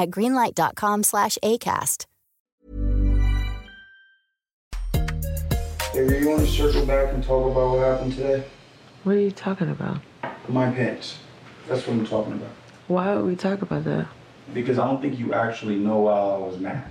at greenlight.com slash ACAST. Baby, you want to circle back and talk about what happened today? What are you talking about? My pants. That's what I'm talking about. Why would we talk about that? Because I don't think you actually know why I was mad.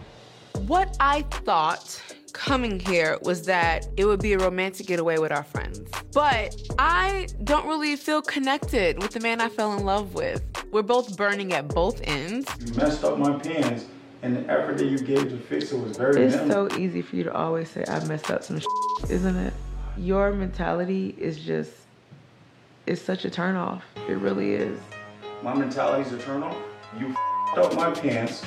What I thought coming here was that it would be a romantic getaway with our friends. But I don't really feel connected with the man I fell in love with. We're both burning at both ends. You messed up my pants, and the effort that you gave to fix it was very It's minimal. so easy for you to always say, I messed up some shit, isn't it? Your mentality is just, it's such a turnoff. It really is. My mentality's a turn off. You f***ed up my pants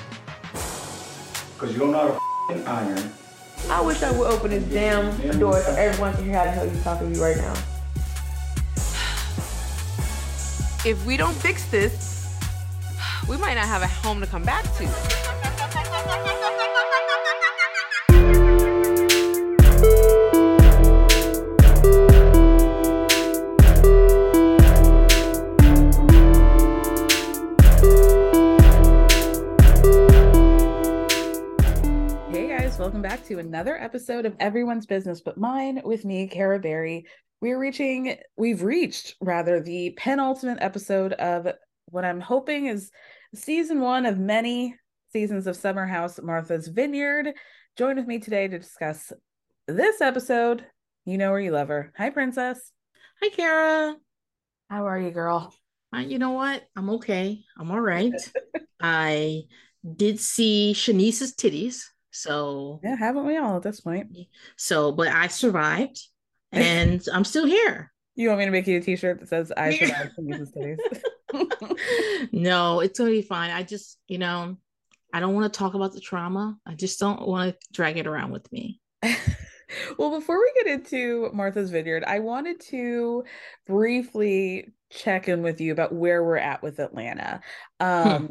because you don't know how to f***ing iron. I wish I would open this damn door so everyone can hear how the hell you talking to me right now. If we don't fix this, we might not have a home to come back to. Welcome back to another episode of Everyone's Business But Mine with me, Cara Berry. We're reaching, we've reached rather the penultimate episode of what I'm hoping is season one of many seasons of Summer House Martha's Vineyard. Join with me today to discuss this episode. You know where you love her. Hi, Princess. Hi, Kara. How are you, girl? Uh, you know what? I'm okay. I'm all right. I did see Shanice's titties, so Yeah, haven't we all at this point? so, but I survived, and I'm still here. You want me to make you a t-shirt that says I survived from Mrs. Titties? no, it's gonna be fine. I just, you know, I don't want to talk about the trauma. I just don't want to drag it around with me. well, before we get into Martha's Vineyard, I wanted to briefly check in with you about where we're at with Atlanta. Um,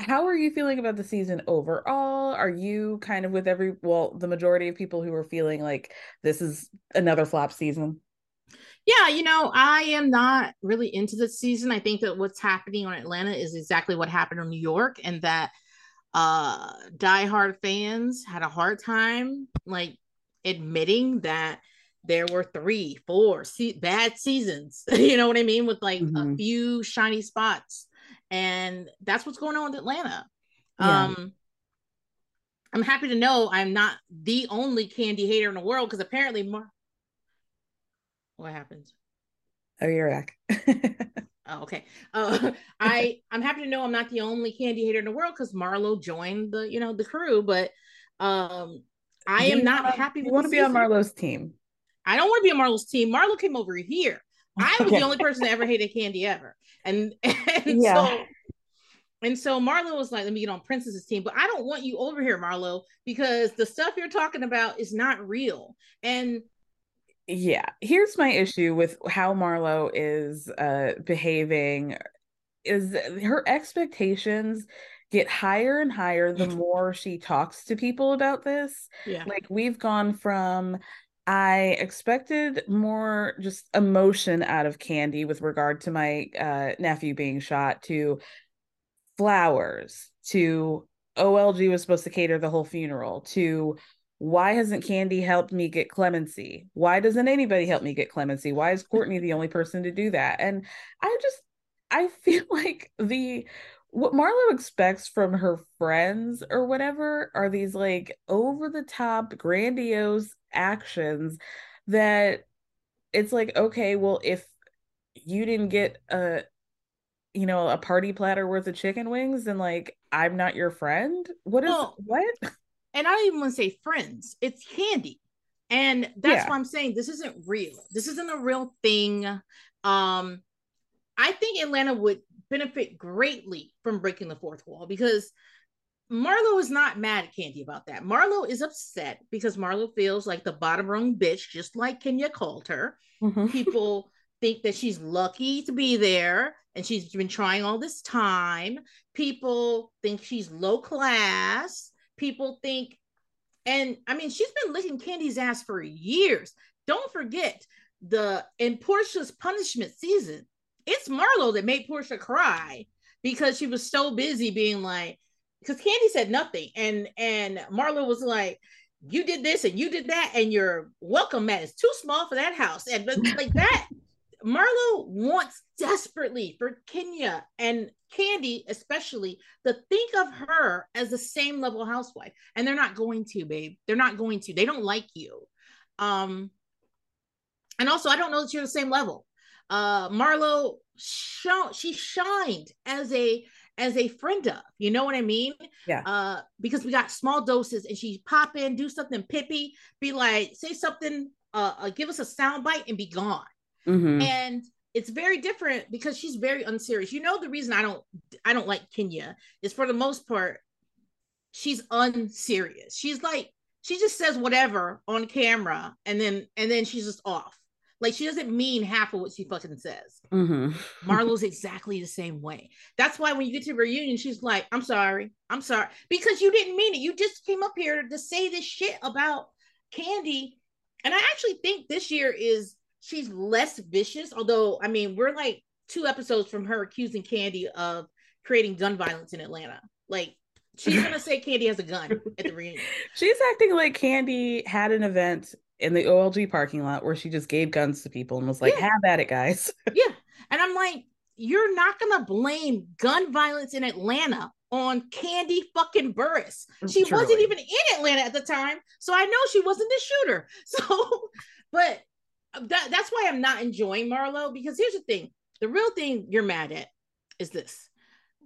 How are you feeling about the season overall? Are you kind of with every, well, the majority of people who are feeling like this is another flop season? Yeah, you know, I am not really into this season. I think that what's happening on Atlanta is exactly what happened in New York, and that uh diehard fans had a hard time like admitting that there were three, four se- bad seasons. you know what I mean? With like a Mhm. few shiny spots. And that's what's going on with Atlanta. Yeah. Um I'm happy to know I'm not the only candy hater in the world because apparently Mar- what happens? Oh, you're back. Oh, okay. Uh, I I'm happy to know I'm not the only candy hater in the world because Marlo joined the you know the crew, but um I You am not wanna- happy You want to be on. Marlo's team. I don't want to be on Marlo's team. Marlo came over here. I was the only person that ever hated candy ever, and and Yeah. so and so Marlo was like, "Let me get on Princess's team," but I don't want you over here, Marlo, because the stuff you're talking about is not real. And Yeah, here's my issue with how Marlo is uh behaving is her expectations get higher and higher the more she talks to people about this. yeah, Like we've gone from I expected more just emotion out of Kandi with regard to my uh nephew being shot to flowers to OLG was supposed to cater the whole funeral to why hasn't Kandi helped me get clemency? Why doesn't anybody help me get clemency? Why is Courtney the only person to do that? And I just I feel like the what Marlo expects from her friends or whatever are these like over the top, grandiose actions that it's like, okay, well, if you didn't get a you know a party platter worth of chicken wings then like i'm not your friend what is Well, what and I don't even want to say friends. It's candy. And that's Yeah. why I'm saying this isn't real. This isn't a real thing. Um, I think Atlanta would benefit greatly from breaking the fourth wall because Marlo is not mad at Kandi about that. Marlo is upset because Marlo feels like the bottom rung bitch, just like Kenya called her. Mm-hmm. People think that she's lucky to be there and she's been trying all this time. People think she's low class. People think, and I mean, she's been licking Kandi's ass for years. Don't forget the in Porsha's punishment season, it's Marlo that made Porsha cry because she was so busy being like, because Kandi said nothing, and and Marlo was like, "You did this and you did that, and your welcome mat is too small for that house," and like that. Marlo wants desperately for Kenya and Kandi, especially, to think of her as the same level housewife, and they're not going to, babe. They're not going to. They don't like you. Um, and also, I don't know that you're the same level. Uh, Marlo, shone, she shined as a as a friend of. You know what I mean? Yeah. Uh, because we got small doses, and she pop in, do something pippy, be like, say something, uh, uh give us a sound bite, and be gone Mhm. and it's very different because she's very unserious. You know the reason I don't I don't like Kenya is for the most part she's unserious. She's like she just says whatever on camera and then and then she's just off. Like she doesn't mean half of what she fucking says. Mhm. Marlo's exactly the same way. That's why when you get to reunion, she's like, I'm sorry. I'm sorry. Because you didn't mean it. You just came up here to say this shit about Kandi. And I actually think this year is she's less vicious. Although, I mean, we're like two episodes from her accusing Kandi of creating gun violence in Atlanta. Like she's gonna say Kandi has a gun at the reunion. She's acting like Kandi had an event in the OLG parking lot where she just gave guns to people and was like, Yeah. "Have at it, guys." Yeah. And I'm like, you're not gonna blame gun violence in Atlanta on Kandi fucking Burruss. She wasn't even in Atlanta at the time, so I know she wasn't the shooter. So, but um, that, that's why I'm not enjoying Marlo because here's the thing: the real thing you're mad at is this.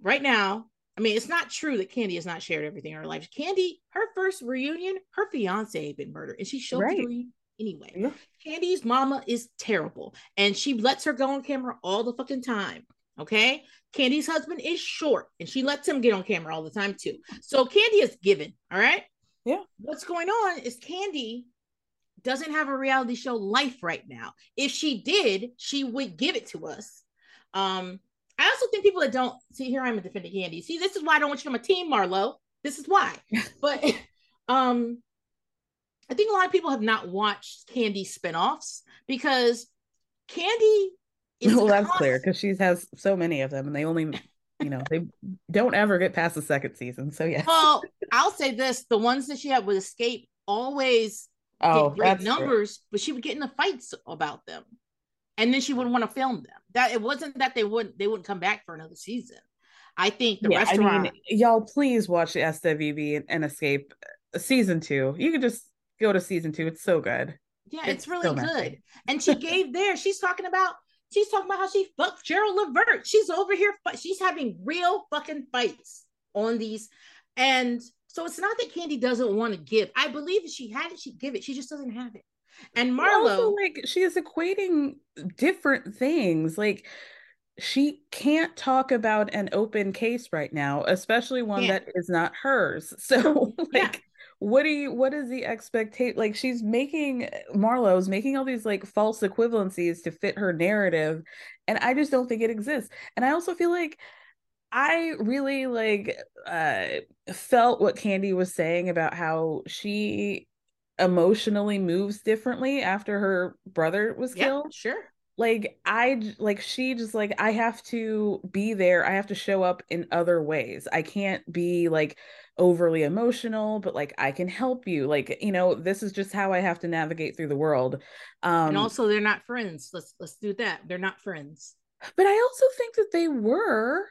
Right now, I mean, it's not true that Kandi has not shared everything in her life. Kandi, her first reunion, her fiance had been murdered, and she showed Right. the anyway. Yeah. Kandi's mama is terrible and she lets her go on camera all the fucking time. Okay. Kandi's husband is short and she lets him get on camera all the time too. So Kandi is given. All right. Yeah. What's going on is Kandi doesn't have a reality show life right now. If she did, she would give it to us. Um, I also think people that don't see here I'm a defending Kandi. See, this is why I don't want you on my team, Marlo. This is why. but um I think a lot of people have not watched Kandi spinoffs because Kandi is well, that's clear because she has so many of them, and they only, you know, they don't ever get past the second season. So yeah. Well, I'll say this: the ones that she had with Xscape always oh, great that's true. numbers, but she would get in the fights about them, and then she wouldn't want to film them. That it wasn't that they wouldn't they wouldn't come back for another season. I think the yeah, restaurant. I mean, y'all please watch the SWV and, and Xscape uh, season two. You can just go to season two. It's so good. Yeah, It's it's, really so good. And she gave there. She's talking about. She's talking about how she fucked Gerald Levert. She's over here. She's having real fucking fights on these, and so it's not that Kandi doesn't want to give. I believe if she had it, she'd give it. She just doesn't have it. And Marlo, like she is equating different things. Like she can't talk about an open case right now, especially one that is not hers. So Yeah. like what do you what is the expectation like she's making Marlo's making all these like false equivalencies to fit her narrative and I just don't think it exists. And I also feel like I really like uh felt what Kandi was saying about how she emotionally moves differently after her brother was yeah, killed sure. like I like she just like i have to be there i have to show up in other ways i can't be like overly emotional but like i can help you like you know this is just how i have to navigate through the world um and also, they're not friends. Let's let's do that. They're not friends. but i also think that they were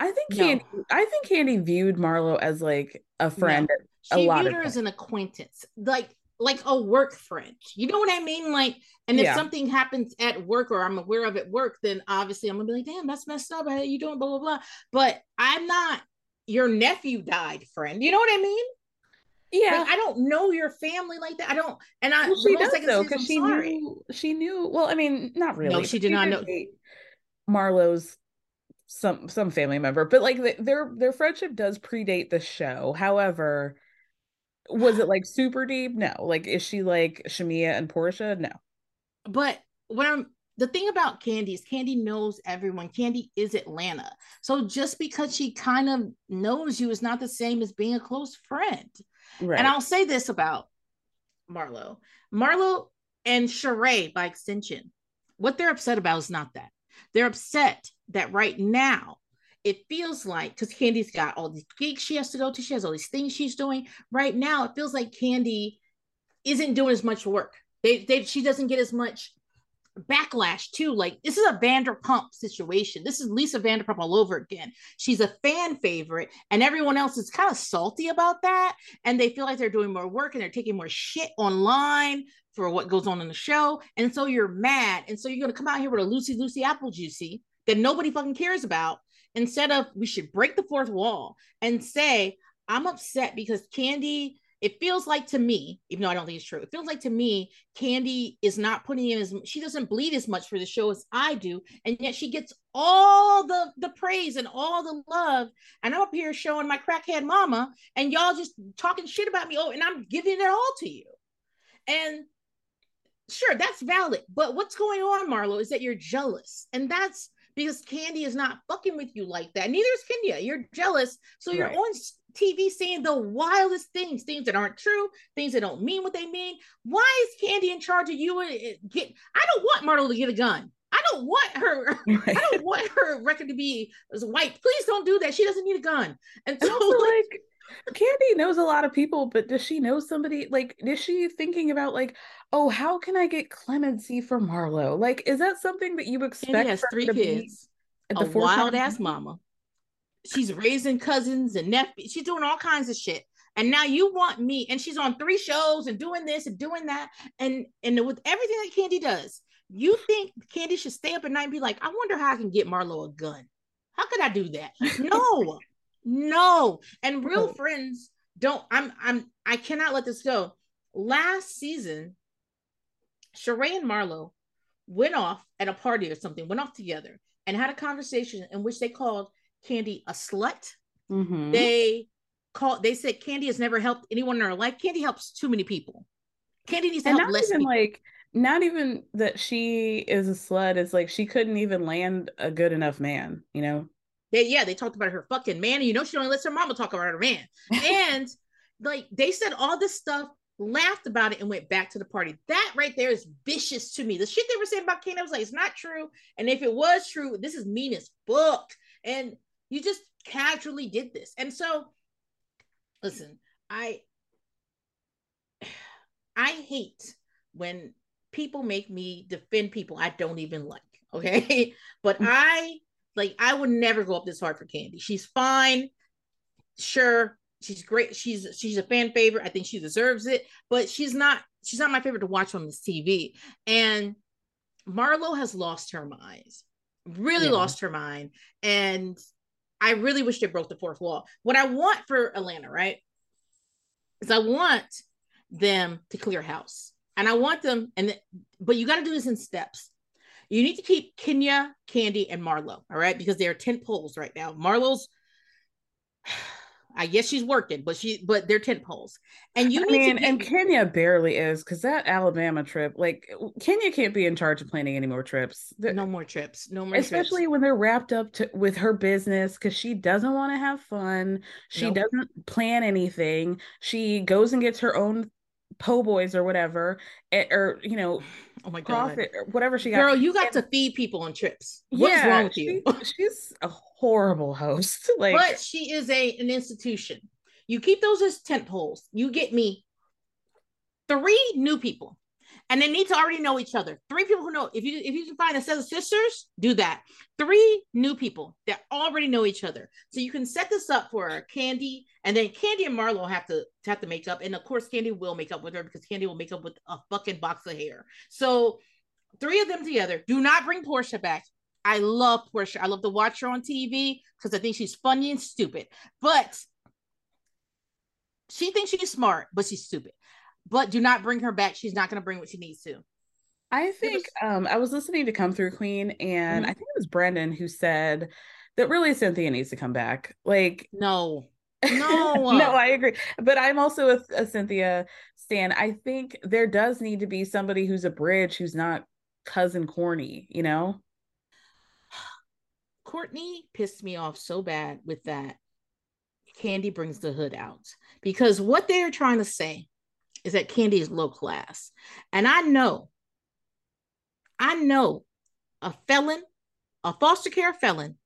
I think No. Kandi. I think Kandi viewed Marlo as like a friend. No. a She viewed her as an acquaintance, like like a work friend. You know what I mean? Like, and if Yeah. something happens at work or I'm aware of at work, then obviously I'm gonna be like, damn, that's messed up. How you doing? Blah blah blah. But I'm not your nephew died friend. You know what I mean? Yeah, Like, I don't know your family like that. I don't. And I well, she does though because she sorry. knew. She knew. Well, I mean, not really. No, she did not know- Marlo's some some family member, but like th- their their friendship does predate the show. However, was it like super deep? No. Like, is she like Shamea and Porsha? No. but what I'm the thing about Kandi is Kandi knows everyone. Kandi is Atlanta. So just because she kind of knows you is not the same as being a close friend. Right. And I'll say this about Marlo. Marlo and Sheree, by extension, what they're upset about is not that. They're upset that right now it feels like because Kandi's got all these gigs she has to go to, she has all these things she's doing. Right now, it feels like Kandi isn't doing as much work. They, they she doesn't get as much backlash too. Like this is a Vanderpump situation. This is Lisa Vanderpump all over again. She's a fan favorite, and everyone else is kind of salty about that. And they feel like they're doing more work and they're taking more shit online for what goes on in the show. And so you're mad. And so you're gonna come out here with a Lucy Lucy Apple Juicy that nobody fucking cares about. Instead of we should break the fourth wall and say, I'm upset because Kandi it feels like to me, even though I don't think it's true, it feels like to me, Kandi is not putting in as she doesn't bleed as much for the show as I do, and yet she gets all the the praise and all the love. And I'm up here showing my crackhead mama, and y'all just talking shit about me. Oh, and I'm giving it all to you. And sure, that's valid. But what's going on, Marlo, is that you're jealous, and that's because Kandi is not fucking with you like that. Neither is Kenya. You're jealous, so you're Right. on TV saying the wildest things, things that aren't true, things that don't mean what they mean. Why is Kandi in charge of you? Get I don't want Marlo to get a gun. I don't want her. I don't want her record to be as white. Please don't do that. She doesn't need a gun. And And so, like, like, Kandi knows a lot of people, but does she know somebody? Like, is she thinking about like, oh, how can I get clemency for Marlo? Like, is that something that you expect? Kandi has three kids, at a wild ass mama. She's raising cousins and nephews. She's doing all kinds of shit. And now you want me, and she's on three shows and doing this and doing that, and and with everything that Kandi does, you think Kandi should stay up at night and be like, I wonder how I can get Marlo a gun. How could I do that? No, no. And real No. friends don't. I'm I'm I cannot let this go. Last season, Sheree and Marlo went off at a party or something, went off together and had a conversation in which they called Kandi a slut. Mhm. They called they said Kandi has never helped anyone in her life. Kandi helps too many people. Kandi needs to and help not less even people. like not even that she is a slut it's like she couldn't even land a good enough man you know They, yeah, they talked about her fucking man. And you know, she only lets her mama talk about her man. and like they said all this stuff, laughed about it, and went back to the party. That right there is vicious to me. The shit they were saying about Kane, I was like, it's not true. And if it was true, this is mean as fuck. And you just casually did this. And so, listen, I I hate when people make me defend people I don't even like. Okay. but mm. I like I would never go up this hard for Kandi. She's fine. Sure. She's great. She's she's a fan favorite. I think she deserves it, but she's not she's not my favorite to watch on this TV. And Marlo has lost her mind. Really Yeah. lost her mind. And I really wish they broke the fourth wall. What I want for Atlanta, right? Is I want them to clear house. And I want them, and but you got to do this in steps. You need to keep Kenya, Kandi, and Marlo, all right, because they are tent poles right now. Marlo's, I guess she's working, but she, but they're tent poles, and you I need mean, get, and Kenya barely is because that Alabama trip, like Kenya can't be in charge of planning any more trips. No more trips, no more especially trips. when they're wrapped up to, with her business because she doesn't want to have fun. She Nope. doesn't plan anything. She goes and gets her own po' boys or whatever, or you know, Oh my god, or whatever she got. girl, you got And- to feed people on trips. What is Yeah, wrong with you? she- she's a horrible host. like, but she is a an institution. You keep those as tent poles. You get me three new people. And they need to already know each other. Three people who know. If you if you can find a set of sisters, do that. Three new people that already know each other, so you can set this up for Kandi, and then Kandi and Marlo have to have to make up, and of course Kandi will make up with her because Candy will make up with a fucking box of hair. So three of them together. Do not bring Porsha back. I love Porsha. I love to watch her on TV because I think she's funny and stupid, but she thinks she's smart, but she's stupid but do not bring her back. She's not going to bring what she needs to. I think um, I was listening to Come Through Queen, and mm-hmm. I think it was Brandon who said that really Cynthia needs to come back. Like, no, no, no, I agree. But I'm also a, a Cynthia Stan. I think there does need to be somebody who's a bridge, who's not cousin corny. You know, Courtney pissed me off so bad with that. Kandi brings the hood out because what they are trying to say is that Kandi is low class. And I know, I know a felon, a foster care felon,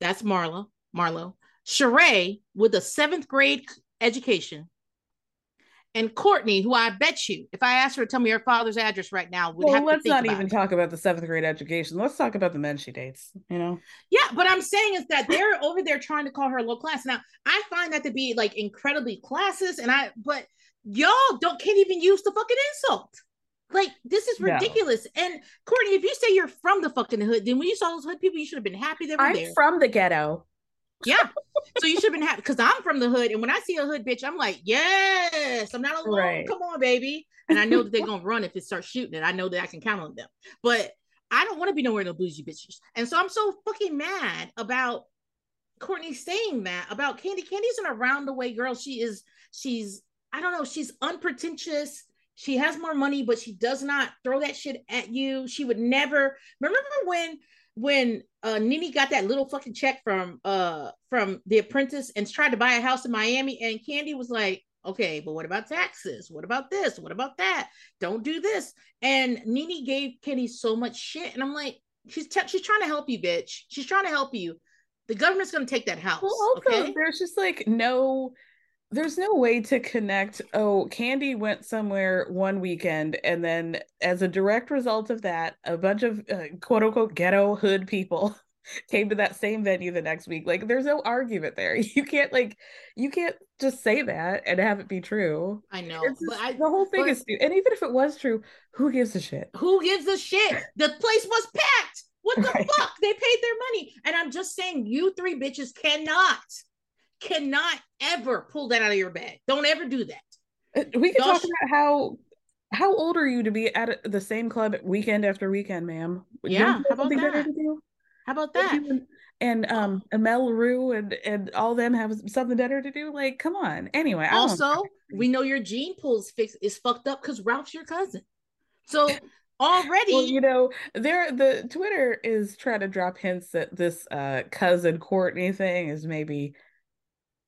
that's Marlo, Marlo, Sheree with a seventh grade education, and Courtney, who I bet you, if I asked her to tell me her father's address right now, would well, let's not even it. talk about the seventh grade education. Let's talk about the men she dates. You know? Yeah, but I'm saying is that they're over there trying to call her low class. Now, I find that to be like incredibly classist, and I, but y'all don't can't even use the fucking insult. Like this is ridiculous. No. And Courtney, if you say you're from the fucking hood, then when you saw those hood people, you should have been happy they were I'm there. from the ghetto. Yeah. so you should have been happy because I'm from the hood. And when I see a hood bitch, I'm like, yes, I'm not alone. Right. Come on, baby. And I know that they're gonna run if it starts shooting, and I know that I can count on them. But I don't want to be nowhere no bougie bitches. And so I'm so fucking mad about Courtney saying that about Kandi. Kandi's an around the way girl. She is, she's I don't know, she's unpretentious. She has more money, but she does not throw that shit at you. She would never remember when when uh Nene got that little fucking check from uh from the apprentice and tried to buy a house in Miami and Kandi was like, okay, but what about taxes? What about this? What about that? Don't do this. And Nene gave Kandi so much shit. And I'm like, she's t- she's trying to help you, bitch. She's trying to help you. The government's gonna take that house. Well, also, okay? there's just like no there's no way to connect oh candy went somewhere one weekend and then as a direct result of that a bunch of uh, quote unquote ghetto hood people came to that same venue the next week. Like there's no argument there. You can't like you can't just say that and have it be true. I know just, but I, the whole thing but, is and even if it was true who gives a shit? Who gives a shit? The place was packed. What the right. fuck? They paid their money. And i'm just saying you three bitches cannot cannot ever pull that out of your bag. Don't ever do that. Uh, we can talk about how how old are you to be at the same club weekend after weekend, ma'am? Yeah, how about that? How about that? And um, Amel Rue and and all them have something better to do. Like, come on. Anyway, also we know your gene pool is fixed is fucked up because Ralph's your cousin. So already, well, you know, there the Twitter is trying to drop hints that this uh cousin Courtney thing is maybe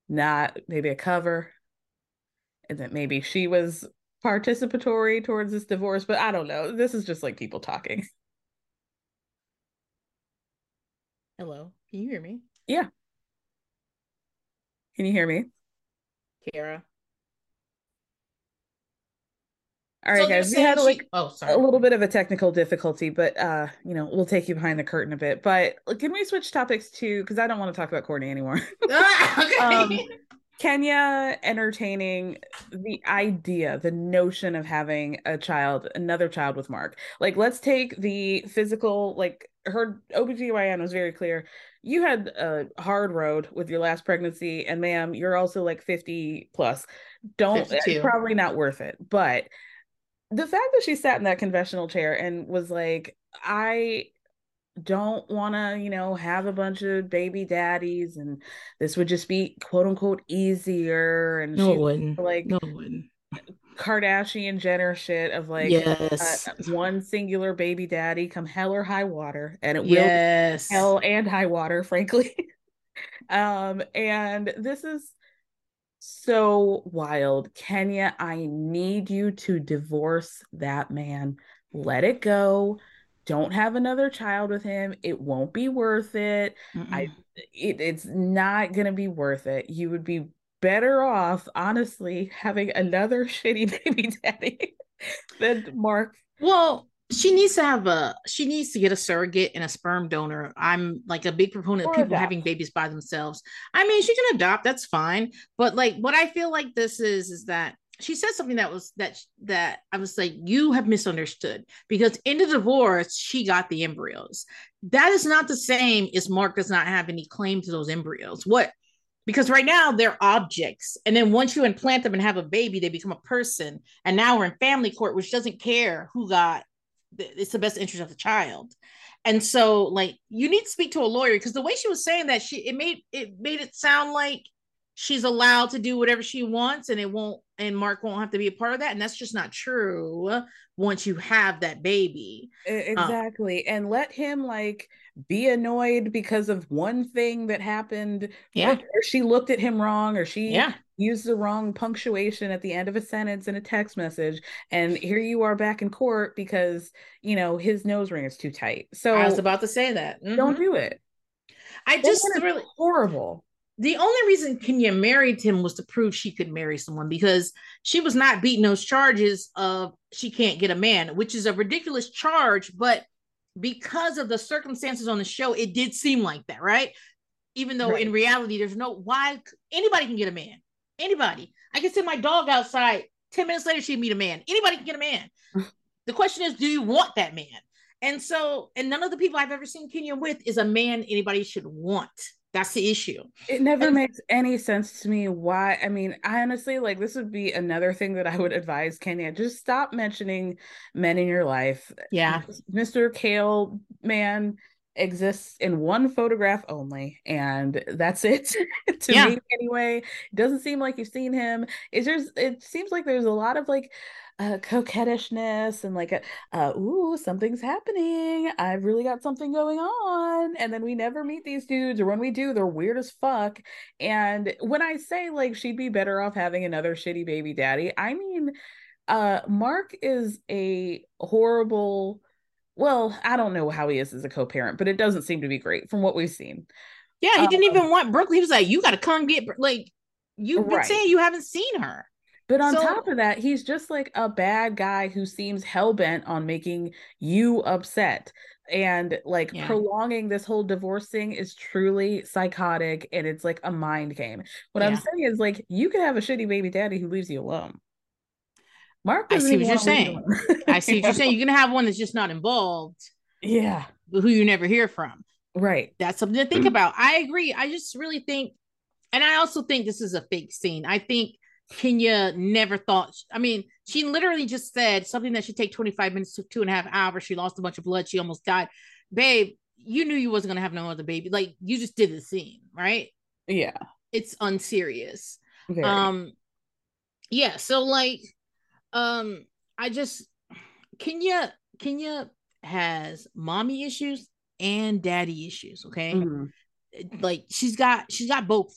not maybe a cover and that maybe she was participatory towards this divorce but i don't know. This is just like people talking. Hello. Can you hear me? Yeah. Can you hear me? Kara all right, so guys. We had like oh, sorry. a little bit of a technical difficulty, but uh, you know, we'll take you behind the curtain a bit. But can we switch topics to because I don't want to talk about Courtney anymore. okay. um, Kenya entertaining the idea, the notion of having a child, another child with Mark. Like, let's take the physical, like her OBGYN was very clear. You had a hard road with your last pregnancy, and ma'am, you're also like 50 plus. Don't 52. probably not worth it. But the fact that she sat in that confessional chair and was like, I don't want to, you know, have a bunch of baby daddies and this would just be quote unquote easier. And no, one Like, no, one Kardashian Jenner shit of like yes. uh, one singular baby daddy come hell or high water. And it will yes. hell and high water, frankly. um, and this is so wild. Kenya, I need you to divorce that man. Let it go. Don't have another child with him. It won't be worth it. Mm-mm. I it, it's not going to be worth it. You would be better off honestly having another shitty baby daddy. than Mark. Well, she needs to have a she needs to get a surrogate and a sperm donor. I'm like a big proponent Or of people adopt. having babies by themselves. I mean, she can adopt, that's fine. But like what I feel like this is is that she said something that was that that I was like, you have misunderstood because in the divorce, she got the embryos. That is not the same as Mark does not have any claim to those embryos. What because right now they're objects and then once you implant them and have a baby they become a person and now we're in family court which doesn't care who got it's the best interest of the child. And so like you need to speak to a lawyer because the way she was saying that she it made it made it sound like she's allowed to do whatever she wants and it won't and mark won't have to be a part of that. And that's just not true once you have that baby. E- um, Exactly. and let him like be annoyed because of one thing that happened. Yeah. Or, or she looked at him wrong or she yeah used the wrong punctuation at the end of a sentence in a text message. And here you are back in court because, you know, his nose ring is too tight. So i was about to say that don't Mhm. do it. i That just is really horrible. the only reason Kenya married him was to prove she could marry someone because she was not beating those charges of she can't get a man, which is a ridiculous charge, but because of the circumstances on the show, it did seem like that, right? Even though in reality, there's no why anybody can get a man. Anybody. I can send my dog outside. 10 minutes later, she'd meet a man. Anybody can get a man. the question is, do you want that man? And so, and none of the people I've ever seen Kenya with is a man anybody should want. That's the issue. It never And- makes any sense to me why. I mean, I honestly like this would be another thing that I would advise Kenya just stop mentioning men in your life. Yeah. Mr. Kale man exists in one photograph only, and that's it to Yeah. me anyway. Doesn't seem like you've seen him. It's just it seems like there's a lot of like uh, coquettishness and like a uh, ooh something's happening. I've really got something going on, and then we never meet these dudes, or when we do, they're weird as fuck. And when I say like she'd be better off having another shitty baby daddy, I mean uh Mark is a horrible well, I don't know how he is as a co-parent, but it doesn't seem to be great from what we've seen. Yeah, he didn't Um, even want Brooklyn. He was like, "You got to come get like you've been Right. saying you haven't seen her." But on So- top of that, he's just like a bad guy who seems hell-bent on making you upset. And like Yeah. prolonging this whole divorce thing is truly psychotic and it's like a mind game. What I'm saying is like you could have a shitty baby daddy who leaves you alone. Mark I see what you're wanna leave you alone. I see what you're saying. You can have one that's just not involved, Yeah, who you never hear from. right. That's something to think about. I agree. I just really think, and I also think this is a fake scene. I think Kenya never thought. I mean, she literally just said something that should take 25 minutes to two and a half hours. She lost a bunch of blood. She almost died. Babe, you knew you wasn't gonna have no other baby. Like you just did the scene, right? Yeah. It's unserious. Very. um yeah so like um i just kenya kenya has mommy issues and daddy issues okay Mhm. like she's got she's got both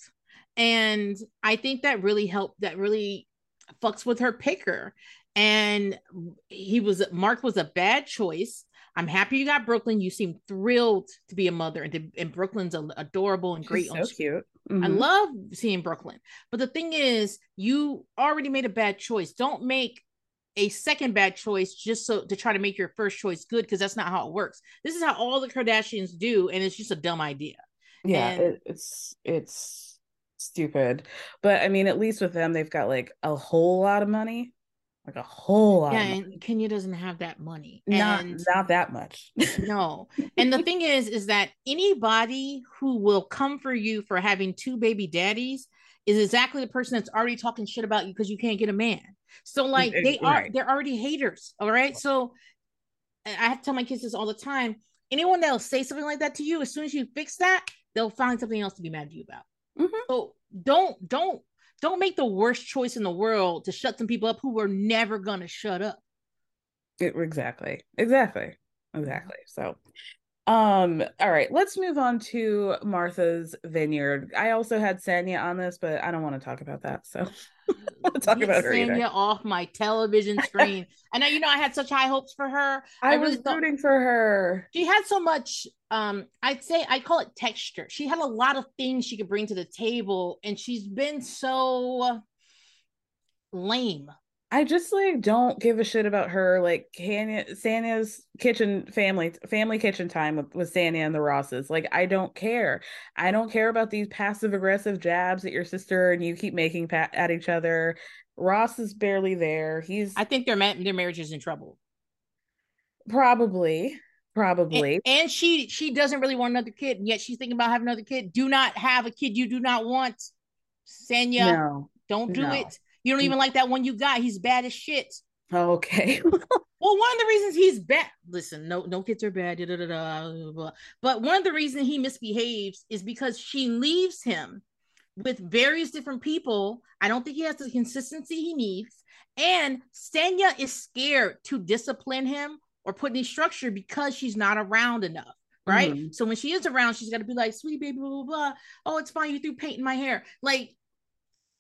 and i think that really helped that really fucks with her picker and he was mark was a bad choice i'm happy you got brooklyn you seem thrilled to be a mother and, to, and brooklyn's a, adorable and great She's so cute. I Mhm. love seeing Brooklyn. But the thing is, you already made a bad choice. Don't make a second bad choice just so to try to make your first choice good because that's not how it works. This is how all the Kardashians do, and it's just a dumb idea. yeah it, it's it's stupid but i mean at least with them they've got like a whole lot of money like a whole lot Yeah, and Kenya doesn't have that money. not and not that much no. And the thing is, is that anybody who will come for you for having two baby daddies is exactly the person that's already talking shit about you because you can't get a man. So like they are they're already haters. All right. So I have to tell my kids this all the time. Anyone that'll say something like that to you, as soon as you fix that, they'll find something else to be mad at you about. Mhm. So don't don't don't make the worst choice in the world to shut some people up who were never gonna shut up. It- exactly exactly exactly so um all right let's move on to martha's vineyard i also had sanya on this but i don't want to talk about that so I'll talk Get about her either. Sanya off my television screen. I know you know I had such high hopes for her. i, I was really rooting for her She had so much um I'd say I call it texture. She had a lot of things she could bring to the table and she's been so lame I just like don't give a shit about her. Like Sanya's kitchen family, family kitchen time with, with Sanya and the Rosses. Like I don't care. I don't care about these passive aggressive jabs at your sister and you keep making pat at each other. Ross is barely there. He's. I think their ma- their marriage is in trouble. Probably, probably. And, and she she doesn't really want another kid, and yet she's thinking about having another kid. Do not have a kid you do not want, Sanya. No, don't do no. it. You don't even like that one you got. He's bad as shit. Okay. Well, one of the reasons he's bad. Listen, no, no kids are bad. Da, da, da. But one of the reasons he misbehaves is because she leaves him with various different people. I don't think he has the consistency he needs. And Sanya is scared to discipline him or put any structure because she's not around enough. Right. Mhm. So when she is around, she's got to be like, sweetie baby, blah, blah, blah. Oh, it's fine. You threw paint in my hair. Like,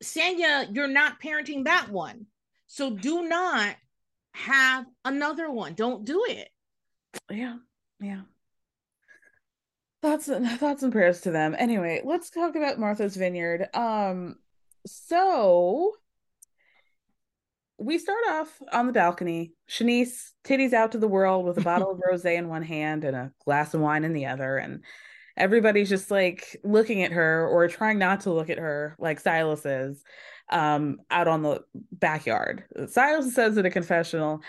Sanya, you're not parenting that one. So do not have another one. Don't do it. yeah, yeah. Thoughts and thoughts and prayers to them. Anyway, let's talk about Martha's Vineyard. Um, so we start off on the balcony. Shanice titties out to the world with a bottle of rosé in one hand and a glass of wine in the other, and everybody's just like looking at her or trying not to look at her, like Silas is, um, out on the backyard. Silas says in a confessional,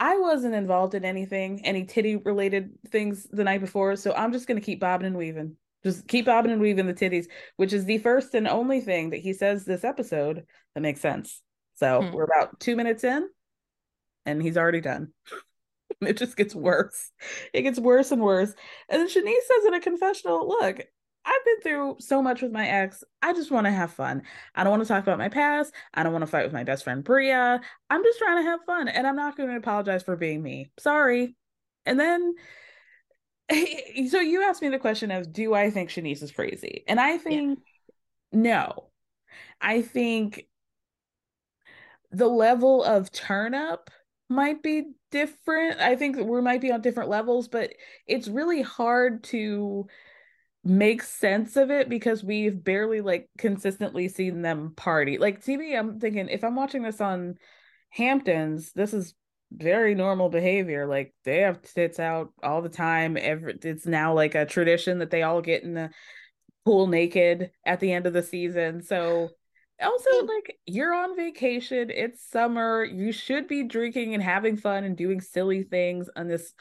I wasn't involved in anything, any titty related things the night before, so I'm just gonna keep bobbing and weaving. Just keep bobbing and weaving the titties, which is the first and only thing that he says this episode that makes sense. So Hmm. we're about two minutes in, and he's already done. it just gets worse. It gets worse and worse. And then Shanice says in a confessional, look, I've been through so much with my ex. I just want to have fun. I don't want to talk about my past. I don't want to fight with my best friend Bria. I'm just trying to have fun. And I'm not going to apologize for being me. Sorry. And then so you asked me the question of do I think Shanice is crazy? And I think no. I think the level of turn up might be different. I think we might be on different levels, but it's really hard to make sense of it because we've barely like consistently seen them party. Like TV, I'm thinking if I'm watching this on Hamptons, this is very normal behavior. Like they have tits out all the time. Every it's now like a tradition that they all get in the pool naked at the end of the season. So also mm. like you're on vacation it's summer you should be drinking and having fun and doing silly things on this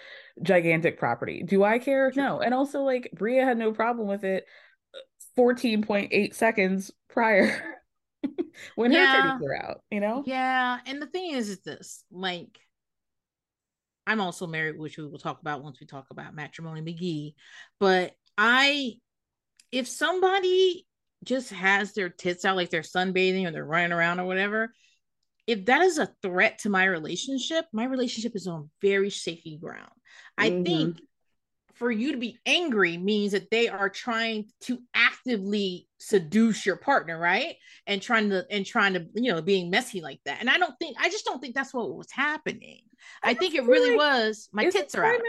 gigantic property. Do i care? No. And also like bria had no problem with it uh, 14.8 seconds prior when her Yeah. titties were out you know? Yeah, and the thing is, is this like, I'm also married, which we will talk about once we talk about matrimony McGee. But I, if somebody just has their tits out, like they're sunbathing or they're running around or whatever, if that is a threat to my relationship, my relationship is on very shaky ground. I Mhm. think for you to be angry means that they are trying to actively seduce your partner, right? And trying to and trying to you know being messy like that. And I don't think I just don't think that's what was happening. I, think it really like- was my tits are out.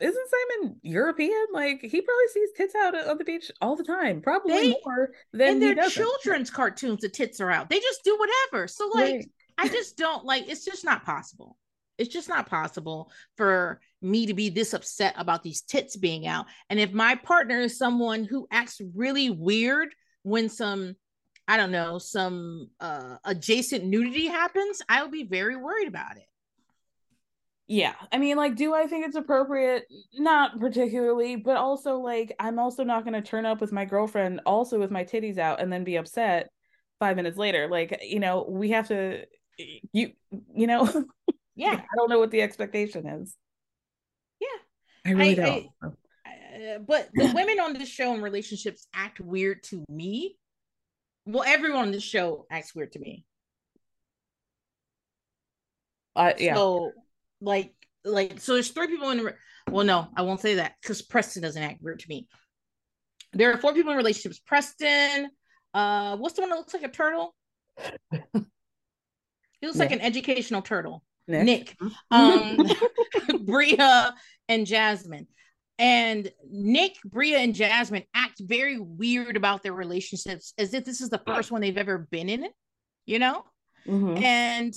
Isn't Simon European? Like he probably sees tits out on the beach all the time, probably They- more than he they're children's cartoons, the tits are out. They just do whatever. So like Right. I just don't like it's just not possible. It's just not possible for me to be this upset about these tits being out. And if my partner is someone who acts really weird when some I don't know, some uh adjacent nudity happens, I will be very worried about it. Yeah, I mean, like, do I think it's appropriate? Not particularly, but also, like, I'm also not going to turn up with my girlfriend, also with my titties out, and then be upset five minutes later. Like, you know, we have to, you, you know, Yeah. I don't know what the expectation is. Yeah. I really I- don't. Uh, but the women on this show in relationships act weird to me. Well, everyone on this show acts weird to me. I yeah, So, like, like, so there's three people in. the Well, no, I won't say that because Preston doesn't act weird to me. There are four people in relationships. Preston, uh, what's the one that looks like a turtle? He looks like an educational turtle. Nick. Nick, um, Bria, and Jasmine. And Nick, Bria, and Jasmine act very weird about their relationships as if this is the first one they've ever been in, you know? Mhm. And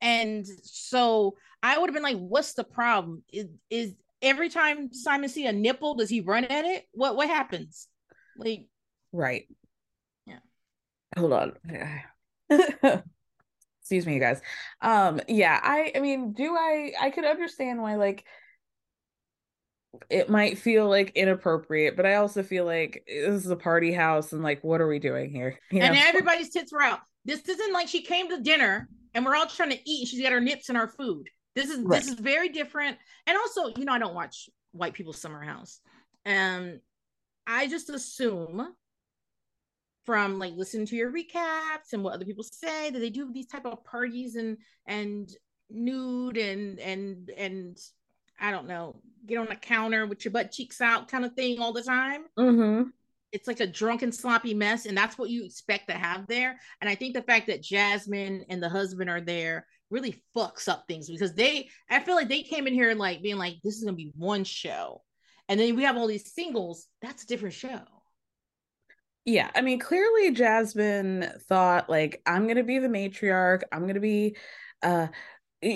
And so I would have been like, what's the problem? Is, is every time Simon see a nipple, does he run at it? What what happens? Like right. Yeah. Hold on. Excuse me, you guys. Um, yeah, I I mean, do I I could understand why like it might feel like inappropriate, but I also feel like this is a party house and like what are we doing here? You know? And everybody's tits were out. This isn't like she came to dinner and we're all trying to eat and she's got her nips in our food. This is right. this is very different. And also, you know, I don't watch white people's summer house. And I just assume from like listening to your recaps and what other people say that they do these type of parties and and nude and and and I don't know, get on a counter with your butt cheeks out kind of thing all the time. Mm-hmm. It's like a drunken, sloppy mess, and that's what you expect to have there. And I think the fact that Jasmine and the husband are there really fucks up things because they, I feel like they came in here and like being like, this is gonna be one show, and then we have all these singles. That's a different show. Yeah, I mean, clearly Jasmine thought like I'm gonna be the matriarch. I'm gonna be uh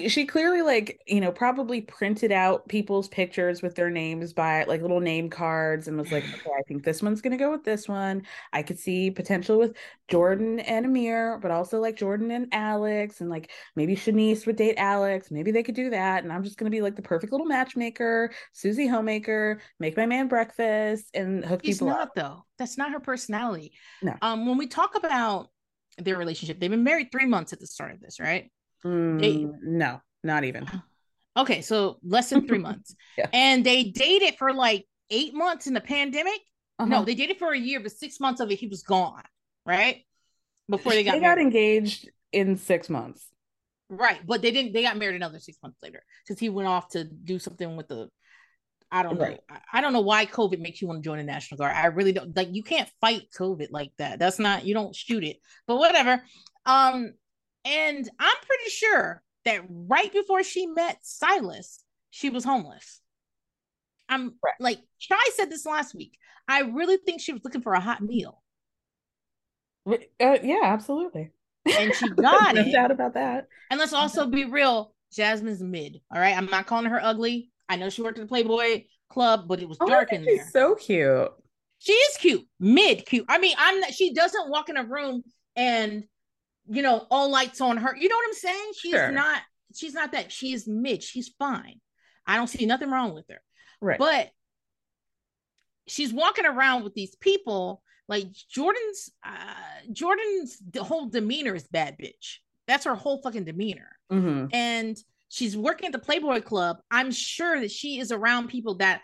she clearly like you know probably printed out people's pictures with their names by like little name cards and was like okay i think this one's going to go with this one. I could see potential with jordan and amir but also like jordan and alex and like maybe shanice would date alex. Maybe they could do that and i'm just going to be like the perfect little matchmaker susie homemaker make my man breakfast and hook He's people not up. though. That's not her personality. No. Um when we talk about their relationship they've been married three months at the start of this right Mm, they, no, not even. Okay, so less than three months. yeah. And they dated for like eight months in the pandemic. Uh-huh. No, they dated for a year, but six months of it, he was gone, right? Before they got they married. got engaged in six months. Right, but they didn't. They got married another six months later because he went off to do something with the. I don't right. know. I don't know why COVID makes you want to join the National Guard. I really don't like. You can't fight COVID like that. That's not. You don't shoot it. But whatever. Um, and I'm pretty sure that right before she met Silas, she was homeless. I'm right. like, Chai said this last week. I really think she was looking for a hot meal. Uh, yeah, absolutely. And she got no it. doubt about that. And let's also be real Jasmine's mid. All right. I'm not calling her ugly. I know she worked at the Playboy Club, but it was oh, dark in there. She's so cute. She is cute, mid cute. I mean, I'm not, she doesn't walk in a room and you know, all lights on her. You know what I'm saying? She's sure. not, she's not that. She's mid. She's fine. I don't see nothing wrong with her. Right. But she's walking around with these people like Jordan's uh Jordan's the whole demeanor is bad bitch. That's her whole fucking demeanor. Mm-hmm. And she's working at the Playboy Club. I'm sure that she is around people that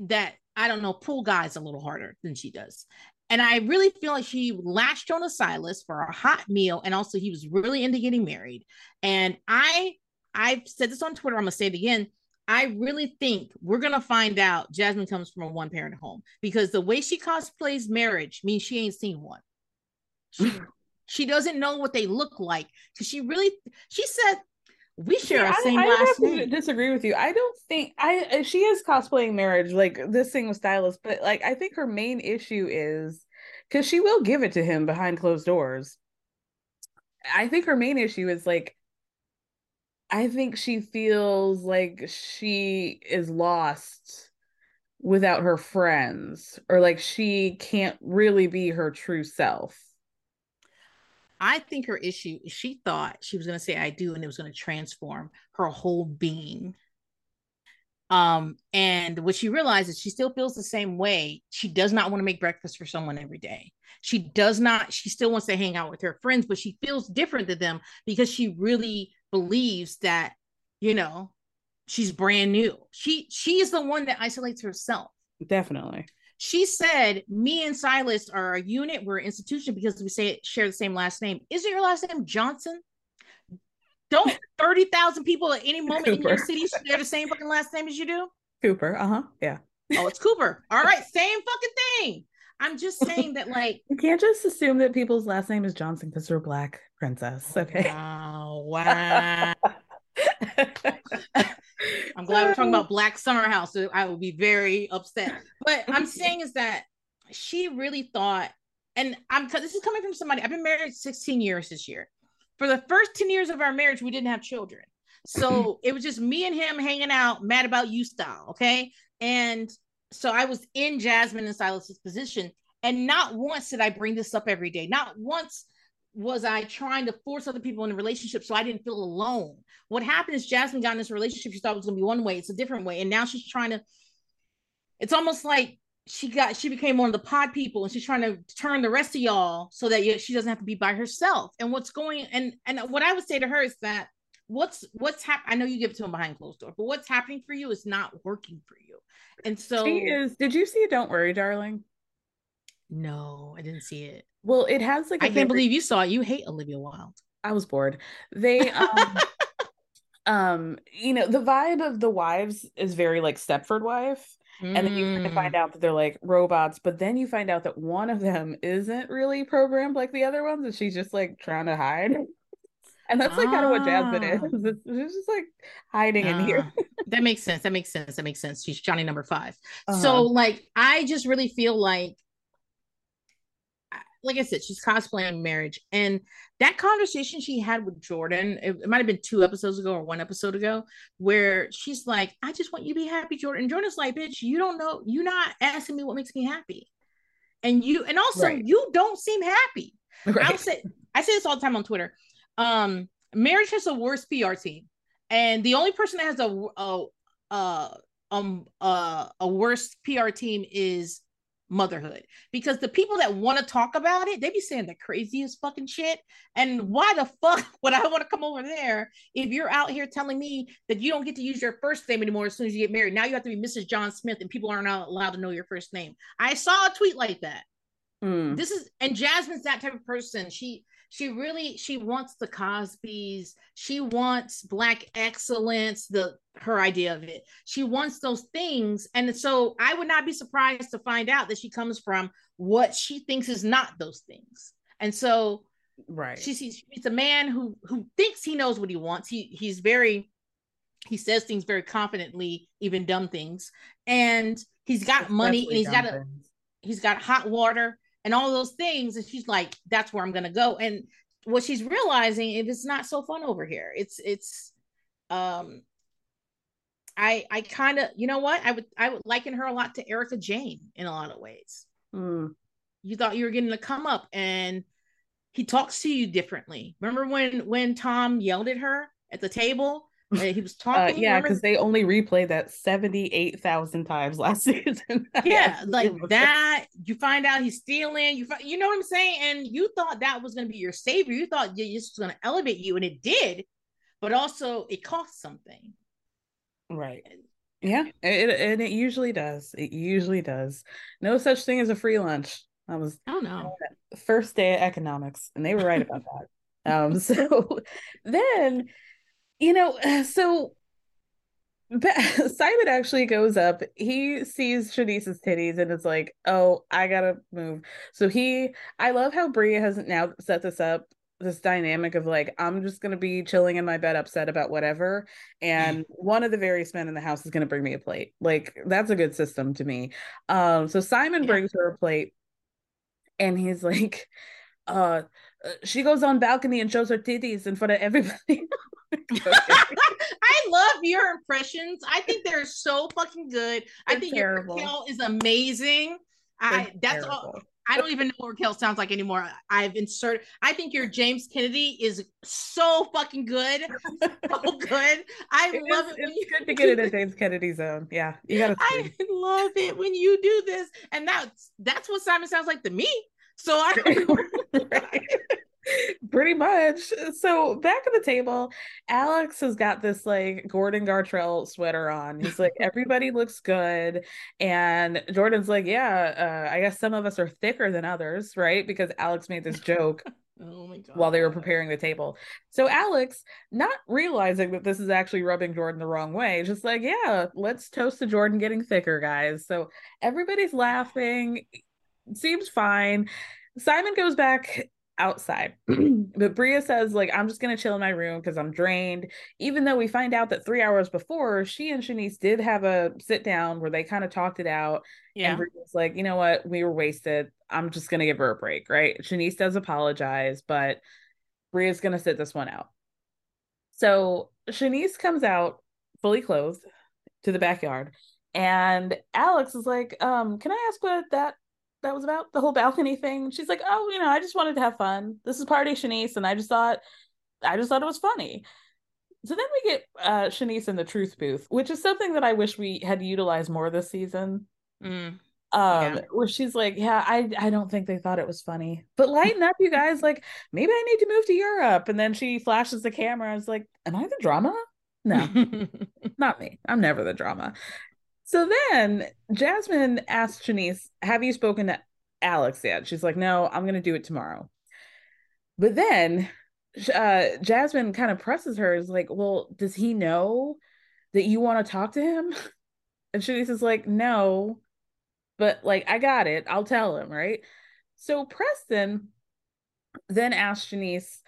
that I don't know, pull guys a little harder than she does. And I really feel like she latched on to Silas for a hot meal. And also he was really into getting married. And I I've said this on Twitter, I'm gonna say it again. I really think we're gonna find out Jasmine comes from a one parent home because the way she cosplays marriage means she ain't seen one. She, she doesn't know what they look like because she really she said we share a same I, I last name. Disagree with you. I don't think I uh, she is cosplaying marriage like this thing with Silas, but like I think her main issue is because she will give it to him behind closed doors. I think her main issue is like I think she feels like she is lost without her friends or like she can't really be her true self. I think her issue she thought she was going to say I do and it was going to transform her whole being. Um, and what she realizes, she still feels the same way. She does not want to make breakfast for someone every day. She does not, she still wants to hang out with her friends, but she feels different than them because she really believes that, you know, she's brand new. She she is the one that isolates herself. Definitely. She said, "Me and Silas are a unit. We're an institution because we say share the same last name. Isn't your last name Johnson? Don't thirty thousand people at any moment Cooper. in your city share the same fucking last name as you do? Cooper. Uh huh. Yeah. Oh, it's Cooper. All right, same fucking thing. I'm just saying that, like, you can't just assume that people's last name is Johnson because they're black princess. Okay. Wow. Wow. I'm glad we're talking oh. about Black Summer House. So I would be very upset. But I'm saying is that she really thought, and I'm this is coming from somebody. I've been married 16 years this year. for the first 10 years of our marriage, we didn't have children. So it was just me and him hanging out, mad about you style. Okay. And so I was in Jasmine and Silas's position. And not once did I bring this up every day. Not once was I trying to force other people in a relationship so I didn't feel alone. What happened is Jasmine got in this relationship. She thought it was going to be one way. It's a different way. And now she's trying to, it's almost like she got, she became one of the pod people and she's trying to turn the rest of y'all so that she doesn't have to be by herself. And what's going, and, and what I would say to her is that what's, what's happening. I know you give it to him behind closed door, but what's happening for you is not working for you. And so she is, did you see Don't Worry, Darling? No, I didn't see it. Well, it has like I can't very, believe you saw it. You hate Olivia Wilde. I was bored. They um um you know, the vibe of the wives is very like Stepford wife. Mm. And then you find out that they're like robots, but then you find out that one of them isn't really programmed like the other ones, and she's just like trying to hide. And that's like ah. kind of what Jasmine is. Ah. It's, it's just like hiding in here. Ah. that makes sense. That makes sense. That makes sense. She's Johnny number 5 uh-huh. So like I just really feel like like I said, she's cosplaying marriage. And that conversation she had with Jordan, it, it might have been two episodes ago or one episode ago, where she's like, I just want you to be happy, Jordan. And Jordan's like, bitch, you don't know, you're not asking me what makes me happy. And you, and also right. you don't seem happy. Right. I say, I say this all the time on Twitter. Um, marriage has the worst PR team. And the only person that has a, a, a um uh, a worse PR team is motherhood because the people that want to talk about it, they be saying the craziest fucking shit. And why the fuck would I want to come over there if you're out here telling me that you don't get to use your first name anymore as soon as you get married? Now you have to be Mrs. John Smith and people aren't allowed to know your first name. I saw a tweet like that. Mm. This is and Jasmine's that type of person. She she really she wants the cosbys. She wants black excellence the her idea of it. She wants those things. And so i would not be surprised to find out that she comes from what she thinks is not those things. And so right. she sees it's a man who who thinks he knows what he wants. He he's very he says things very confidently even dumb things. And he's got money and he's got a he's got hot water and all those things. And she's like, that's where I'm gonna go. And what she's realizing if it's not so fun over here. It's it's um I I kind of you know what I would I would liken her a lot to Erika Jayne in a lot of ways. Mm. You thought you were getting to come up and he talks to you differently. Remember when when Tom yelled at her at the table he was uh, talking. Uh, yeah, because they only replayed that seventy eight thousand times last season. yeah, like that. You find out he's stealing. You find, you know what I'm saying? And you thought that was going to be your savior. You thought this was going to elevate you, and it did. But also, it cost something. Right. Yeah, it, and it usually does. It usually does. No such thing as a free lunch. I was. Oh no. First day of economics, and they were right about that. Um. So then you know, so Simon actually goes up. He sees Shanice's titties and it's like, "Oh, I gotta move." So he, I love how Bria has now set this up, this dynamic of like, I'm just gonna be chilling in my bed, upset about whatever, and one of the various men in the house is gonna bring me a plate. Like that's a good system to me. Um, so Simon yeah. brings her a plate, and he's like, uh, uh she goes on balcony and shows her titties in front of everybody. I love your impressions. I think they're so fucking good. They're I think terrible. your Raquel is amazing. They're I that's terrible. all. I don't even know what Raquel sounds like anymore. I've inserted. I think your James Kennedy is so fucking good, so good. I it love is, it. It's good to get in a James Kennedy zone. Yeah, you gotta. I love it when you do this, and that's that's what Simon sounds like to me. So I. Pretty much. So back at the table, Alex has got this like Gordon Gartrell sweater on. He's like, everybody looks good. And Jordan's like, yeah, uh, I guess some of us are thicker than others, right? Because Alex made this joke. Oh my God. While they were preparing the table. So Alex, not realizing that this is actually rubbing Jordan the wrong way, just like, yeah, let's toast to Jordan getting thicker, guys. So everybody's laughing. Seems fine. Simon goes back outside. but Bria says, like, I'm just gonna chill in my room because I'm drained. Even though we find out that three hours before, she and Shanice did have a sit down where they kind of talked it out. Yeah. And Bria's like, you know what, we were wasted. I'm just gonna give her a break, right? Shanice does apologize, but Bria's gonna sit this one out. So Shanice comes out fully clothed to the backyard, and Alex is like, um, can I ask what that that was about? The whole balcony thing. She's like, Oh, you know, I just wanted to have fun. This is party Shanice, and I just thought I just thought it was funny. So then we get uh Shanice in the truth booth, which is something that I wish we had utilized more this season. Mm. Um, Yeah. where she's like, Yeah, I I don't think they thought it was funny. But lighten up, you guys, like maybe I need to move to Europe. And then she flashes the camera. I was like, Am I the drama? No, not me. I'm never the drama. So then Jasmine asked Shanice, Have you spoken to Alex yet? She's like, No, I'm going to do it tomorrow. But then uh, Jasmine kind of presses her, is like, Well, does he know that you want to talk to him? And Shanice is like, No, but like, I got it. I'll tell him, right? So Preston then asked Shanice,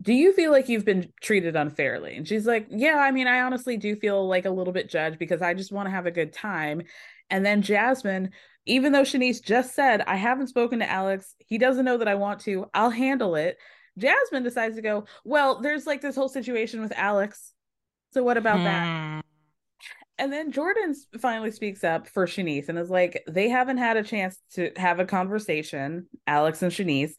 do you feel like you've been treated unfairly? And she's like, Yeah, I mean, I honestly do feel like a little bit judged because I just want to have a good time. And then Jasmine, even though Shanice just said, I haven't spoken to Alex, he doesn't know that I want to, I'll handle it. Jasmine decides to go, Well, there's like this whole situation with Alex. So what about that? Hmm. And then Jordan finally speaks up for Shanice and is like, they haven't had a chance to have a conversation, Alex and Shanice.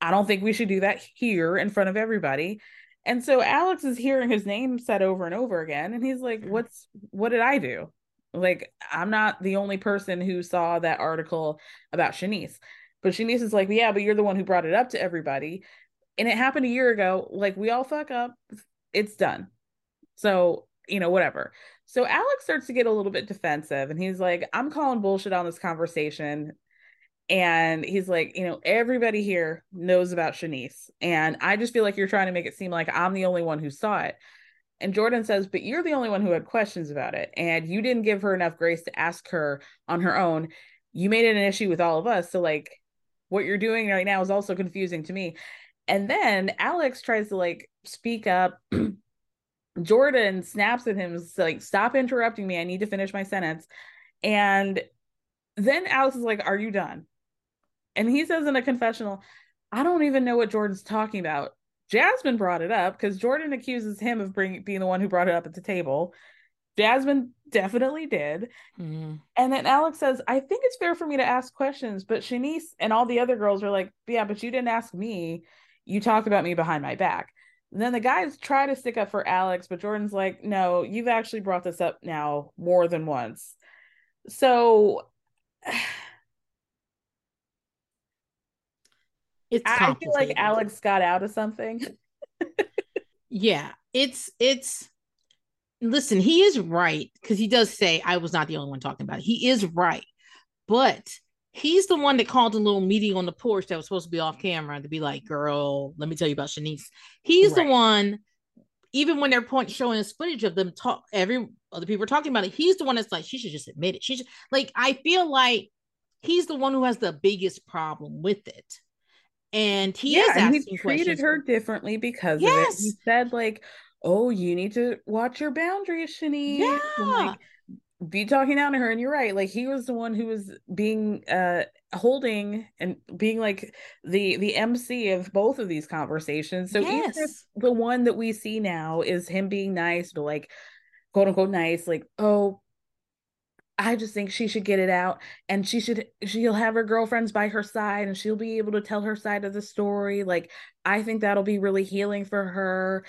I don't think we should do that here in front of everybody. And so Alex is hearing his name said over and over again. And he's like, what's, what did I do? Like, I'm not the only person who saw that article about Shanice. But Shanice is like, yeah, but you're the one who brought it up to everybody. And it happened a year ago. Like, we all fuck up. It's done. So, you know, whatever. So Alex starts to get a little bit defensive and he's like, I'm calling bullshit on this conversation. And he's like, you know, everybody here knows about Shanice. And I just feel like you're trying to make it seem like I'm the only one who saw it. And Jordan says, but you're the only one who had questions about it. And you didn't give her enough grace to ask her on her own. You made it an issue with all of us. So, like, what you're doing right now is also confusing to me. And then Alex tries to like speak up. Jordan snaps at him, like, stop interrupting me. I need to finish my sentence. And then Alex is like, Are you done? And he says in a confessional, I don't even know what Jordan's talking about. Jasmine brought it up because Jordan accuses him of bringing being the one who brought it up at the table. Jasmine definitely did. Mhm. And then Alex says, I think it's fair for me to ask questions, but Shanice and all the other girls are like, Yeah, but you didn't ask me. You talked about me behind my back. And then the guys try to stick up for Alex, but Jordan's like, No, you've actually brought this up now more than once. So It's I feel like. Alex got out of something. Yeah, it's it's listen, he is right because he does say I was not the only one talking about it. He is right, but he's the one that called a little meeting on the porch that was supposed to be off camera to be like, girl, let me tell you about Shanice. He's Right. the one, even when they're point showing us footage of them talk, every other people are talking about it. He's the one that's like, she should just admit it. She should like, I feel like he's the one who has the biggest problem with it. And he is and he treated her differently because of it. Yes. He said, like, oh, you need to watch your boundaries, Shanice. and, Yeah. like, be talking down to her. And you're right. Like he was the one who was being uh holding and being like the the MC of both of these conversations. So even Yes. the one that we see now is him being nice, but like quote unquote nice, like, oh, I just think she should get it out and she should she'll have her girlfriends by her side and she'll be able to tell her side of the story. Like I think that'll be really healing for her.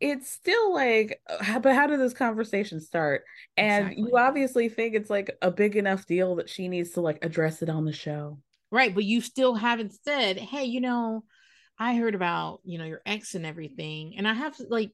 It's still like uh, but how did this conversation start? And Exactly. you obviously think it's like a big enough deal that she needs to like address it on the show. Right, but you still haven't said, "Hey, you know, I heard about you know your ex and everything," and I have like,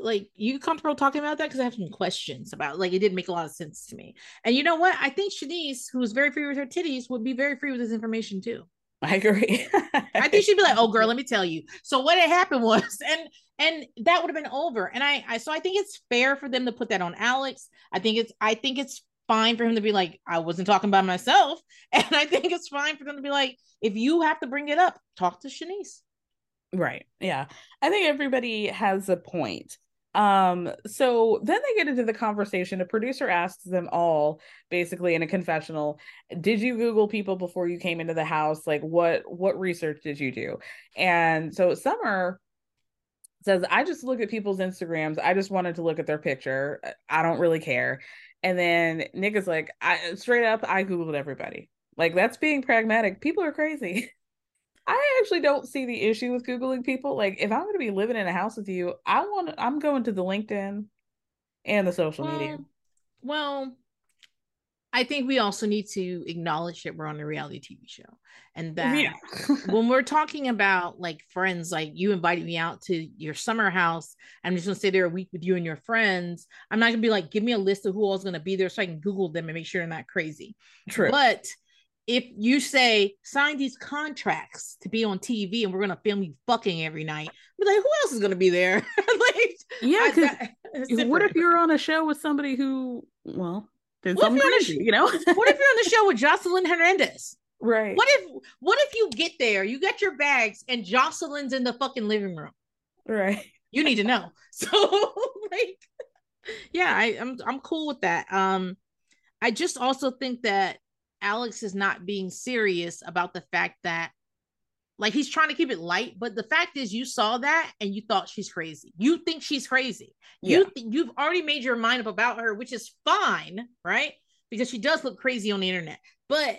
like you comfortable talking about that because I have some questions about. Like, it didn't make a lot of sense to me. And you know what? I think Shanice, who's very free with her titties, would be very free with this information too. I agree. I think she'd be like, "Oh, girl, let me tell you." So what had happened was, and and that would have been over. And I, I, so I think it's fair for them to put that on Alex. I think it's, I think it's fine for him to be like, "I wasn't talking about myself," and I think it's fine for them to be like, "If you have to bring it up, talk to Shanice." Right. Yeah. I think everybody has a point. Um, so then they get into the conversation. A producer asks them all, basically in a confessional, did you Google people before you came into the house? Like what what research did you do? And so Summer says, I just look at people's Instagrams. I just wanted to look at their picture. I don't really care. And then Nick is like, I straight up, I Googled everybody. Like that's being pragmatic. People are crazy. I actually don't see the issue with Googling people. Like if I'm gonna be living in a house with you, I want I'm going to the LinkedIn and the social well, media. Well, I think we also need to acknowledge that we're on a reality TV show and that yeah. when we're talking about like friends, like you invited me out to your summer house, I'm just gonna stay there a week with you and your friends. I'm not gonna be like, give me a list of who all's gonna be there so I can Google them and make sure they're not crazy. True. But if you say sign these contracts to be on TV and we're gonna film you fucking every night, be like, who else is gonna be there? like, yeah, because what if you're on a show with somebody who, well, did what something crazy, sh- you know? what if you're on the show with Jocelyn Hernandez? Right. What if what if you get there, you get your bags, and Jocelyn's in the fucking living room? Right. You need to know. So like, yeah, I, I'm I'm cool with that. Um, I just also think that Alex is not being serious about the fact that like he's trying to keep it light, but the fact is you saw that and you thought she's crazy. You think she's crazy. Yeah. You th- you've already made your mind up about her, which is fine, right? Because she does look crazy on the internet. But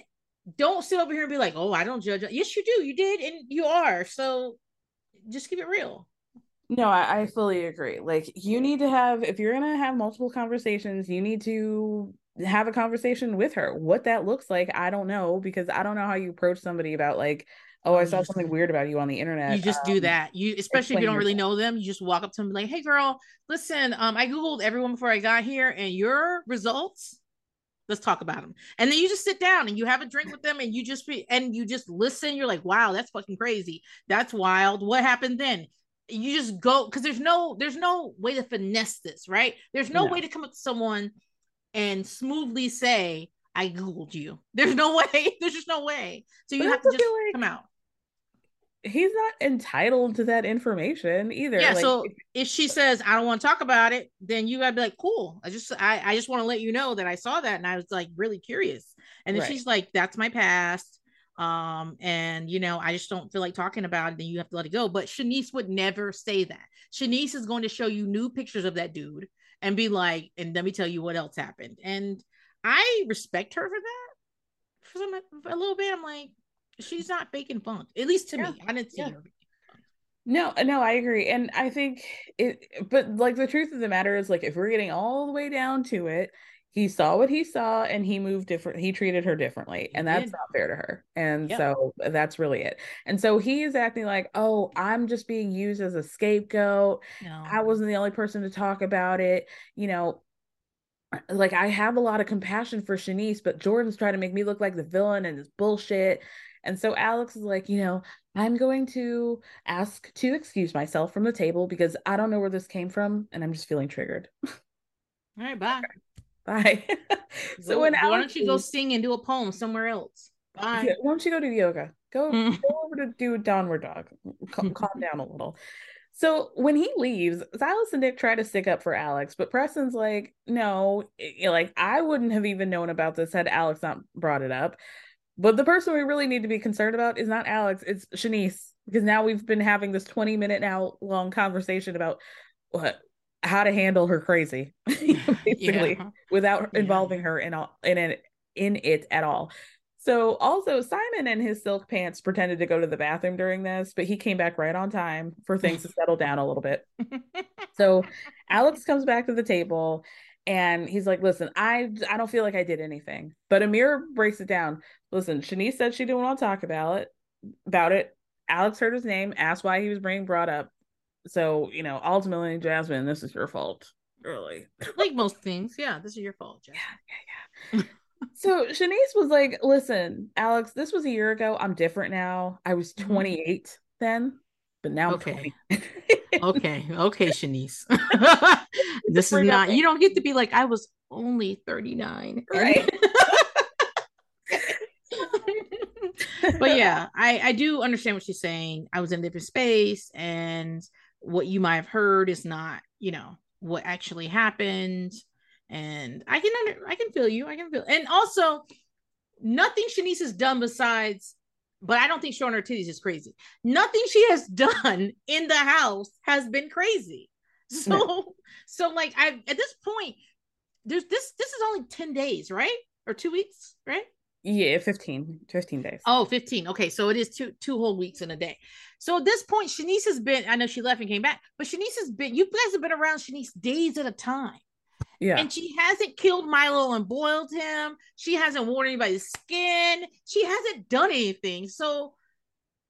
don't sit over here and be like, "Oh, I don't judge." Yes, you do. You did and you are. So just keep it real. No, I, I fully agree. Like you need to have if you're gonna have multiple conversations, you need to have a conversation with her. What that looks like, I don't know because I don't know how you approach somebody about like, oh, I saw something weird about you on the internet. You just um, do that. You especially if you don't really know them, you just walk up to them like, "Hey, girl, listen, um, I googled everyone before I got here, and your results." Let's talk about them. And then you just sit down and you have a drink with them and you just be and you just listen. You're like, wow, that's fucking crazy. That's wild. What happened then? You just go because there's no there's no way to finesse this, right? There's no, no. way to come up to someone and smoothly say, I Googled you. There's no way. There's just no way. So you but have to just like come out. He's not entitled to that information either. Yeah. Like, so if she says, I don't want to talk about it, then you gotta be like, cool. I just I, I just want to let you know that I saw that and I was like really curious. And if right. she's like, that's my past. Um, and you know, I just don't feel like talking about it, then you have to let it go. But Shanice would never say that. Shanice is going to show you new pictures of that dude and be like, and let me tell you what else happened. And I respect her for that. For some a little bit, I'm like, she's not faking funk. At least to yeah. me, I didn't see yeah. her. No, no, I agree. And I think it, but like the truth of the matter is, like, if we're getting all the way down to it, he saw what he saw and he moved different he treated her differently and that's not fair to her and yep. so uh, that's really it. And so he is acting like oh i'm just being used as a scapegoat. No. i wasn't the only person to talk about it. You know uh, like i have a lot of compassion for shanice but jordan's trying to make me look like the villain and it's bullshit. And so alex is like you know i'm going to ask to excuse myself from the table because i don't know where this came from and i'm just feeling triggered. All right bye Bye. so when why don't you go sing and do a poem somewhere else? Bye. Yeah, why don't you go do yoga? Go, mm. go over to do downward dog. Calm, calm down a little. So when he leaves, Silas and Nick try to stick up for Alex, but Preston's like, no, like I wouldn't have even known about this had Alex not brought it up. But the person we really need to be concerned about is not Alex, it's Shanice, because now we've been having this 20 minute now long conversation about what how to handle her crazy basically yeah. without involving yeah. her in all in it in it at all. So also simon and his silk pants pretended to go to the bathroom during this but he came back right on time for things to settle down a little bit. So alex comes back to the table and he's like listen i i don't feel like i did anything. But amir breaks it down. Listen shanice said she didn't want to talk about it about it. Alex heard his name asked why he was being brought up so, you know, ultimately, Jasmine, this is your fault, really. like most things. Yeah, this is your fault, Jasmine. Yeah, yeah, yeah. so Shanice was like, listen, Alex, this was a year ago. I'm different now. I was mm-hmm. 28 mm-hmm. then, but now okay. okay. Okay, Shanice. this is not, you don't get to be like, I was only 39. Right. but yeah, I I do understand what she's saying. I was in a different space, and what you might have heard is not you know, what actually happened. And I can under I can feel you. I can feel and also nothing Shanice has done besides but I don't think showing her titties is crazy. Nothing she has done in the house has been crazy. So, no. so like I at this point, there's this this is only 10 days, right? Or two weeks, right? Yeah, 15, 15 days. Oh, 15. Okay. So it is two two whole weeks in a day. So at this point, Shanice has been, I know she left and came back, but Shanice has been, you guys have been around Shanice days at a time. Yeah. And she hasn't killed Milo and boiled him. She hasn't worn anybody's skin. She hasn't done anything. So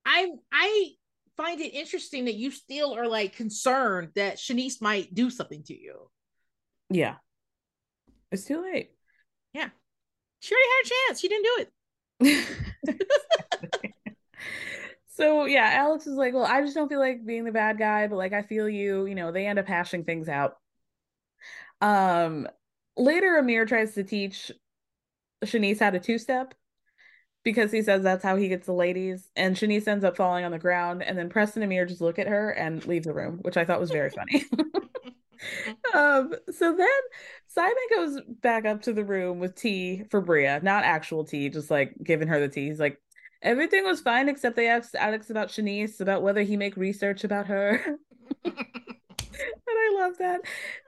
I I find it interesting that you still are like concerned that Shanice might do something to you. Yeah. It's too late. She already had a chance. She didn't do it. so yeah, Alex is like, well, I just don't feel like being the bad guy, but like I feel you, you know, they end up hashing things out. Um, later, Amir tries to teach Shanice how to two step because he says that's how he gets the ladies. And Shanice ends up falling on the ground, and then Preston and Amir just look at her and leave the room, which I thought was very funny. um, so then Simon goes back up to the room with tea for Bria, not actual tea, just like giving her the tea. He's like, everything was fine except they asked Alex about Shanice, about whether he make research about her. And I love that.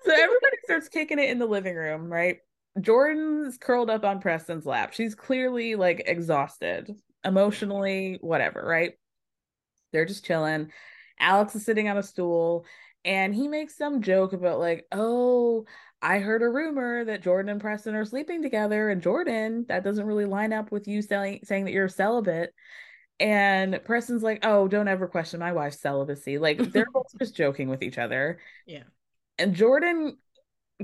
So everybody starts kicking it in the living room, right? Jordan's curled up on Preston's lap. She's clearly like exhausted, emotionally, whatever, right? They're just chilling. Alex is sitting on a stool and he makes some joke about, like, oh, I heard a rumor that Jordan and Preston are sleeping together. And Jordan, that doesn't really line up with you saying, saying that you're celibate. And Preston's like, oh, don't ever question my wife's celibacy. Like they're both just joking with each other. Yeah. And Jordan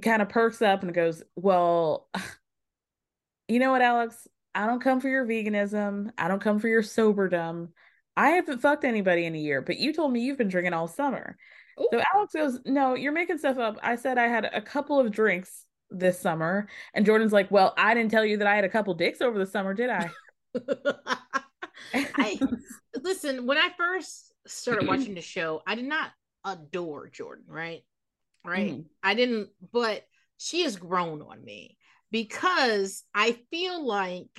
kind of perks up and goes, Well, you know what, Alex? I don't come for your veganism. I don't come for your soberdom. I haven't fucked anybody in a year, but you told me you've been drinking all summer. Ooh. So Alex goes, No, you're making stuff up. I said I had a couple of drinks this summer. And Jordan's like, Well, I didn't tell you that I had a couple dicks over the summer, did I? I listen, when I first started watching the show, I did not adore Jordan, right? Right. Mm. I didn't, but she has grown on me because I feel like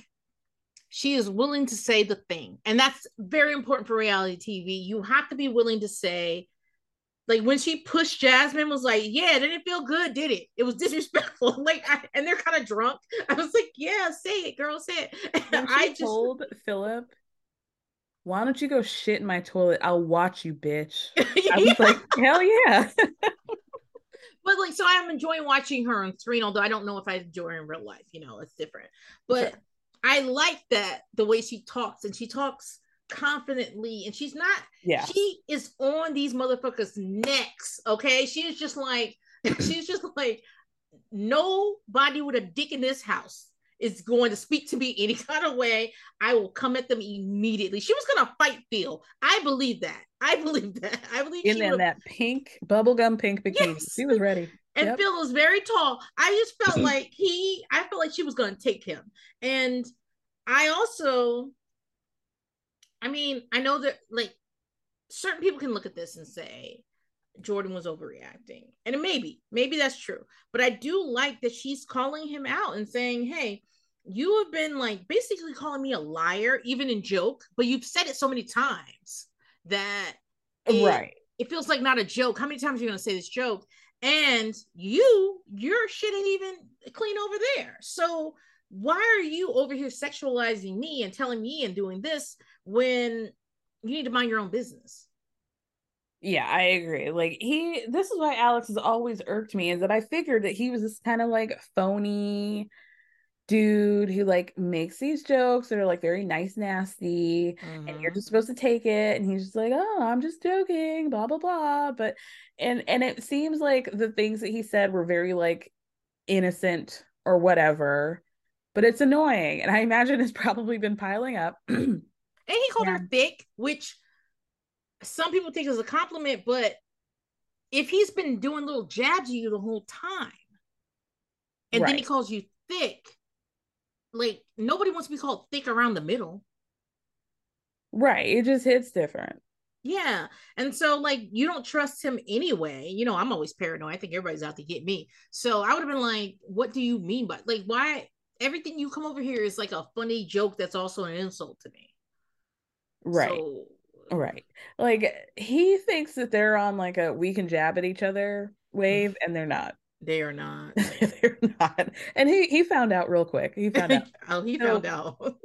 she is willing to say the thing. And that's very important for reality TV. You have to be willing to say, like when she pushed Jasmine was like, yeah, it didn't feel good, did it? It was disrespectful. like, I, and they're kind of drunk. I was like, yeah, say it, girl, say it. And I just told Philip why don't you go shit in my toilet? I'll watch you, bitch. I was like, hell yeah. but like, so I'm enjoying watching her on screen, although I don't know if I enjoy her in real life. You know, it's different. But sure. I like that the way she talks, and she talks confidently, and she's not. Yeah. She is on these motherfuckers' necks. Okay, she is just like, she's just like, nobody with a dick in this house is going to speak to me any kind of way, I will come at them immediately. She was going to fight Phil. I believe that. I believe that. I believe in, in that pink bubblegum pink bikini. Yes. She was ready. And yep. Phil was very tall. I just felt like he, I felt like she was going to take him. And I also, I mean, I know that like certain people can look at this and say, Jordan was overreacting. And maybe, maybe that's true. But I do like that she's calling him out and saying, hey, you have been like basically calling me a liar, even in joke, but you've said it so many times that it, right. It feels like not a joke. How many times are you gonna say this joke? And you, your shit ain't even clean over there. So why are you over here sexualizing me and telling me and doing this when you need to mind your own business? Yeah, I agree. Like he this is why Alex has always irked me is that I figured that he was this kind of like phony dude who like makes these jokes that are like very nice nasty mm-hmm. and you're just mm-hmm. supposed to take it and he's just like oh i'm just joking blah blah blah but and and it seems like the things that he said were very like innocent or whatever but it's annoying and i imagine it's probably been piling up and he called yeah. her thick which some people think is a compliment, but if he's been doing little jabs at you the whole time, and right. then he calls you thick, like nobody wants to be called thick around the middle. Right. It just hits different. Yeah. And so, like, you don't trust him anyway. You know, I'm always paranoid. I think everybody's out to get me. So I would have been like, what do you mean by like why everything you come over here is like a funny joke that's also an insult to me. Right. So, uh, right. Like he thinks that they're on like a we can jab at each other wave and they're not. They are not. they're not. And he he found out real quick. He found out. oh, he found out.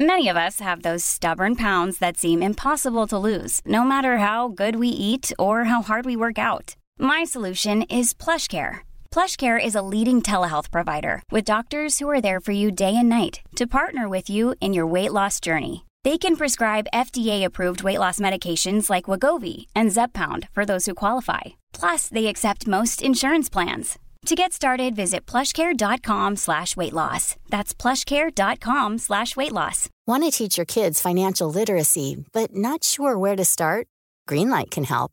Many of us have those stubborn pounds that seem impossible to lose, no matter how good we eat or how hard we work out. My solution is PlushCare. PlushCare is a leading telehealth provider with doctors who are there for you day and night to partner with you in your weight loss journey. They can prescribe FDA-approved weight loss medications like Wegovy and Zepbound for those who qualify. Plus, they accept most insurance plans. To get started, visit plushcare.com slash weight loss. That's plushcare.com slash weight loss. Want to teach your kids financial literacy, but not sure where to start? Greenlight can help.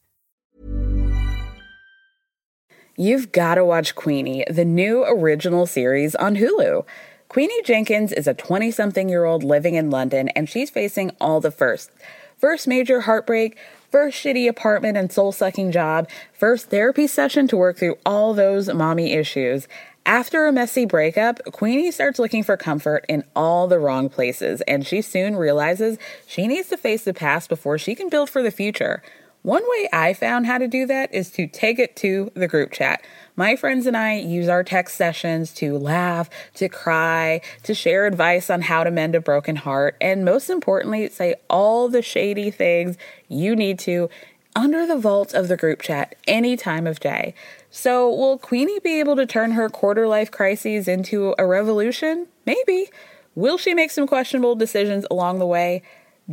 You've got to watch Queenie, the new original series on Hulu. Queenie Jenkins is a 20-something-year-old living in London and she's facing all the firsts. First major heartbreak, first shitty apartment and soul-sucking job, first therapy session to work through all those mommy issues. After a messy breakup, Queenie starts looking for comfort in all the wrong places, and she soon realizes she needs to face the past before she can build for the future. One way I found how to do that is to take it to the group chat. My friends and I use our text sessions to laugh, to cry, to share advice on how to mend a broken heart, and most importantly, say all the shady things you need to under the vault of the group chat any time of day. So, will Queenie be able to turn her quarter life crises into a revolution? Maybe. Will she make some questionable decisions along the way?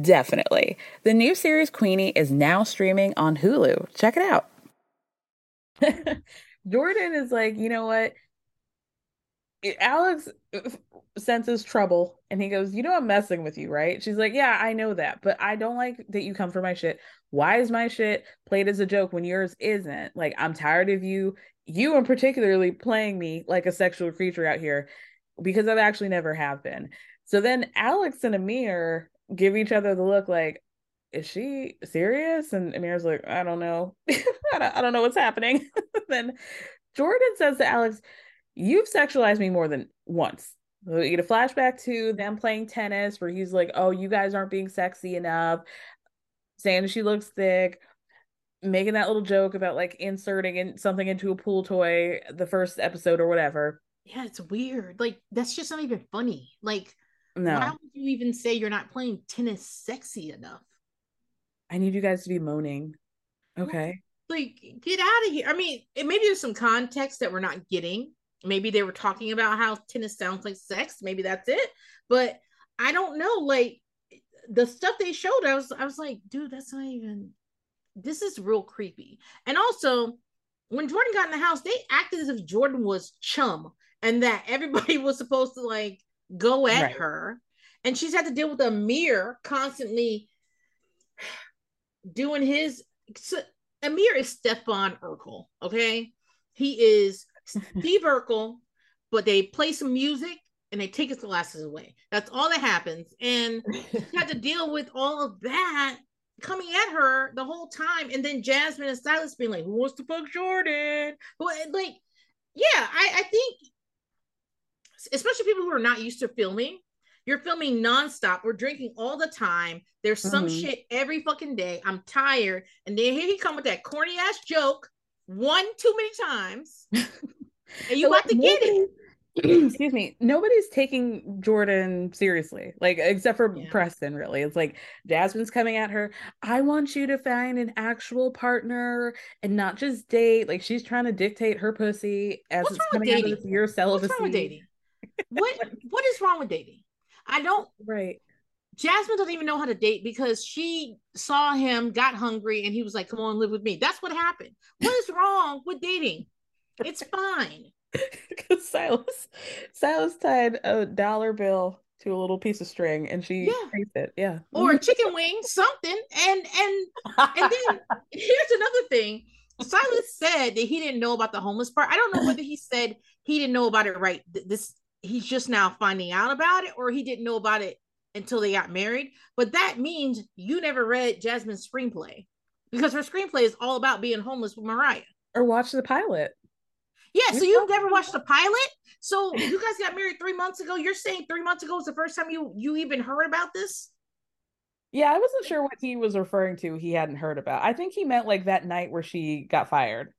Definitely. The new series Queenie is now streaming on Hulu. Check it out. Jordan is like, you know what? Alex uh, senses trouble and he goes, You know, I'm messing with you, right? She's like, Yeah, I know that, but I don't like that you come for my shit. Why is my shit played as a joke when yours isn't? Like, I'm tired of you, you in particularly playing me like a sexual creature out here because I've actually never have been. So then Alex and Amir give each other the look like, Is she serious? And Amir's like, I don't know. I, don't, know what's happening. then Jordan says to Alex, You've sexualized me more than once. We get a flashback to them playing tennis where he's like, Oh, you guys aren't being sexy enough, saying she looks thick, making that little joke about like inserting in something into a pool toy the first episode or whatever. Yeah, it's weird. Like, that's just not even funny. Like, no. why would you even say you're not playing tennis sexy enough? I need you guys to be moaning. Okay. Like, get out of here. I mean, maybe there's some context that we're not getting maybe they were talking about how tennis sounds like sex maybe that's it but i don't know like the stuff they showed i was i was like dude that's not even this is real creepy and also when jordan got in the house they acted as if jordan was chum and that everybody was supposed to like go at right. her and she's had to deal with Amir constantly doing his so Amir is Stefan Urquelle, okay? He is Steve Urkel, but they play some music and they take his glasses away. That's all that happens. And she had to deal with all of that coming at her the whole time. And then Jasmine and Silas being like, Who wants to fuck Jordan? Well, like, yeah, I, I think especially people who are not used to filming, you're filming nonstop. We're drinking all the time. There's some mm-hmm. shit every fucking day. I'm tired. And then here he come with that corny ass joke one too many times. and you got to get it. excuse me nobody's taking jordan seriously like except for yeah. preston really it's like jasmine's coming at her i want you to find an actual partner and not just date like she's trying to dictate her pussy as What's it's coming out of this year celibacy what what is wrong with dating i don't right Jasmine doesn't even know how to date because she saw him, got hungry, and he was like, "Come on, live with me." That's what happened. What is wrong with dating? It's fine. Because Silas, Silas tied a dollar bill to a little piece of string, and she Yeah. it. Yeah, or a chicken wing, something. And and and then here's another thing. Silas said that he didn't know about the homeless part. I don't know whether he said he didn't know about it right. th- This he's just now finding out about it, or he didn't know about it until they got married. But that means you never read Jasmine's screenplay because her screenplay is all about being homeless with Mariah. or watch the pilot. Yeah, so you've never watched the pilot. So you guys got married three months ago. You're saying three months ago was the first time you you even heard about this? Yeah, I wasn't sure what he was referring to. He hadn't heard about. I think he meant like that night where she got fired.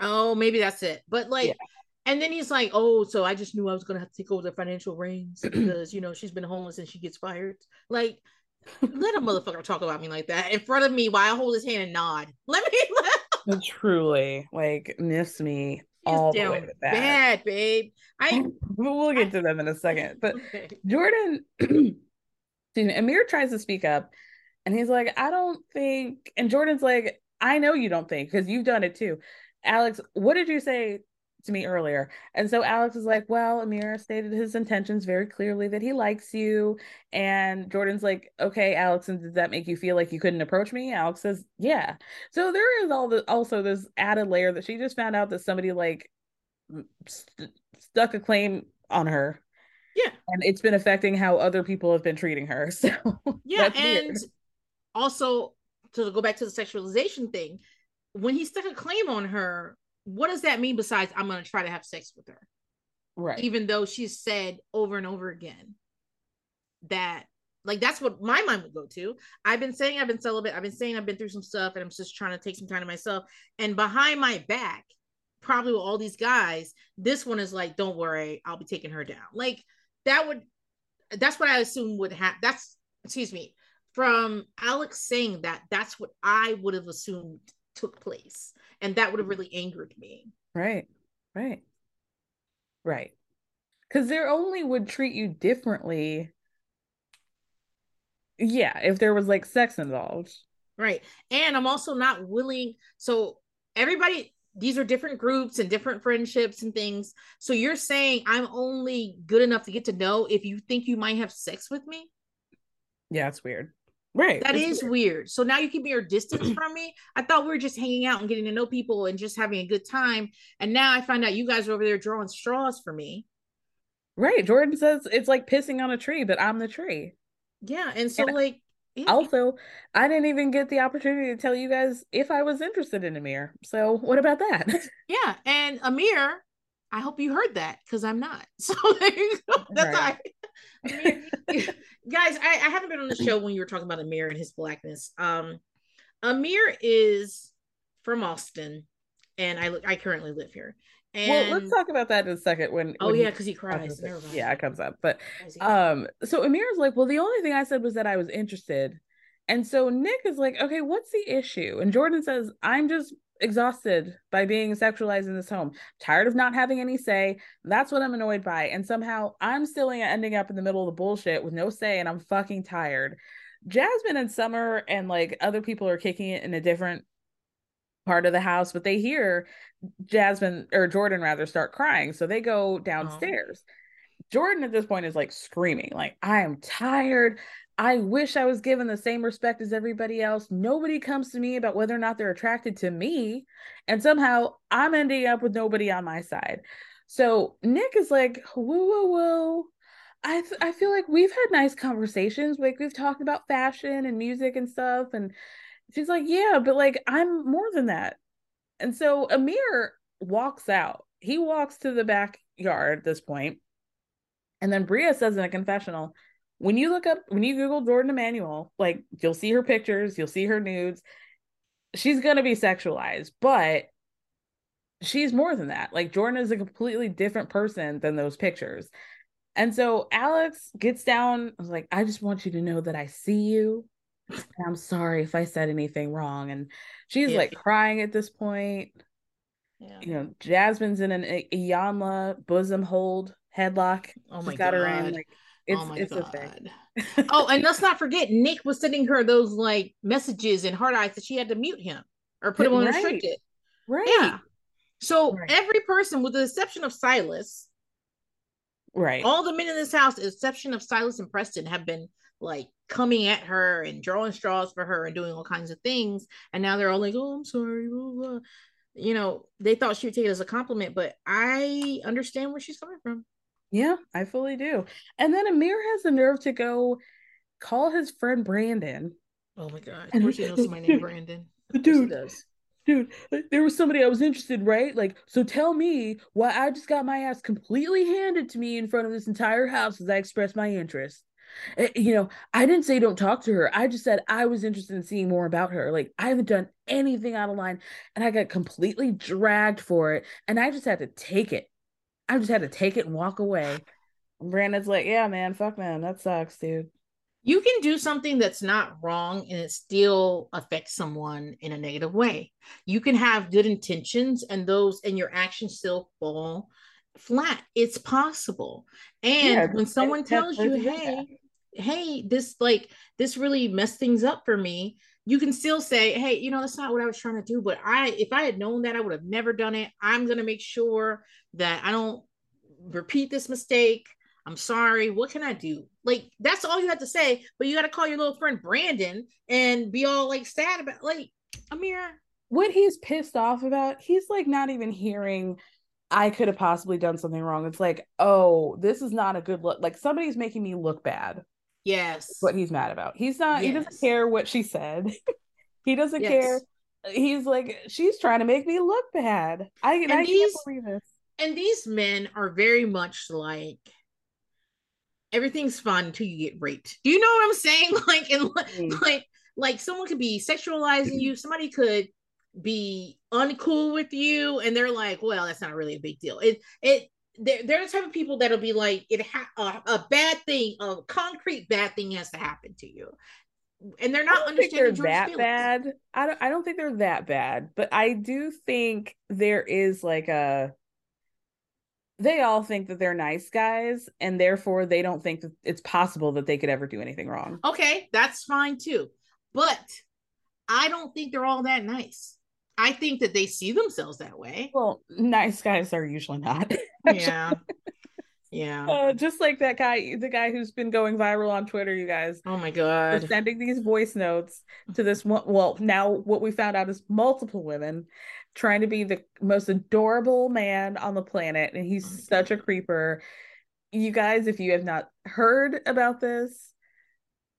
Oh, maybe that's it. But like, Yeah. And then he's like, "Oh, so I just knew I was gonna have to take over the financial reins because you know she's been homeless and she gets fired." Like, let a motherfucker talk about me like that in front of me while I hold his hand and nod. Let me. Truly, like miss me he's all the way to that. bad, babe. I We'll get to them in a second, but okay. Jordan, Amir tries to speak up and he's like, I don't think, and Jordan's like, I know you don't think because you've done it too. Alex, what did you say to me earlier? And so Alex is like, Well, Amir stated his intentions very clearly that he likes you. And Jordan's like, Okay, Alex, and did that make you feel like you couldn't approach me? Alex says, Yeah. So there is all the also this added layer that she just found out that somebody like st- stuck a claim on her Yeah. and it's been affecting how other people have been treating her. So Yeah, and weird. also to go back to the sexualization thing, when he stuck a claim on her, what does that mean besides I'm gonna try to have sex with her? right, Even though she's said over and over again that like that's what my mind would go to. I've been saying I've been celibate, I've been saying I've been through some stuff and I'm just trying to take some time to myself. And behind my back, probably with all these guys, this one is like, don't worry, I'll be taking her down. Like that would that's what I assume would happen. That's excuse me, from Alex saying that, that's what I would have assumed took place. And that would have mm-hmm. really angered me. right, right, right. Because they only would treat you differently. Yeah, if there was like sex involved. Right. And I'm also not willing. So everybody, these are different groups and different friendships and things. So you're saying I'm only good enough to get to know if you think you might have sex with me? Yeah, it's weird. Right. That is weird. So now you keep your distance from me. I thought we were just hanging out and getting to know people and just having a good time. And now I find out you guys are over there drawing straws for me. Right. Jordan says it's like pissing on a tree, but I'm the tree. Yeah. And so And like yeah. Also, I didn't even get the opportunity to tell you guys if I was interested in Amir. So what about that? Yeah, and Amir, I hope you heard that because I'm not. So there you go. That's Right. Amir, guys, I, I haven't been on the show when you were talking about Amir and his blackness. Um, Amir is from Austin, and I I currently live here. And well, let's talk about that in a second when oh when yeah, because he cries. up. mind. Yeah, it comes up. But Cries, he- um so Amir's like, well, the only thing I said was that I was interested. And so Nick is like, okay, what's the issue? And Jordan says, I'm just exhausted by being sexualized in this home. Tired of not having any say. That's what I'm annoyed by. And somehow I'm still ending up in the middle of the bullshit with no say and I'm fucking tired. Jasmine and Summer and like other people are kicking it in a different part of the house, but they hear Jasmine or Jordan rather start crying. So they go oh. downstairs. Jordan at this point is like screaming, like, I am tired. I wish I was given the same respect as everybody else. Nobody comes to me about whether or not they're attracted to me. And somehow I'm ending up with nobody on my side. So Nick is like, whoa, whoa, whoa. I, th- I feel like we've had nice conversations. Like we've talked about fashion and music and stuff. And she's like, yeah, but like I'm more than that. And so Amir walks out. He walks to the backyard at this point. And then Bria says in a confessional, when you look up, when you Google Jordan Emanuel, like you'll see her pictures, you'll see her nudes. She's going to be sexualized, but she's more than that. Like Jordan is a completely different person than those pictures. And so Alex gets down. I was like, I just want you to know that I see you. And I'm sorry if I said anything wrong. And she's Yeah. like crying at this point. Yeah. You know, Jasmine's in an I- Iyanla bosom hold headlock. Oh my She's got her in like Oh it's, oh my it's god. a thing. oh, and let's not forget Nick was sending her those like messages and hard eyes that she had to mute him or put him on Right. restricted. Right. Yeah. So Right. every person, with the exception of Silas, Right. all the men in this house, exception of Silas and Preston, have been like coming at her and drawing straws for her and doing all kinds of things. And now they're all like, "Oh, I'm sorry." Blah, blah. You know, they thought she would take it as a compliment, but I understand where she's coming from. Yeah, I fully do. And then Amir has the nerve to go call his friend Brandon. Oh my god! Of course, he knows my name, Brandon. Dude. does. Dude, there was somebody I was interested, in, right? Like, so tell me why I just got my ass completely handed to me in front of this entire house as I expressed my interest. Eh, You know, I didn't say don't talk to her. I just said I was interested in seeing more about her. Like, I haven't done anything out of line, and I got completely dragged for it, and I just had to take it. I just had to take it and walk away. And Brandon's like, yeah, man, fuck man, that sucks, dude. you can do something that's not wrong and it still affects someone in a negative way. You can have good intentions and those and your actions still fall flat. It's possible. And Yeah, when someone tells you, "Hey, hey, this like this really messed things up for me," you can still say, "Hey, you know, that's not what I was trying to do, but I if I had known that, I would have never done it. I'm going to make sure that I don't repeat this mistake." I'm sorry. What can I do? Like that's all you have to say. But you got to call your little friend Brandon and be all like sad about like Amir. what he's pissed off about, he's like not even hearing I could have possibly done something wrong. It's like, oh, this is not a good look. Like somebody's making me look bad. Yes. What he's mad about. He's not, he doesn't care what she said. he doesn't Yes. care. He's like, she's trying to make me look bad. I, And I these- can't believe this. and these men are very much like everything's fun until you get raped. Do you know what I'm saying? Like and Mm. like like someone could be sexualizing you, somebody could be uncool with you, and they're like, well, that's not really a big deal. It it they're, they're the type of people that'll be like, it ha- a, a bad thing, a concrete bad thing has to happen to you, and they're not they're understanding Jordan's that feelings. bad. I don't I don't think they're that bad, but I do think there is like a they all think that they're nice guys and therefore they don't think that it's possible that they could ever do anything wrong. Okay, that's fine too. But I don't think they're all that nice. I think that they see themselves that way. Well, nice guys are usually not. Yeah. Yeah. Uh, just like that guy, the guy who's been going viral on Twitter, you guys. Oh my god. sending these voice notes to this one. Well, now what we found out is multiple women trying to be the most adorable man on the planet, and he's Oh such a creeper. You guys, if you have not heard about this,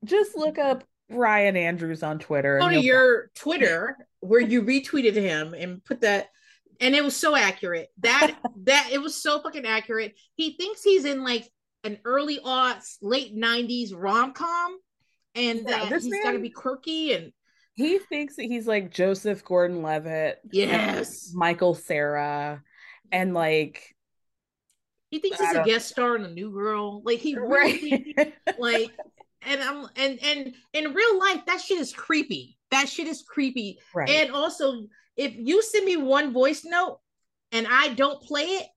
just look up Ryan Andrews on Twitter. Go to your Twitter where you retweeted him and put that and it was so accurate. That that it was so fucking accurate. He thinks he's in like an early aughts, late 90s rom-com and Yeah, that he's got to be quirky and he thinks that he's like Joseph Gordon-Levitt, yes. Michael Cera, and like He thinks I he's a guest star in a new girl. Like he really right. like and i'm and and in real life that shit is creepy. That shit is creepy. Right. and also if you send me one voice note and i don't play it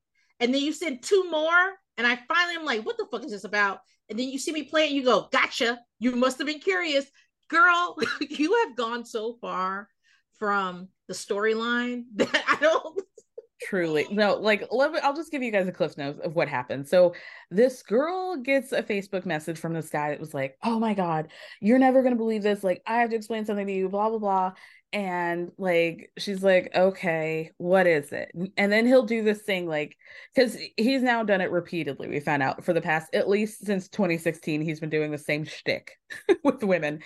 and then you send two more and i finally am like what the fuck is this about? And then you see me play it and you go gotcha. You must have been curious. Girl you have gone so far from the storyline that i don't Truly. No, like let me, I'll just give you guys a cliff notes of what happened. So this girl gets a Facebook message from this guy that was like, "Oh my god, you're never to believe this. Like I have to explain something to you, blah blah blah." And like she's like, "Okay, what is it?" And then he'll do this thing like cuz he's now done it repeatedly. We found out for the past at least since 2016 he's been doing the same shtick with women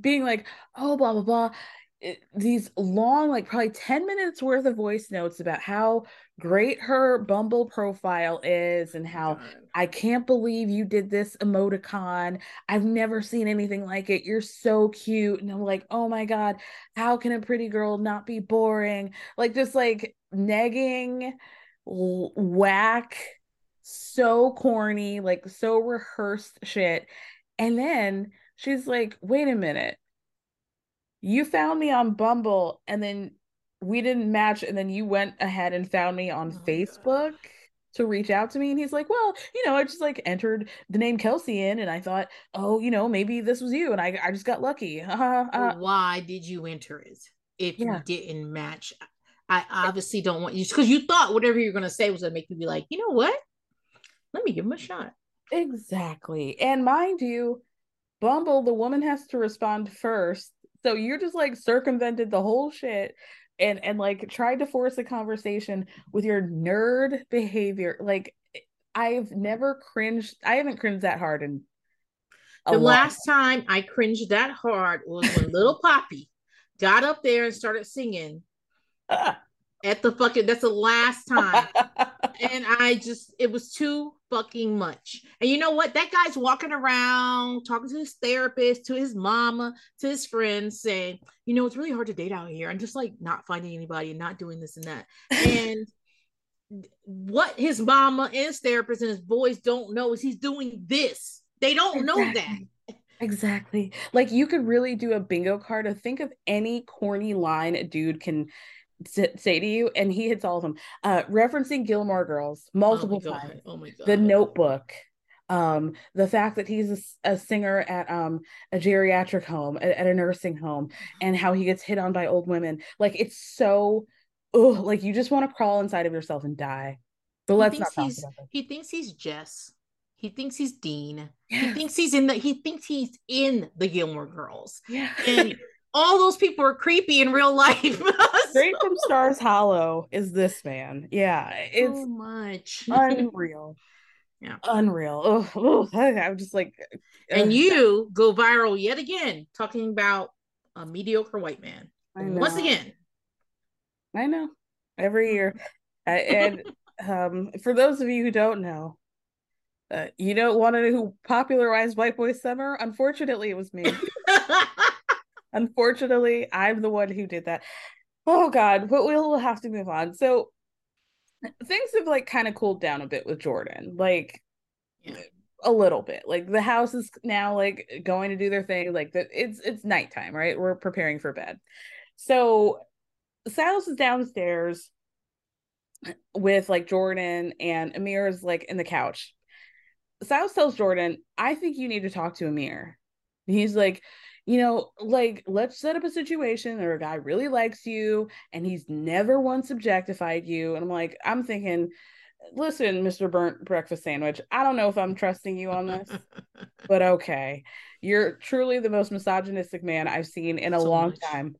being like, "Oh blah blah blah." It- these long, like probably 10 minutes worth of voice notes about how great her Bumble profile is and oh how I can't believe you did this emoticon. I've never seen anything like it. You're so cute. And I'm like, oh my God, how can a pretty girl not be boring? Like, just like negging, w- whack, so corny, like so rehearsed shit. And then she's like, wait a minute you found me on Bumble and then we didn't match and then you went ahead and found me on Oh my God. Facebook. to reach out to me and he's like well you know i just like entered the name kelsey in and i thought oh you know maybe this was you and i, I just got lucky uh, uh, why did you enter it if Yeah. you didn't match i obviously don't want you because you thought whatever you're going to say was going to make you be like you know what let me give him a shot exactly and mind you bumble the woman has to respond first so you're just like circumvented the whole shit and and like tried to force a conversation with your nerd behavior. Like i've never cringed i haven't cringed that hard in the last time I cringed that hard was when little Poppy got up there and started singing at the fucking. That's the last time, and I just it was too fucking much. And you know what? That guy's walking around talking to his therapist, to his mama, to his friends, saying, "You know, it's really hard to date out here. I'm just like not finding anybody and not doing this and that." And what his mama and his therapist and his boys don't know is he's doing this. They don't know that. Exactly. Exactly. Like you could really do a bingo card to think of any corny line a dude can say to you, and he hits all of them. Uh, referencing Gilmore Girls multiple oh times. Oh my god. The Notebook. Um, the fact that he's a, a singer at um a geriatric home, at, at a nursing home, and how he gets hit on by old women. Like it's so, oh, like you just want to crawl inside of yourself and die. But He let's not talk about this. he thinks he's Jess. He thinks he's Dean. He thinks he's in the he thinks he's in the Gilmore Girls. Yeah. And all those people are creepy in real life. Straight from Stars Hollow is this man. Yeah, it's so much. unreal. Yeah. Unreal. Oh, I'm just like, and you go viral yet again talking about a mediocre white man. Once again. I know every year. Uh, and um, for those of you who don't know, uh, you don't want to know who popularized White Boy Summer? Unfortunately, it was me. Unfortunately, I'm the one who did that. Oh God, but we'll have to move on. So things have like kind of cooled down a bit with Jordan, like Yeah. a little bit. Like the house is now like going to do their thing. Like the, it's it's nighttime, right? We're preparing for bed. So Silas is downstairs with like Jordan and Amir is like in the couch. Silas tells Jordan, I think you need to talk to Amir. He's like, you know, like, let's set up a situation where a guy really likes you and he's never once objectified you. And I'm like, I'm thinking, listen, Mr. Burnt Breakfast Sandwich, I don't know if I'm trusting you on this, but okay. You're truly the most misogynistic man I've seen in a So long much. time.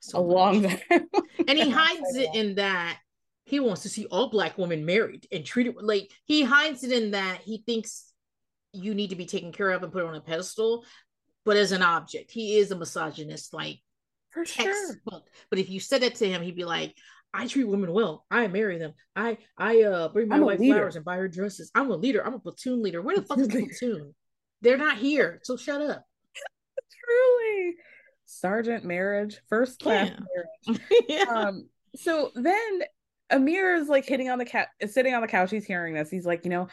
So a long time. and he hides it in that he wants to see all black women married and treated like he hides it in that he thinks you need to be taken care of and put on a pedestal but as an object he is a misogynist like For sure. but if you said that to him he'd be like i treat women well i marry them i i uh bring my wife leader. flowers and buy her dresses i'm a leader i'm a platoon leader where the fuck is leader. platoon they're not here so shut up Truly. Sergeant marriage, first class Yeah. marriage. yeah. um so then amir is like hitting on the cat is sitting on the couch he's hearing this he's like you know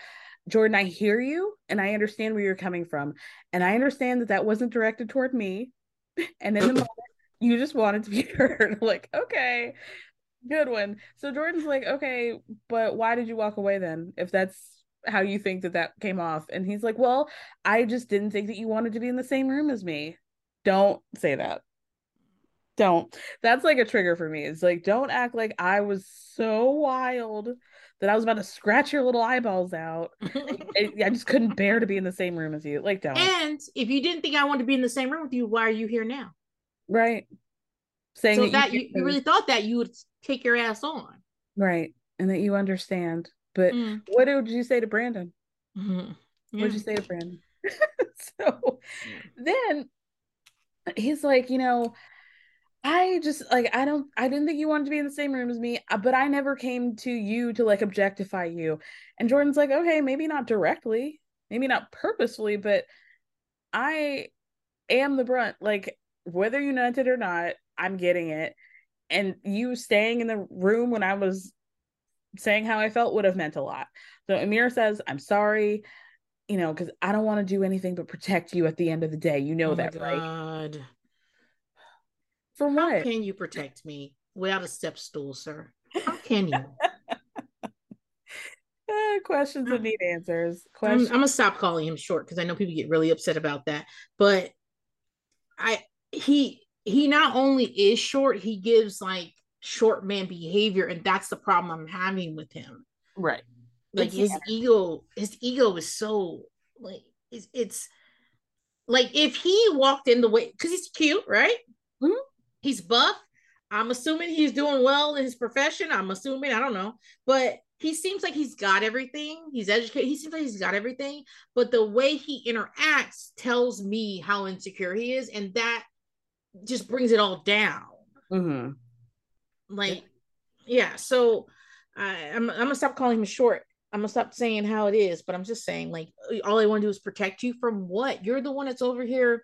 jordan i hear you and i understand where you're coming from. And i understand that that wasn't directed toward me. And in the moment you just wanted to be heard like okay good one. So jordan's like okay but why did you walk away then? If that's how you think that that came off. And he's like well i just didn't think that you wanted to be in the same room as me. Don't say that. Don't. That's like a trigger for me. It's like don't act like i was so wild that i was about to scratch your little eyeballs out. I, I just couldn't bear to be in the same room as you. Like don't. And if you didn't think i wanted to be in the same room with you why are you here now? Right. Saying so that, that you, you, really thought that you would take your ass on. Right. And that you understand. But Mm. what did you say to brandon? Mhm. what did you say to brandon? So then he's like you know I just like I don't I didn't think you wanted to be in the same room as me, uh, but I never came to you to like objectify you. And Jordan's like, okay, maybe not directly, maybe not purposefully, but I am the brunt. Like whether you meant it or not, I'm getting it. And you staying in the room when I was saying how I felt would have meant a lot. So Amir says, I'm sorry, you know, because I don't want to do anything but protect you at the end of the day. You know oh that, right? God. For How can you protect me without a step stool, sir? How can you? Uh, questions that need answers. I'm, I'm gonna stop calling him short because I know people get really upset about that. But I he he not only is short, he gives like short man behavior, and that's the problem I'm having with him. right. Like his ego, his ego is so like it's, it's like if he walked in the way because he's cute, right? Mhm. He's buff. I'm assuming he's doing well in his profession. I'm assuming, I don't know, but he seems like he's got everything. He's educated. He seems like he's got everything, but the way he interacts tells me how insecure he is, and that just brings it all down. Mm-hmm. Like, yeah. So I, I'm I'm gonna stop calling him short. I'm gonna stop saying how it is, but I'm just saying like all I want to do is protect you from what? You're the one that's over here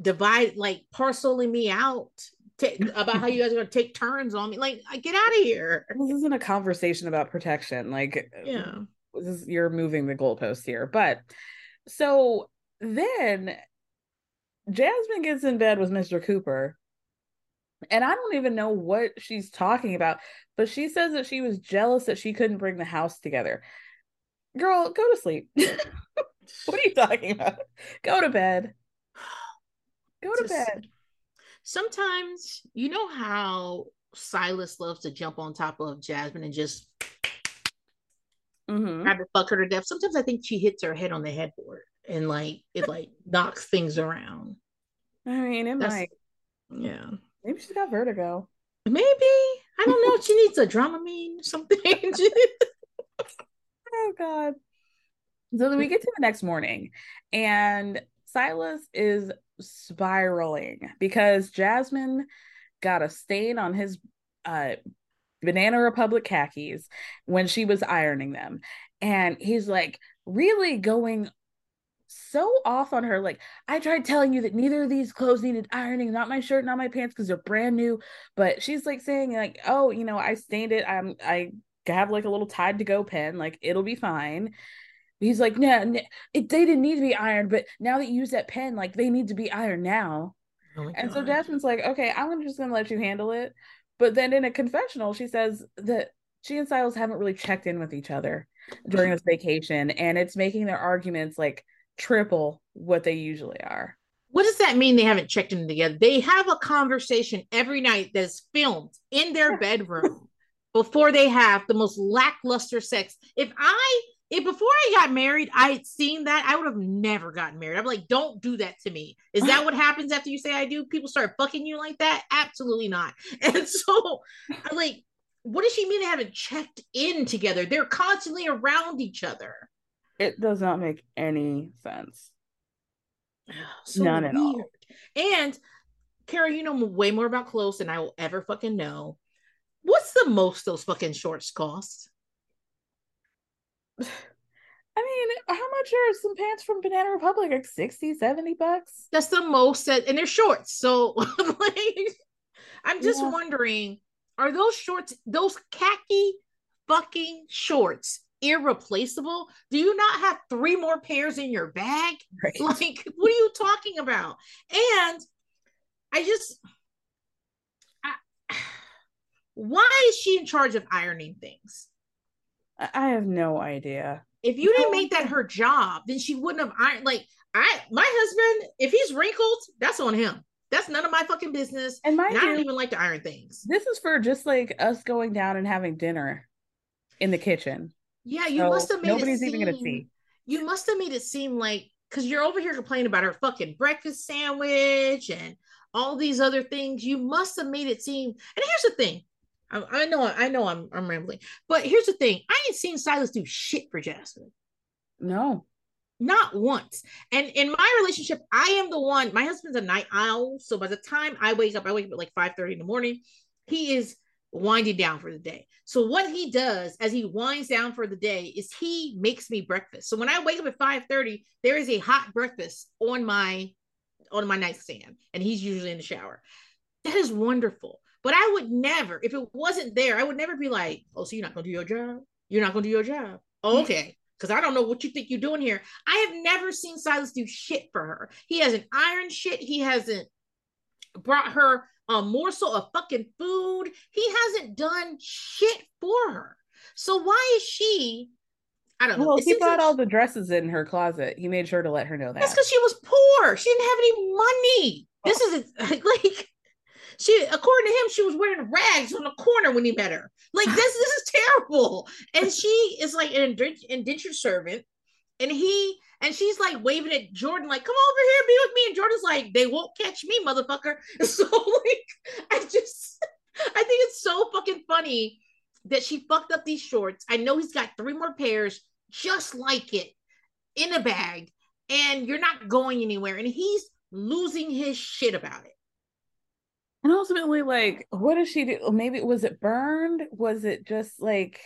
divide like parceling me out ta- about how you guys are gonna take turns on me. Like, I get out of here. This isn't a conversation about protection. Like, Yeah. this is, you're moving the goalpost here. But so then Jasmine gets in bed with Mr. Cooper. And I don't even know what she's talking about, but she says that she was jealous that she couldn't bring the house together. Girl, go to sleep. what are you talking about? Go to bed. Go to Just- bed. Sometimes you know how Silas loves to jump on top of Jasmine and just Mhm. try to fuck her to death. Sometimes I think she hits her head on the headboard and like it like knocks things around. I mean, it That's- might. Yeah. Maybe she's got vertigo. Maybe. I don't know. She needs a Dramamine, or something. Oh God. So then we get to the next morning, and Silas is spiraling because Jasmine got a stain on his uh Banana Republic khakis when she was ironing them. And he's like really going so off on her. Like, I tried telling you that neither of these clothes needed ironing, not my shirt, not my pants, because they're brand new. But she's like saying, like, oh, you know, I stained it. I'm I have like a little Tide to Go pen, like it'll be fine. He's like, no, no it, they didn't need to be ironed, but now that you use that pen, like they need to be ironed now. Oh my And so God. Jasmine's like, okay, I'm just gonna let you handle it. But then in a confessional, she says that she and Silas haven't really checked in with each other during this vacation, and it's making their arguments like triple what they usually are. What does that mean they haven't checked in together? They have a conversation every night that's filmed in their bedroom before they have the most lackluster sex. If I if before I got married, I had seen that, I would have never gotten married. I'm like, don't do that to me. Is that what happens after you say I do? People start fucking you like that? Absolutely not. And so I'm like, what does she mean they haven't checked in together? They're constantly around each other. It does not make any sense. So None at all. And Kara, you know way more about clothes than I will ever fucking know. What's the most those fucking shorts cost? I mean, how much are some pants from Banana Republic? Like 60, 70 bucks? That's the most that, and they're shorts. So, like, I'm just Yeah. wondering, are those shorts, those khaki fucking shorts, irreplaceable? Do you not have three more pairs in your bag? Right. Like, what are you talking about? And I just, I, why is she in charge of ironing things? I have no idea. If you didn't make that her job, then she wouldn't have ironed. Like, I, my husband, if he's wrinkled, that's on him. That's none of my fucking business. And mind And I don't even like to iron things. this is for just like us going down and having dinner in the kitchen. Yeah, you So must have made nobody's it even gonna seem- see. You must have made it seem like because you're over here complaining about her fucking breakfast sandwich and all these other things. You must have made it seem. And here's the thing. I, I know, I know, I'm I'm rambling, but here's the thing. I ain't seen Silas do shit for Jasmine. No. not once. And in my relationship, I am the one. My husband's a night owl, so by the time I wake up, I wake up at like five thirty in the morning. He is winding down for the day. So what he does as he winds down for the day is he makes me breakfast. So when I wake up at five thirty, there is a hot breakfast on my on my nightstand, and he's usually in the shower. That is wonderful. But I would never, if it wasn't there, I would never be like, "Oh, so you're not gonna do your job? You're not gonna do your job? Oh, okay." because I don't know what you think you're doing here. I have never seen Silas do shit for her. He hasn't ironed shit. He hasn't brought her a morsel of fucking food. He hasn't done shit for her. So why is she I don't know. Well, It he bought like- all the dresses in her closet. He made sure to let her know that. That's because she was poor. She didn't have any money. This is like she, according to him, she was wearing rags on the corner when he met her. Like this, this is terrible. And she is like an indentured, servant, and he and she's like waving at Jordan, like, "Come over here, be with me." And Jordan's like, "They won't catch me, motherfucker." So like, I just, I think it's so fucking funny that she fucked up these shorts. I know he's got three more pairs just like it in a bag and you're not going anywhere and he's losing his shit about it And ultimately, like, what does she do? Maybe was it burned? Was it just like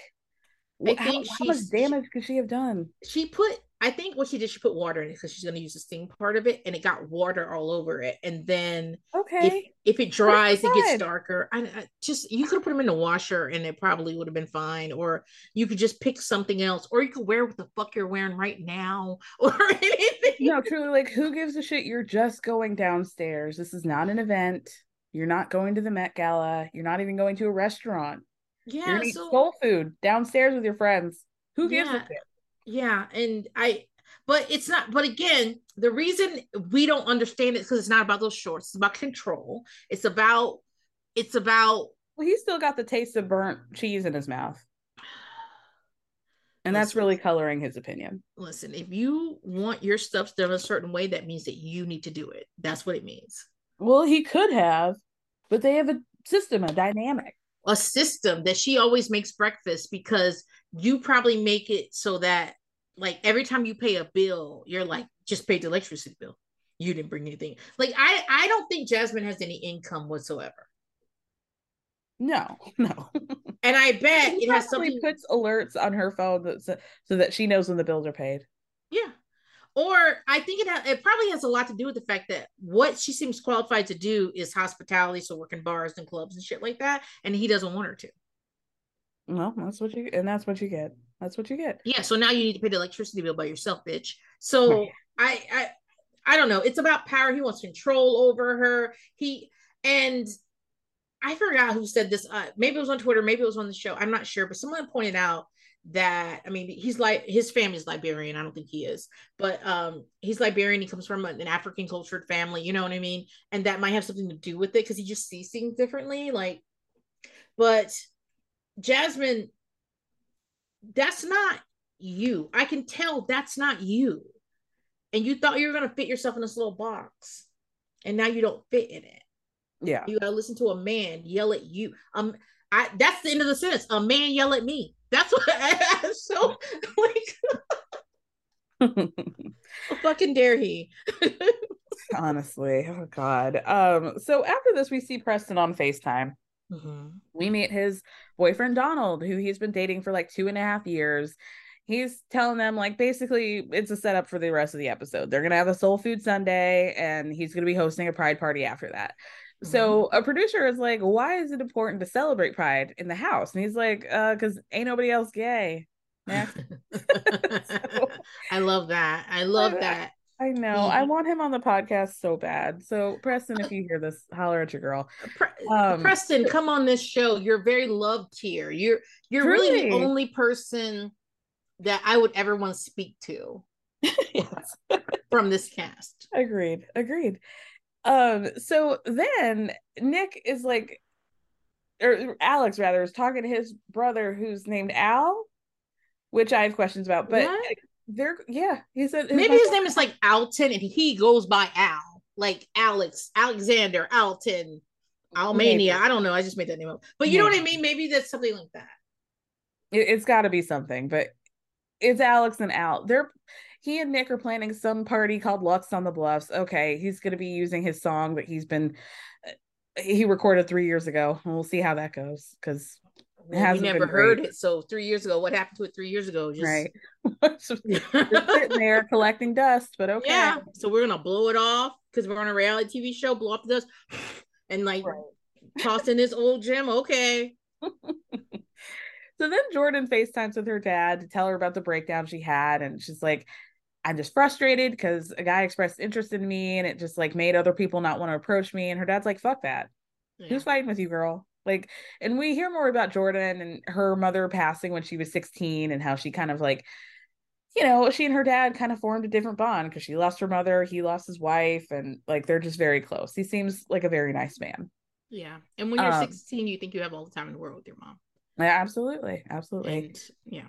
I how, think how much damage could she have done? she put i think what she did she put water in it because she's going to use the steam part of it and it got water all over it and then Okay. if, if it dries it gets darker I, I just you could have put them in the washer and it probably would have been fine or you could just pick something else or you could wear what the fuck you're wearing right now or anything no, truly, like, who gives a shit? You're just going downstairs. This is not an event. You're not going to the Met Gala. You're not even going to a restaurant. You're yeah so soul food downstairs with your friends. Who gives Yeah. a shit? Yeah, and I, but it's not. But again, the reason we don't understand it because it's not about those shorts. It's about control. It's about. It's about. Well, he's still got the taste of burnt cheese in his mouth. And that's really coloring his opinion. Listen, if you want your stuff done a certain way, that means that you need to do it. That's what it means. Well, he could have, but they have a system, a dynamic. A system that she always makes breakfast because you probably make it so that, like, every time you pay a bill, you're like, just pay the electricity bill. You didn't bring anything. Like, I, I don't think Jasmine has any income whatsoever. No, no. And I bet He it has something. puts alerts on her phone that, so, so that she knows when the bills are paid. Yeah. Or I think it ha- it probably has a lot to do with the fact that what she seems qualified to do is hospitality, so working bars and clubs and shit like that, and he doesn't want her to. Well, that's what you and that's what you get. That's what you get. Yeah, so now you need to pay the electricity bill by yourself, bitch. So Right. I I I don't know. It's about power. He wants control over her. He and I forgot who said this. Uh, maybe it was on Twitter, maybe it was on the show. I'm not sure, but someone pointed out that I mean he's like his family's Liberian. I don't think he is, but um he's Liberian. He comes from an African cultured family. You know what I mean? And that might have something to do with it because he just sees things differently. Like, but Jasmine, that's not you. I can tell that's not you. And you thought you were gonna fit yourself in this little box, and now you don't fit in it. Yeah. You gotta listen to a man yell at you. Um, I that's the end of the sentence. A man yell at me. That's what. I, so like, fucking dare he? Honestly. Oh God. Um, so after this, we see Preston on FaceTime. Mhm. we meet his boyfriend Donald, who he's been dating for like two and a half years. He's telling them like basically it's a setup for the rest of the episode. They're gonna have a soul food Sunday, and he's gonna be hosting a pride party after that. So a producer is like, "Why is it important to celebrate pride in the house?" And he's like, "Uh, because ain't nobody else gay." Next. So- I love that. I love I- that. I know. I Mhm. want him on the podcast so bad. So Preston, if you hear this, holler at your girl. Pre- Um, Preston, come on this show. You're very loved here. You're you're really the only person that I would ever want to speak to yes. from this cast. Agreed. Agreed. Um, so then Nick is like or Alex rather is talking to his brother who's named Al, which I have questions about, but What? they're yeah, he said Maybe his name is like Alton and he goes by Al, like Alex, Alexander, Alton, Almania. Maybe. I don't know. I just made that name up. But you know what I mean? Maybe that's something like that. it, has got to be something, but it's Alex and Al. They're he and Nick are planning some party called Lux on the Bluffs. Okay, he's going to be using his song that he's been uh, he recorded three years ago. We'll see how that goes because Well, we hasn't never heard it. So three years ago, what happened to it three years ago? Just, right. Sitting there collecting dust, but okay. Yeah. So we're gonna blow it off because we're on a reality TV show, blow off the dust and like Right. toss in this old gem. Okay. So then Jordan FaceTimes with her dad to tell her about the breakdown she had. And she's like, I'm just frustrated because a guy expressed interest in me and it just like made other people not want to approach me. And her dad's like, fuck that. Yeah. Who's fighting with you, girl? Like, and we hear more about Jordan and her mother passing when she was 16 and how she kind of like you know, she and her dad kind of formed a different bond because she lost her mother, he lost his wife, and like they're just very close. He seems like a very nice man. Yeah. And when you're Um, 16, you think you have all the time in the world with your mom. Yeah, absolutely, absolutely. And yeah.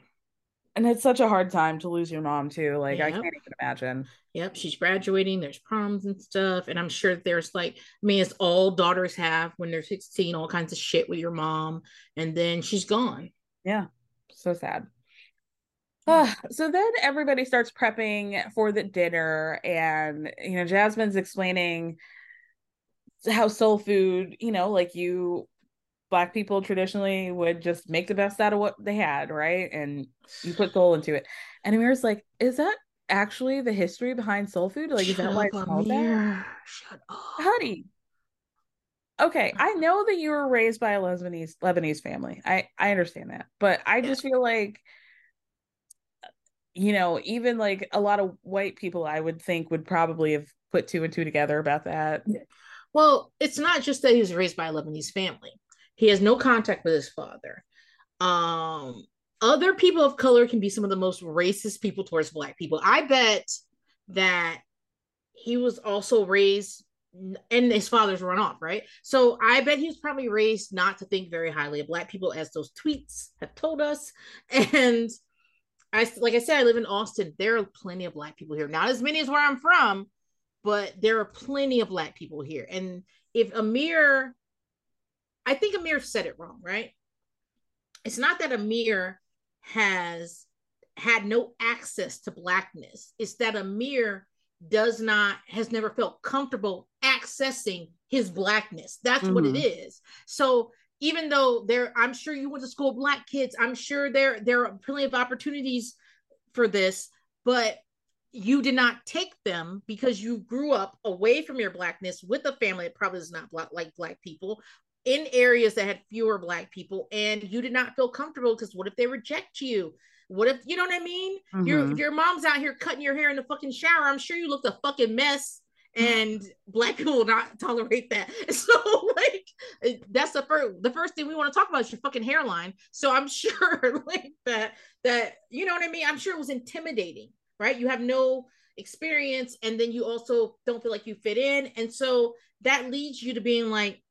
And it's such a hard time to lose your mom too. Like I can't even imagine. Yep, she's graduating. There's proms and stuff, and I'm sure there's like, I mean, as all daughters have when they're 16, all kinds of shit with your mom, and then she's gone. Yeah, so sad. Ah, so then everybody starts prepping for the dinner, and you know, Jasmine's explaining how soul food, you know, like you black people traditionally would just make the best out of what they had, right? And you put soul into it. And Amir's like, is that actually the history behind soul food? Like, is that why it's Shut up, called that? Shut up. honey okay i know that you were raised by a lebanese lebanese family i i understand that but i just feel like you know even like a lot of white people i would think would probably have put two and two together about that Well, it's not just that he was raised by a Lebanese family. He has no contact with his father. Um, other people of color can be some of the most racist people towards black people. I bet that he was also raised and his father's run off, right? So I bet he was probably raised not to think very highly of black people, as those tweets have told us. And I, like I said, I live in Austin. There are plenty of black people here, not as many as where I'm from, but there are plenty of black people here. And if Amir, I think Amir said it wrong, right? It's not that Amir has had no access to blackness. It's that Amir does not has never felt comfortable accessing his blackness. That's mm-hmm. what it is. So even though there, I'm sure you went to school with black kids. I'm sure there there are plenty of opportunities for this, but you did not take them because you grew up away from your blackness with a family that probably is not black like black people in areas that had fewer black people and you did not feel comfortable because what if they reject you? What if you know what i mean? Mm-hmm. your your mom's out here cutting your hair in the fucking shower. I'm sure you looked a fucking mess and black people will not tolerate that. So like that's the first the first thing we want to talk about is your fucking hairline. So i'm sure like that that you know what i mean? I'm sure it was intimidating right? You have no experience, and then you also don't feel like you fit in. And so that leads you to being like,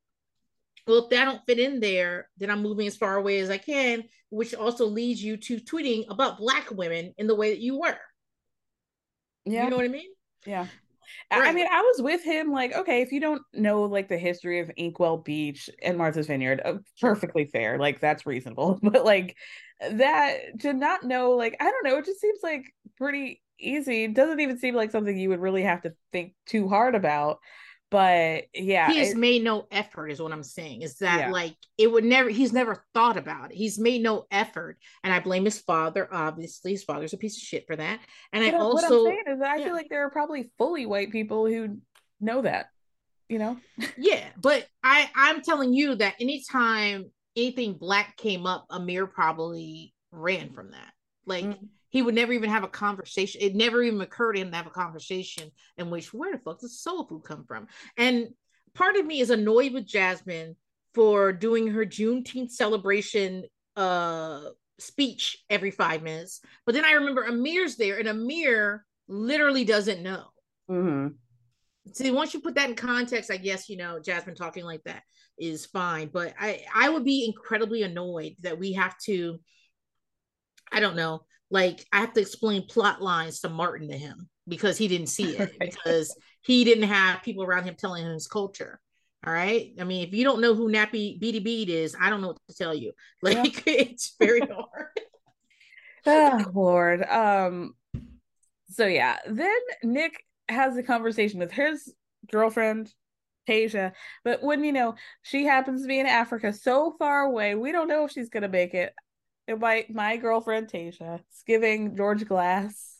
well, if that don't fit in there, then I'm moving as far away as I can, which also leads you to tweeting about Black women in the way that you were. Yeah. You know what I mean? Yeah. Right. I mean, I was with him like, okay, if you don't know like the history of Inkwell Beach and Martha's Vineyard, uh, perfectly fair. Like that's reasonable. But like that to not know, like, I don't know, it just seems like pretty easy. It doesn't even seem like something you would really have to think too hard about. But yeah, he has it, made no effort, is what I'm saying. Is that yeah. like it would never, he's never thought about it. He's made no effort. And I blame his father, obviously. His father's a piece of shit for that. And I also, what I'm saying is that I yeah. feel like there are probably fully white people who know that, you know? yeah. But I, I'm telling you that anytime anything black came up, Amir probably ran from that. Like, mm-hmm he would never even have a conversation. It never even occurred to him to have a conversation in which where the fuck does soul food come from? And part of me is annoyed with Jasmine for doing her Juneteenth celebration uh speech every five minutes. But then I remember Amir's there, and Amir literally doesn't know. Mm-hmm. See, once you put that in context, I guess you know Jasmine talking like that is fine. But I I would be incredibly annoyed that we have to. I don't know like I have to explain plot lines to Martin to him because he didn't see it because he didn't have people around him telling him his culture. All right. I mean, if you don't know who Nappy Beady Bead is, I don't know what to tell you. Like yeah. it's very hard. oh Lord. Um so yeah, then Nick has a conversation with his girlfriend, Tayshia. But when you know she happens to be in Africa so far away, we don't know if she's gonna make it my my girlfriend Tayshia is giving George Glass.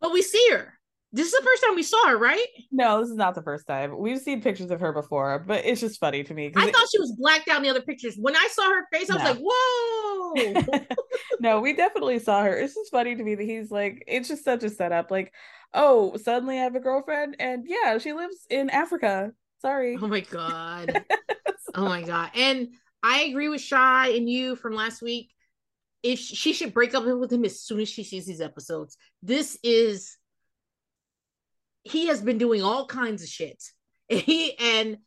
but we see her. This is the first time we saw her, right? No, this is not the first time. We've seen pictures of her before, but it's just funny to me. I it, thought she was blacked out in the other pictures. When I saw her face, I was like, "Whoa!" no, we definitely saw her. It's just funny to me that he's like, it's just such a setup. Like, oh, suddenly I have a girlfriend, and yeah, she lives in Africa. Sorry. Oh my god. oh my god. And I agree with Shy and you from last week if she should break up with him as soon as she sees these episodes. This is he has been doing all kinds of shit. And he and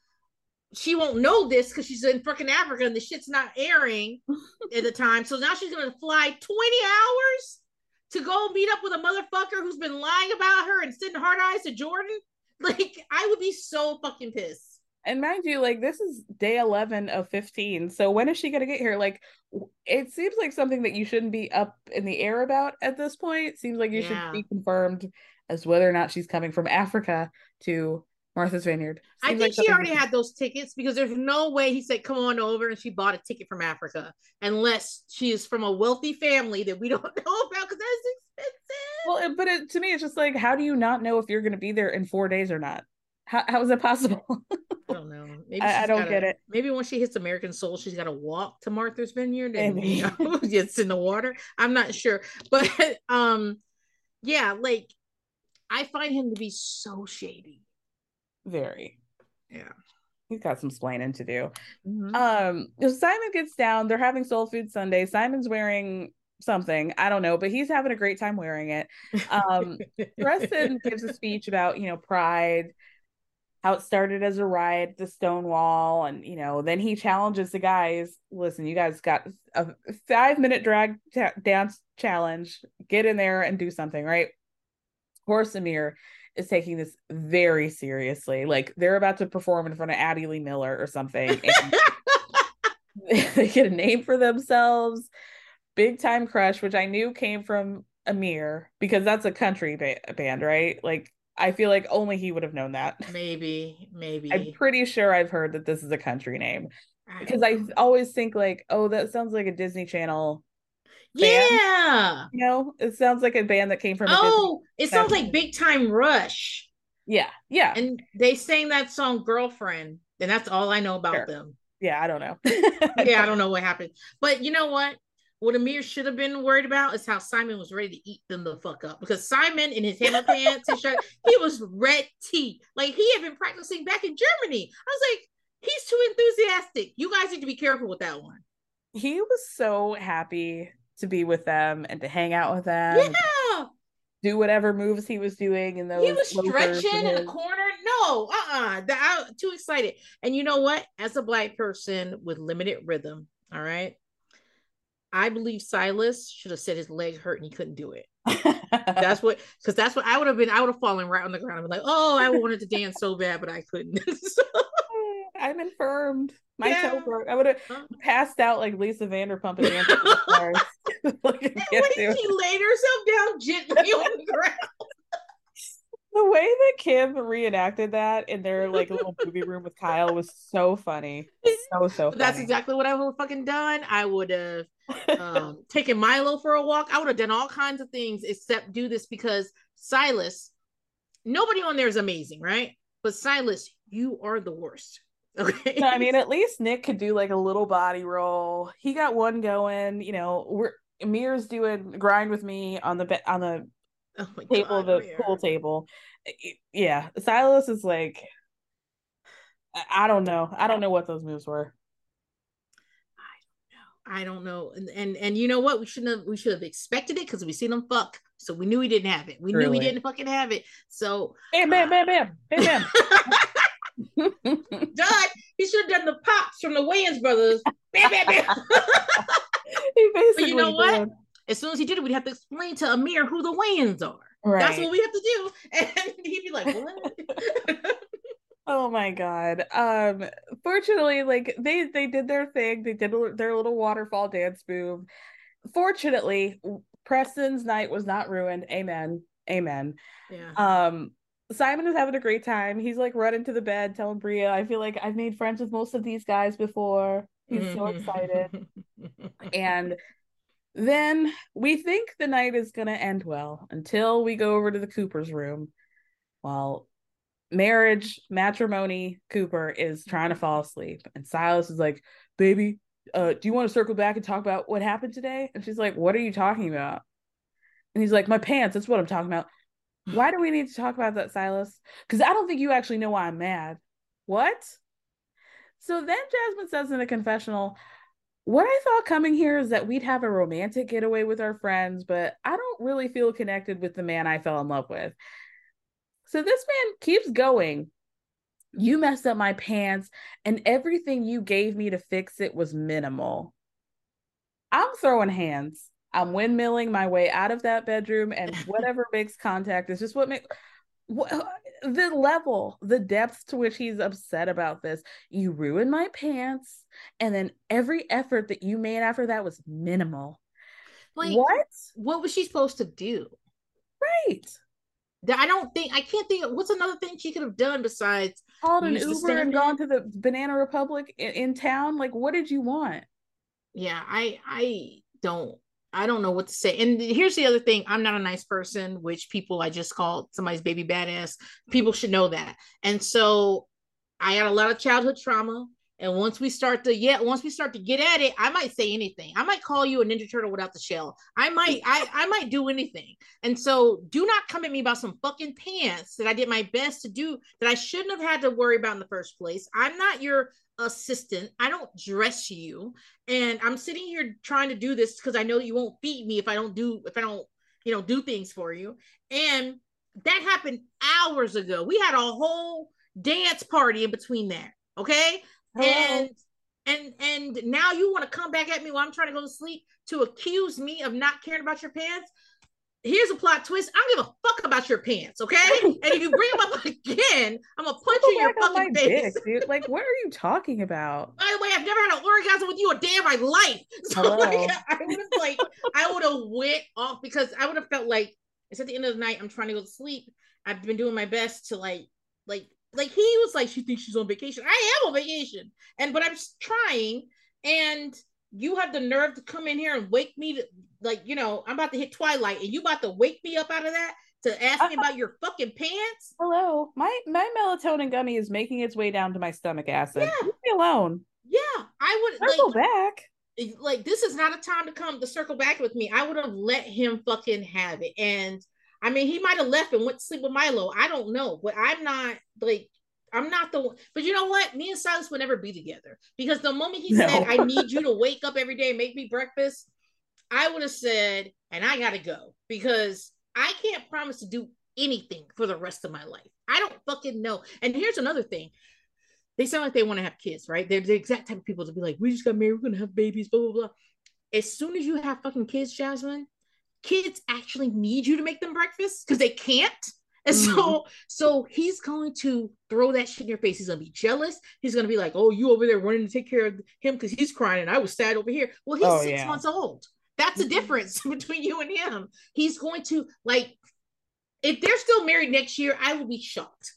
she won't know this because she's in freaking Africa and the shit's not airing at the time. So now she's gonna fly 20 hours to go meet up with a motherfucker who's been lying about her and sending hard eyes to Jordan. Like, I would be so fucking pissed. And mind you, like this is day 11 of 15. So when is she going to get here? Like it seems like something that you shouldn't be up in the air about at this point. It seems like you Yeah. should be confirmed as whether or not she's coming from Africa to Martha's Vineyard. I think like she already had those tickets because there's no way he said, come on over and she bought a ticket from Africa unless she is from a wealthy family that we don't know about because that's expensive. Well, but it, to me, it's just like, how do you not know if you're going to be there in four days or not? How, how is it possible? I don't know. Maybe I- I don't gotta- get it. Maybe when she hits American Soul, she's got to walk to Martha's Vineyard and you know, gets in the water. I'm not sure, but um, yeah, like I find him to be so shady. Very. Yeah. He's got some splaining to do. Mhm. Um, so Simon gets down. They're having soul food Sunday. Simon's wearing something I don't know, but he's having a great time wearing it. Um, Preston gives a speech about you know pride, how it started as a riot, the Stonewall, and you know then he challenges the guys. Listen, you guys got a five minute drag dance challenge. Get in there and do something, right? Of course, Amir is taking this very seriously. Like they're about to perform in front of Abby Lee Miller or something. they get a name for themselves. Big Time Crush, which I knew came from Amir because that's a country ba- band, right? Like I feel like only he would have known that. maybe, maybe. I'm pretty sure I've heard that this is a country name I because I always think like, oh, that sounds like a Disney Channel. band. yeah. You know, it sounds like a band that came from. Oh, it sounds like Big Time Rush. yeah, yeah, And they sang that song Girlfriend. And that's all I know about Sure. them. yeah. I don't know. Yeah, I don't know what happened. But you know what? What Amir should have been worried about is how Simon was ready to eat them the fuck up. Because Simon in his hammer pants and shirt, he was red tea. Like he had been practicing back in Germany. I was like, he's too enthusiastic. You guys need to be careful with that one. he was so happy to be with them and to hang out with them. Yeah. Do whatever moves he was doing in those. he was stretching in the corner. No, uh-uh. That I too excited. And you know what? As a black person with limited rhythm, all right. I believe Silas should have said his leg hurt and he couldn't do it. That's what because that's what I would have been. I would have fallen right on the ground and been like, oh, I wanted to dance so bad, but I couldn't. So, I'm infirmed. My Yeah. toe broke. I would have passed out like Lisa Vanderpump at the end of the stars. Like, and when she laid herself down gently on the ground. The way that Kim reenacted that in their like little movie room with Kyle was so funny. So so funny. That's exactly what I would have fucking done. I would have um, taken Milo for a walk. I would have done all kinds of things except do this because Silas, nobody on there is amazing, right? But Silas, you are the worst. Okay. I mean, at least Nick could do like a little body roll. He got one going. You know, we're Amir's doing grind with me on the be- on the oh my table, God, the Amir. pool table. Eh, eh, yeah, Silas is like, I- don't know. I don't know what those moves were. I don't know. I don't know. And and and you know what? We shouldn't have we should have expected it because we seen him fuck. So we knew he didn't have it. We knew he didn't fucking have it. So Bam, bam, bam, bam, bam, bam. Done. He should have done the pops from the Wayans brothers. Bam, bam, bam. he basically but you know what? As soon as he did it, we'd have to explain to Amir who the Wayans are. Right. That's what we have to do. And he'd be like, what? Oh my god. Um fortunately like they they did their thing. They did their little waterfall dance move. Fortunately, Preston's night was not ruined. Amen. Amen. yeah. Um Simon is having a great time. He's like running to the bed telling Bria, I feel like I've made friends with most of these guys before. He's so Mm-hmm. excited. And then we think the night is going to end well until we go over to the Cooper's room while marriage, matrimony, Cooper is trying to fall asleep. And Silas is like, Baby, uh, do you want to circle back and talk about what happened today? And she's like, What are you talking about? And he's like, My pants, that's what I'm talking about. Why do we need to talk about that, Silas? Because I don't think you actually know why I'm mad. What? So then Jasmine says in the confessional, what I thought coming here is that we'd have a romantic getaway with our friends, but I don't really feel connected with the man I fell in love with. So this man keeps going. You messed up my pants, and everything you gave me to fix it was minimal. I'm throwing hands. I'm windmilling my way out of that bedroom, and whatever makes contact is just what makes Uh, the level, the depth to which he's upset about this. You ruined my pants, and then every effort that you made after that was minimal. Like, what? What was she supposed to do? Right. I don't think I can't think of what's another thing she could have done besides called an Uber and gone to the Banana Republic in, in town. Like, what did you want? Yeah, I I don't I don't know what to say. And here's the other thing I'm not a nice person, which people I just called somebody's baby badass. People should know that. And so I had a lot of childhood trauma. And once we start to yeah, once we start to get at it, I might say anything. I might call you a Ninja Turtle without the shell. I might, I, I might do anything. And so do not come at me about some fucking pants that I did my best to do that I shouldn't have had to worry about in the first place. I'm not your assistant. I don't dress you. And I'm sitting here trying to do this because I know you won't feed me if I don't do if I don't, you know, do things for you. And that happened hours ago. We had a whole dance party in between there. Okay. And and and now you want to come back at me while I'm trying to go to sleep to accuse me of not caring about your pants here's a plot twist. I don't give a fuck about your pants, okay? and if you bring them up again, I'm gonna punch you in your fucking face. Dick, dude. Like, what are you talking about? By the way, I've never had an orgasm with you a day in my life. So oh. like, I would have like, I would have went off because I would have felt like it's at the end of the night. I'm trying to go to sleep. I've been doing my best to like, like, like he was like, she thinks she's on vacation. I am on vacation, and but I'm just trying and you have the nerve to come in here and wake me to like you know i'm about to hit twilight and you about to wake me up out of that to ask me uh, about your fucking pants? Hello. My my melatonin gummy is making its way down to my stomach acid. Yeah. leave me alone. Yeah. I would circle like, back like this is not a time to come to circle back with me. I would have let him fucking have it and i mean he might have left and went to sleep with milo i don't know but i'm not like I'm not the one, but you know what? Me and Silas would never be together because the moment he no. said, I need you to wake up every day and make me breakfast, I would have said, and I gotta go because I can't promise to do anything for the rest of my life. I don't fucking know. And here's another thing. They sound like they want to have kids, right? They're the exact type of people to be like, we just got married, we're gonna have babies, blah blah blah. As soon as you have fucking kids, Jasmine, kids actually need you to make them breakfast because they can't. And mm-hmm. so, so he's going to throw that shit in your face. He's gonna be jealous. He's gonna be like, "Oh, you over there running to take care of him because he's crying, and I was sad over here." Well, he's oh, six yeah. months old. That's the mm-hmm. difference between you and him. He's going to like, if they're still married next year, I will be shocked.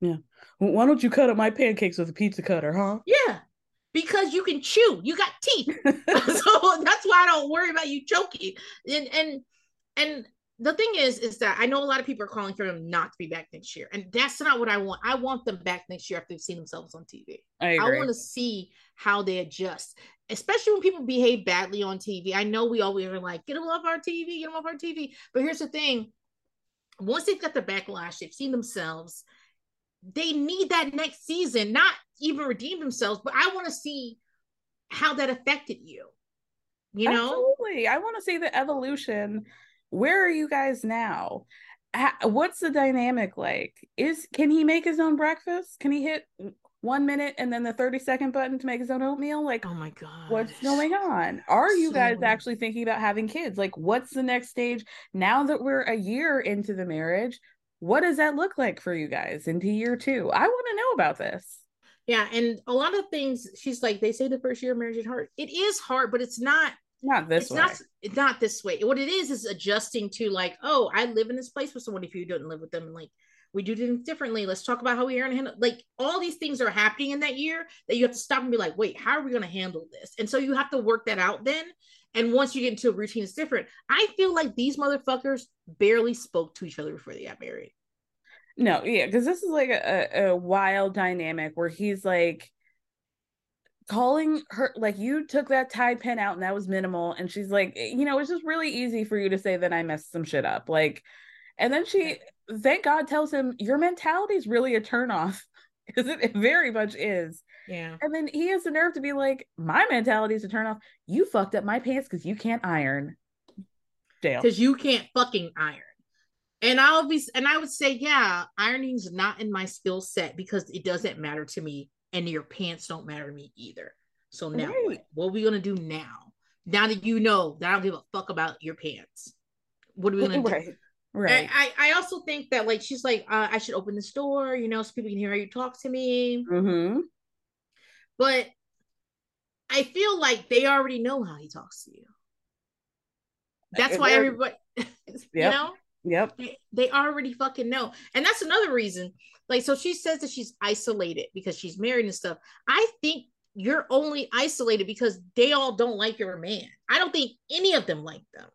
Yeah. Why don't you cut up my pancakes with a pizza cutter, huh? Yeah. Because you can chew. You got teeth. so that's why I don't worry about you choking. And and and the thing is, is that I know a lot of people are calling for them not to be back next year, and that's not what I want. I want them back next year after they've seen themselves on TV. I, I want to see how they adjust, especially when people behave badly on TV. I know we always are like, get them off our TV, get them off our TV. But here's the thing: once they've got the backlash, they've seen themselves. They need that next season, not even redeem themselves, but I want to see how that affected you. You know, absolutely. I want to see the evolution. Where are you guys now? What's the dynamic like? Is can he make his own breakfast? Can he hit one minute and then the 30 second button to make his own oatmeal? Like oh my god what's going on? Are you so... guys actually thinking about having kids? Like what's the next stage? Now that we're a year into the marriage what does that look like for you guys into year two? I want to know about this yeah and a lot of things she's like they say the first year of marriage is hard it is hard but it's not not this it's way. Not, it's not this way. What it is is adjusting to like, oh, I live in this place with someone. If you don't live with them, and like we do things differently. Let's talk about how we are going to handle. Like all these things are happening in that year that you have to stop and be like, wait, how are we going to handle this? And so you have to work that out then. And once you get into a routine, it's different. I feel like these motherfuckers barely spoke to each other before they got married. No, yeah, because this is like a, a wild dynamic where he's like, calling her like you took that tie pin out and that was minimal and she's like eh, you know it's just really easy for you to say that i messed some shit up like and then she thank god tells him your mentality is really a turn off because it very much is. Yeah. And then he has the nerve to be like, my mentality is to turn off. You fucked up my pants because you can't iron. Dale. Because you can't fucking iron. And I'll be and I would say, yeah, ironing's not in my skill set because it doesn't matter to me, and your pants don't matter to me either. So now Right. what? What are we gonna do now? Now that you know that I don't give a fuck about your pants. What are we gonna do? Right. Right. I, I also think that like she's like uh, I should open this door, you know, so people can hear how you talk to me. mm-hmm. But I feel like they already know how he talks to you. That's why everybody, you know, Yep. they, they already fucking know. And that's another reason. Like, so she says that she's isolated because she's married and stuff. I think you're only isolated because they all don't like your man. I don't think any of them like them.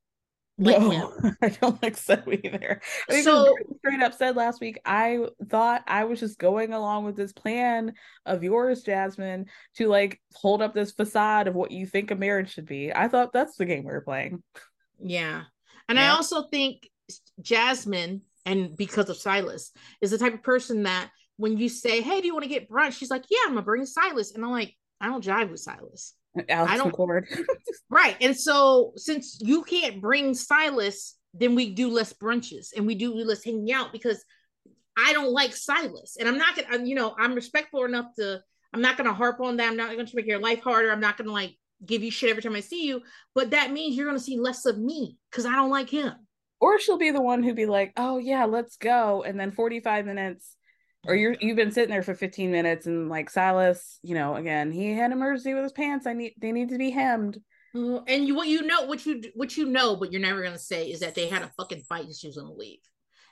Like him. No, I don't think so either. I think So- so, straight up said last week, I thought I was just going along with this plan of yours, Jasmine, to like hold up this facade of what you think a marriage should be. I thought that's the game we were playing. Yeah. And I also think Jasmine, and because of Silas, is the type of person that when you say, Hey, do you want to get brunch? She's like, Yeah, I'm gonna bring Silas. And I'm like, I don't jive with Silas. Alex I don't-. Right. And so since you can't bring Silas, then we do less brunches and we do less hanging out because I don't like Silas. And I'm not gonna, you know, I'm respectful enough to, I'm not gonna harp on that. I'm not gonna make your life harder. I'm not gonna like give you shit every time I see you. But that means you're gonna see less of me because I don't like him. Or she'll be the one who'd be like, "Oh yeah, let's go," and then forty-five minutes, or you're you've been sitting there for fifteen minutes, and like Silas, you know, again, he had an emergency with his pants. I need they need to be hemmed. Uh, and you, what you know, what you what you know, but you're never gonna say is that they had a fucking fight and she was gonna leave,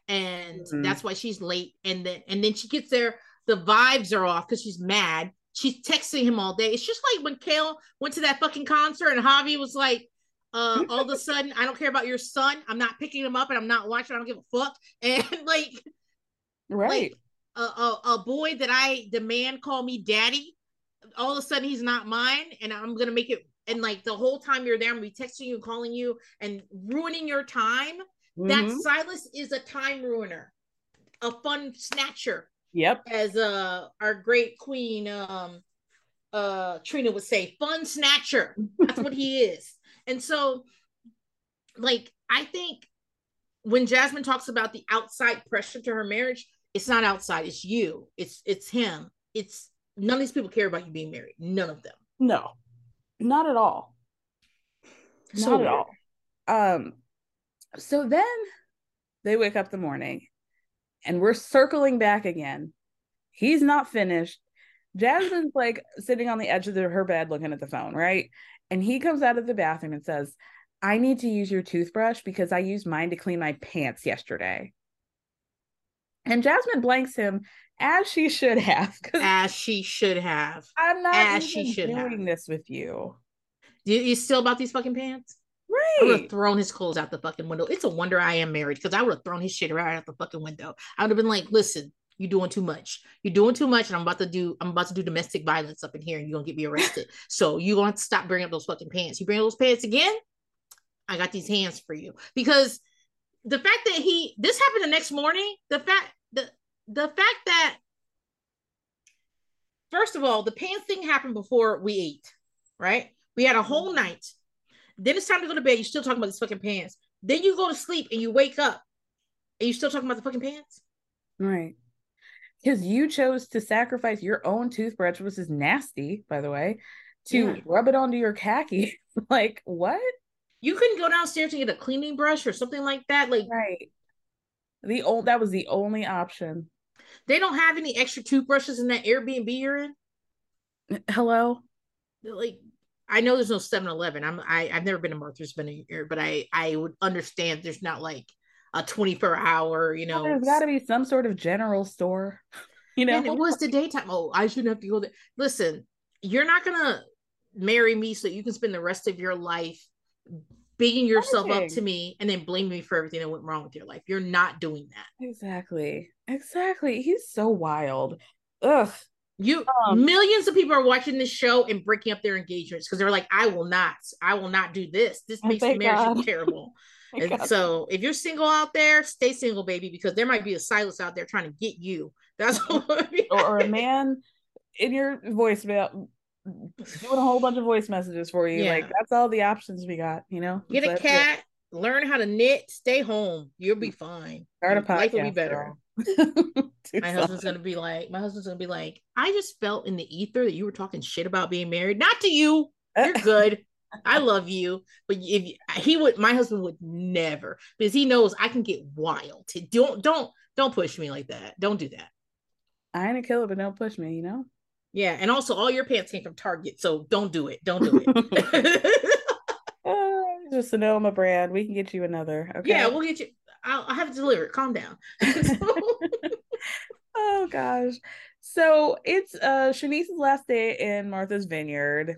and Mhm. that's why she's late. And then and then she gets there, the vibes are off because she's mad. She's texting him all day. It's just like when Kail went to that fucking concert and Javi was like, uh, all of a sudden, I don't care about your son. I'm not picking him up and I'm not watching. I don't give a fuck. And like, Right. like a, a, a boy that I demand call me daddy, all of a sudden he's not mine, and I'm gonna make it. And like the whole time you're there, I'm gonna be texting you, calling you, and ruining your time. That Mhm. Silas is a time ruiner, a fun snatcher, Yep. as uh our great queen um uh Trina would say, fun snatcher. That's what he is. And so, like, I think when Jasmine talks about the outside pressure to her marriage, it's not outside, it's you, it's it's him, it's none of these people care about you being married. None of them. No, not at all. So not weird. at all. Um, so then they wake up the morning, and we're circling back again. He's not finished. Jasmine's like sitting on the edge of the, her bed looking at the phone, right? And he comes out of the bathroom and says, I need to use your toothbrush because I used mine to clean my pants yesterday. And Jasmine blanks him as she should have As she should have. I'm not as she should doing have. this with you. You, you still about these fucking pants? Right. I would have thrown his clothes out the fucking window. It's a wonder I am married because I would have thrown his shit right out the fucking window. I would have been like, listen, you're doing too much. You're doing too much, and I'm about to do I'm about to do domestic violence up in here, and you're gonna get me arrested. so you're gonna have to stop bringing up those fucking pants. You bring those pants again, I got these hands for you. Because the fact that he this happened the next morning, the fact the the fact that first of all, the pants thing happened before we ate, right? We had a whole mm-hmm. night. Then it's time to go to bed. You're still talking about these fucking pants. Then you go to sleep and you wake up and you're still talking about the fucking pants. Right. Because you chose to sacrifice your own toothbrush, which is nasty, by the way, to Yeah. rub it onto your khaki. like, what? You couldn't go downstairs and get a cleaning brush or something like that. Like Right. The old that was the only option. they don't have any extra toothbrushes in that Airbnb you're in. Hello? Like I know there's no 7-Eleven. I'm I, I've never been to Martha's Vineyard, but I I would understand there's not like a 24 hour, you know. Well, there's gotta be some sort of general store. You know? And it was the daytime. Oh, I shouldn't have to go there. Listen, you're not gonna marry me so you can spend the rest of your life bigging yourself up to me and then blame me for everything that went wrong with your life. You're not doing that. Exactly. Exactly. He's so wild. Ugh. You Um, millions of people are watching this show and breaking up their engagements because they're like, I will not, I will not do this. This Oh, makes thank marriage God. terrible. and so if you're single out there, stay single, baby, because there might be a Silas out there trying to get you That's mm-hmm. what or, or a man in your voicemail doing a whole bunch of voice messages for you. Yeah. Like that's all the options we got, you know? Get a it. cat, learn how to knit, stay home. You'll be mm. fine. Start a mm, Life will be better. My husband's gonna be like, my husband's gonna be like, I just felt in the ether that you were talking shit about being married. Not to you. You're good. I love you, but if he would, my husband would never because he knows I can get wild. Don't don't don't push me like that. Don't do that. I ain't a killer, but don't push me, you know? Yeah, and also all your pants came from Target, so don't do it. Don't do it. Uh, just Sonoma brand. We can get you another. Okay. Yeah, we'll get you. I'll, I'll have it delivered. Calm down. oh gosh. So it's uh Shanice's last day in Martha's Vineyard.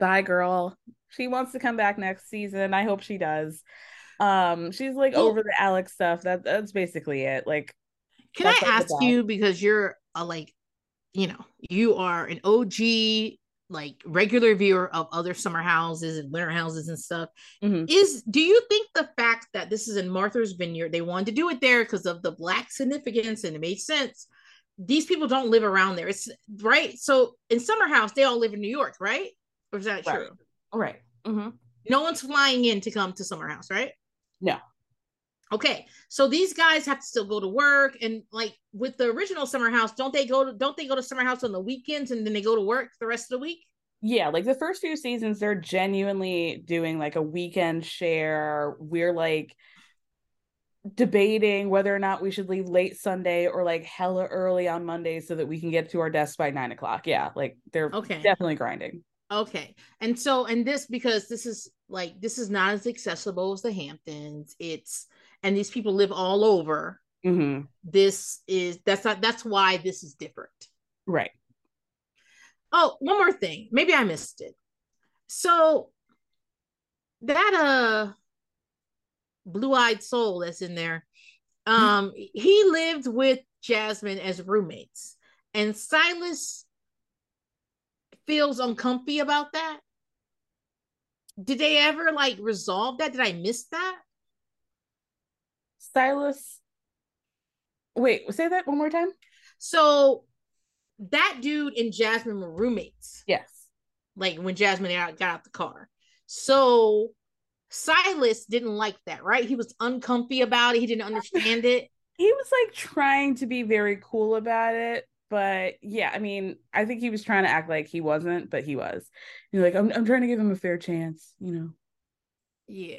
Bye, girl. She wants to come back next season. I hope she does. Um, she's like over the Alex stuff. That that's basically it. Like, Can I That's like the ask you because you're a like, you know, you are an OG like regular viewer of other summer houses and winter houses and stuff. Mhm. Is do you think the fact that this is in Martha's Vineyard, they wanted to do it there because of the black significance and it made sense. These people don't live around there. It's right. So in Summer House, they all live in New York, right? Or is that Right. true? right. Mm-hmm. No one's flying in to come to Summer House, right? No. Okay, so these guys have to still go to work, and like with the original Summer House, don't they go to don't they go to Summer House on the weekends and then they go to work the rest of the week? Yeah, like the first few seasons, they're genuinely doing like a weekend share. We're like debating whether or not we should leave late Sunday or like hella early on Monday so that we can get to our desks by nine o'clock. Yeah, like they're Okay. definitely grinding. Okay, and so and this because this is like this is not as accessible as the Hamptons. It's and these people live all over. hmm This is that's not that's why this is different. Right. Oh, one more thing. Maybe I missed it. So that uh blue-eyed soul that's in there, um, he lived with Jasmine as roommates, and Silas feels uncomfy about that. Did they ever like resolve that? Did I miss that? Silas. Wait, say that one more time. So that dude and Jasmine were roommates. Yes. like when Jasmine got got out the car. So Silas didn't like that, right? He was uncomfy about it. He didn't understand it. He was like trying to be very cool about it, but yeah, I mean, I think he was trying to act like he wasn't, but he was. You're like, I'm I'm trying to give him a fair chance, you know. Yeah.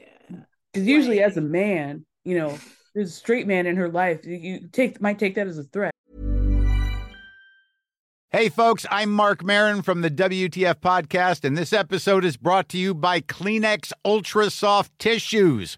Because usually, Right. as a man, you know, there's a straight man in her life. You, you take might take that as a threat. Hey, folks, I'm Marc Maron from the WTF Podcast, and this episode is brought to you by Kleenex Ultra Soft Tissues,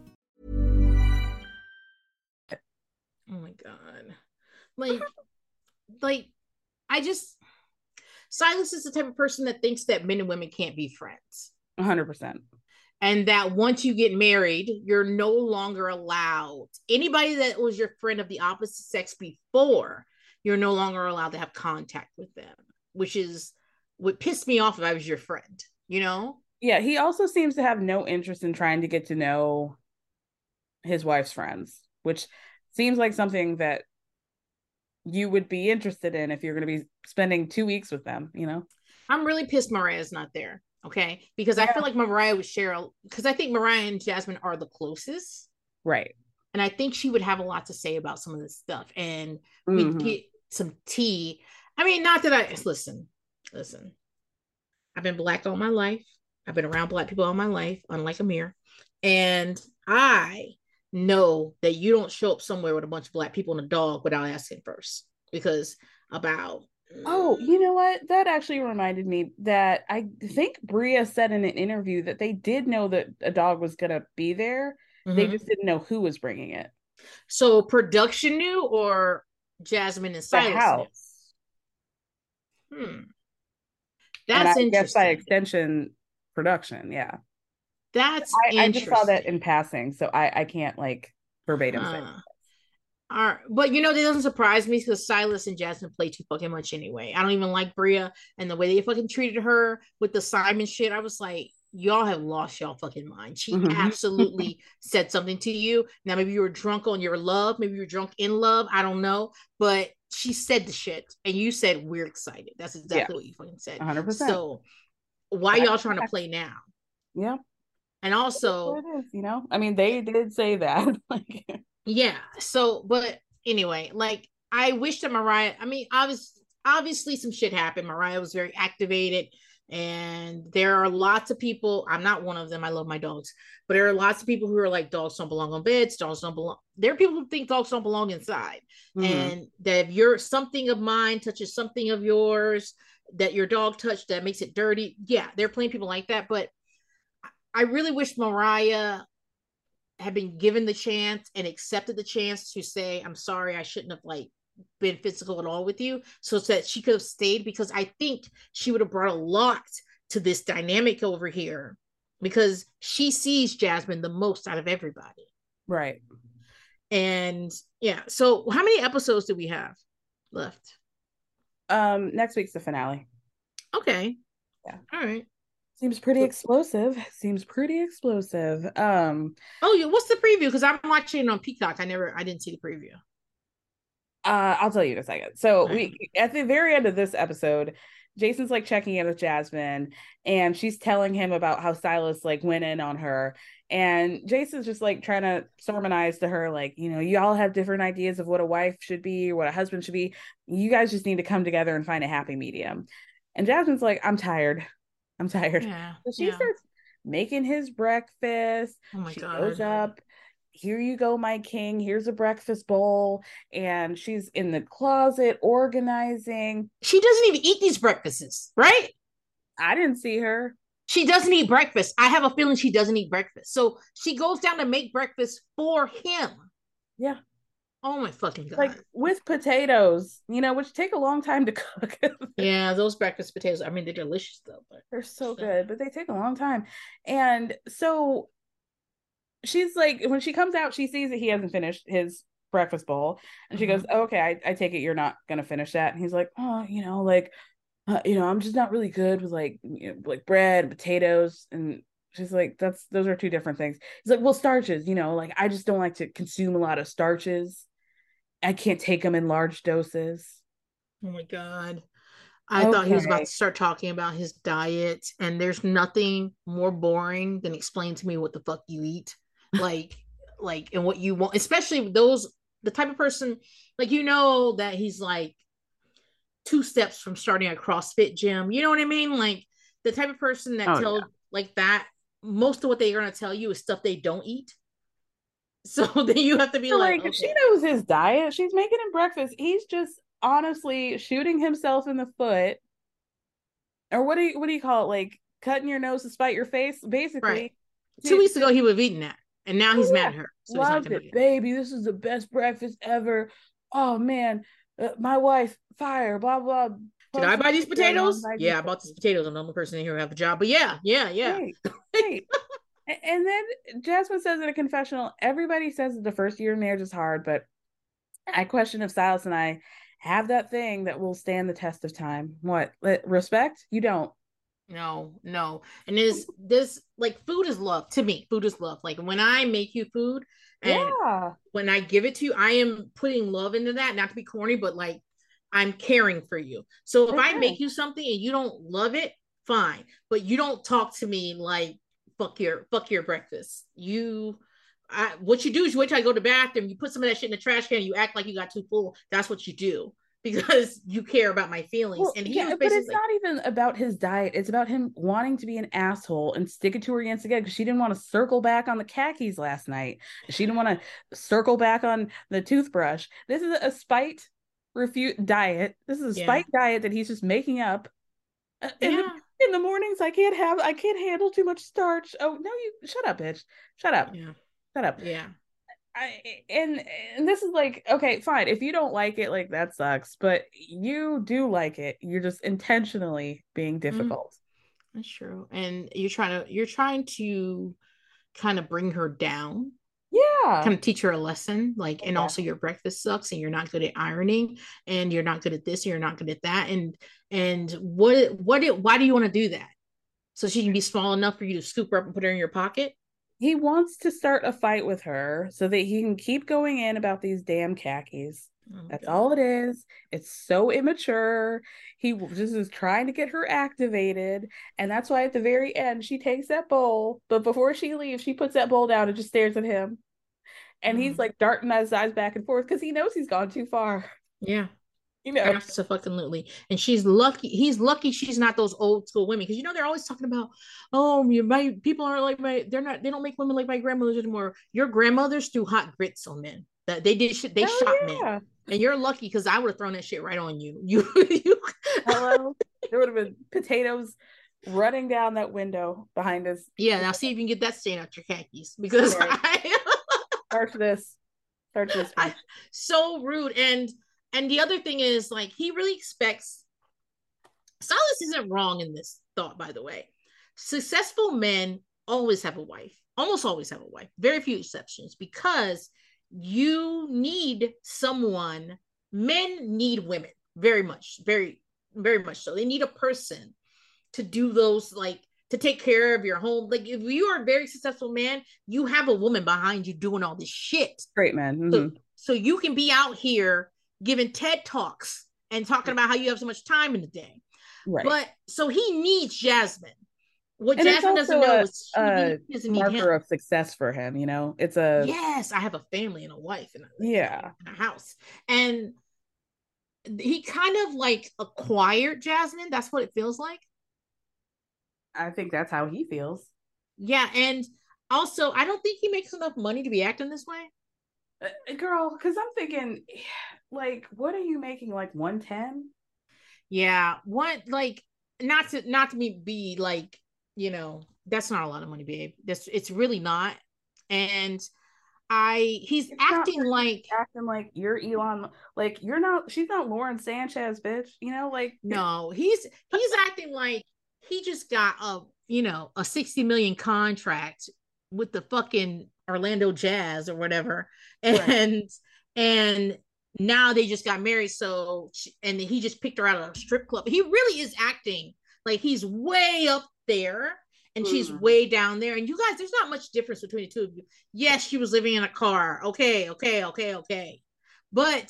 Like like I just Silas is the type of person that thinks that men and women can't be friends. 100%. And that once you get married, you're no longer allowed. Anybody that was your friend of the opposite sex before, you're no longer allowed to have contact with them, which is what pissed me off if I was your friend, you know? Yeah, he also seems to have no interest in trying to get to know his wife's friends, which seems like something that you would be interested in if you're going to be spending two weeks with them, you know? I'm really pissed Mariah's not there. Okay. Because I feel like Mariah with Cheryl, because I think Mariah and Jasmine are the closest. Right. and I think she would have a lot to say about some of this stuff, and Mhm. we'd get some tea. I mean, not that I listen, listen. I've been black all my life. I've been around black people all my life, unlike Amir, and I know that you don't show up somewhere with a bunch of black people and a dog without asking first, because about Oh, you know what? That actually reminded me that I think Bria said in an interview that they did know that a dog was gonna be there. They Mhm. just didn't know who was bringing it. so production knew or Jasmine and The knew? house. Hmm. And That's I guess by interesting. extension, production. Yeah. That's I, I just saw that in passing, so I I can't like verbatim say. All right. But you know, that doesn't surprise me because Silas and Jasmine play too fucking much anyway. I don't even like Bria and the way they fucking treated her with the Simon shit. I was like, y'all have lost y'all fucking mind. She Mhm. absolutely said something to you. Now, maybe you were drunk on your love, maybe you were drunk in love. I don't know. But she said the shit and you said, we're excited. That's exactly what you fucking said. 100%. So why y'all trying to play now? Yeah. And also, That's what it is, you know. I mean, they did say that. like, Yeah. So, but anyway, like I wish that Mariah. I mean, obviously, obviously, some shit happened. Mariah was very activated, and there are lots of people. I'm not one of them. I love my dogs, but there are lots of people who are like, dogs don't belong on beds. Dogs don't belong. There are people who think dogs don't belong inside, mhm. and that if you're something of mine touches something of yours, that your dog touched that makes it dirty. Yeah, there are plenty of people like that, but I really wish Mariah had been given the chance and accepted the chance to say, I'm sorry, I shouldn't have like been physical at all with you. So that she could have stayed because I think she would have brought a lot to this dynamic over here because she sees Jasmine the most out of everybody. right. And yeah, so how many episodes do we have left? Um, next week's the finale. Okay. Yeah. All right. Seems pretty explosive. Seems pretty explosive. Um, Oh, yeah. What's the preview? Because I'm watching it on Peacock. I never, I didn't see the preview. uh, I'll tell you in a second. So Right. we at the very end of this episode, Jason's like checking in with Jasmine, and she's telling him about how Silas like went in on her, and Jason's just like trying to sermonize to her, like you know, you all have different ideas of what a wife should be or what a husband should be. You guys just need to come together and find a happy medium. And Jasmine's like, I'm tired. I'm tired. Yeah. So she yeah. starts making his breakfast. Oh my she God. goes up. Here you go, my king. Here's a breakfast bowl. And she's in the closet organizing. She doesn't even eat these breakfasts, right? I didn't see her. She doesn't eat breakfast. I have a feeling she doesn't eat breakfast. So she goes down to make breakfast for him. Yeah. Oh my fucking god. Like with potatoes, you know, which take a long time to cook. yeah, those breakfast potatoes. I mean, they're delicious though. But They're so good, but they take a long time. And so she's like, when she comes out, she sees that he hasn't finished his breakfast bowl. And she goes, oh, Okay, I, I take it you're not going to finish that. And he's like, Oh, you know, like, uh, you know, I'm just not really good with like, you know, like bread and potatoes. And she's like, That's those are two different things. He's like, Well, starches, you know, like I just don't like to consume a lot of starches. I can't take them in large doses. oh my god. I thought he was about to start talking about his diet, and there's nothing more boring than explain to me what the fuck you eat. Like, like and what you want, especially those the type of person, like you know that he's like two steps from starting a CrossFit gym. You know what I mean? Like the type of person that Oh, tell yeah. like that, most of what they're gonna tell you is stuff they don't eat. So then you have to be So, like, like, if she knows his diet, she's making him breakfast. He's just honestly shooting himself in the foot. Or what do you what do you call it? Like cutting your nose to spite your face, basically. Right. two weeks ago he would have eaten that, and now he's Oh, mad at her. So he's not Loved it, baby. This is the best breakfast ever. Oh man, uh, my wife fire. Blah blah. Did I buy these potatoes? Yeah, I bought these potatoes. I'm the only person in here who have a job. But yeah, yeah, yeah. Right, right. And then Jasmine says in a confessional, everybody says that the first year of marriage is hard, but I question if Silas and I have that thing that will stand the test of time. What? Respect? You don't. No, no. And this this like food is love to me. Food is love. Like when I make you food and Yeah. when I give it to you, I am putting love into that. Not to be corny, but like I'm caring for you. So if I make you something and you don't love it, fine. But you don't talk to me like fuck your fuck your breakfast. You I, what you do is you wait till I go to the bathroom, you put some of that shit in the trash can, you act like you got too full. That's what you do because you care about my feelings. Well, and he yeah, but it's not even about his diet. It's about him wanting to be an asshole and stick it to her against again because she didn't want to circle back on the khakis last night. She didn't want to circle back on the toothbrush. This is a spite refute diet. This is a Yeah. spite diet that he's just making up. Uh, Yeah. In the mornings, I can't have, I can't handle too much starch. Oh no, you shut up, bitch. Shut up. yeah, Shut up. yeah. I, and and this is like okay fine if you don't like it like that sucks but you do like it you're just intentionally being mm-hmm. difficult That's true. And you're trying to you're trying to kind of bring her down, yeah kind of teach her a lesson. Like, and Yeah. also your breakfast sucks, and you're not good at ironing, and you're not good at this, and you're not good at that. And and what what it why do you want to do that? So she can be small enough for you to scoop her up and put her in your pocket? he wants to start a fight with her so that he can keep going in about these damn khakis Oh, that's God. all it is it's so immature he just is trying to get her activated and that's why at the very end she takes that bowl but before she leaves she puts that bowl down and just stares at him and he's Mhm. like darting his eyes back and forth because he knows he's gone too far Yeah. You know Absolutely. And she's lucky. He's lucky she's not those old school women because you know they're always talking about, oh, you my people aren't like my they're not they don't make women like my grandmothers anymore. Your grandmothers threw hot grits on men. That they did shit. They Hell shot yeah. men, and you're lucky because I would have thrown that shit right on you. You you. Hello. there would have been potatoes running down that window behind us. Yeah. Now see if you can get that stain out your khakis because Right. I, Start this. Start this. I so rude and and the other thing is like he really expects Silas isn't wrong in this thought by the way successful men always have a wife almost always have a wife very few exceptions because you need someone men need women very much very very much so they need a person to do those like to take care of your home like if you are a very successful man you have a woman behind you doing all this shit Great man. so, Mhm. so you can be out here giving TED talks and talking about how you have so much time in the day. Right. But so he needs Jasmine. What And Jasmine doesn't know a- is a doesn't need marker him. of success for him, you know? It's a yes, I have a family and a wife and a, Yeah. and a house. And he kind of like acquired Jasmine. That's what it feels like. I think that's how he feels. Yeah. And also, I don't think he makes enough money to be acting this way. Uh, girl, because I'm thinking, like, what are you making? Like 110? Yeah, what like not to not to be be like you know that's not a lot of money, babe. That's it's really not. And I he's It's acting like Acting like you're Elon, like you're not, she's not Lauren Sanchez, bitch. You know, like, no, he's he's acting like he just got a you know a sixty million contract with the fucking Orlando Jazz or whatever, Right. and and now they just got married. So she- and he just picked her out of a strip club. He really is acting like he's way up there. And she's Mhm. way down there. And you guys, there's not much difference between the two of you. Yes, she was living in a car. Okay, okay, okay, okay. But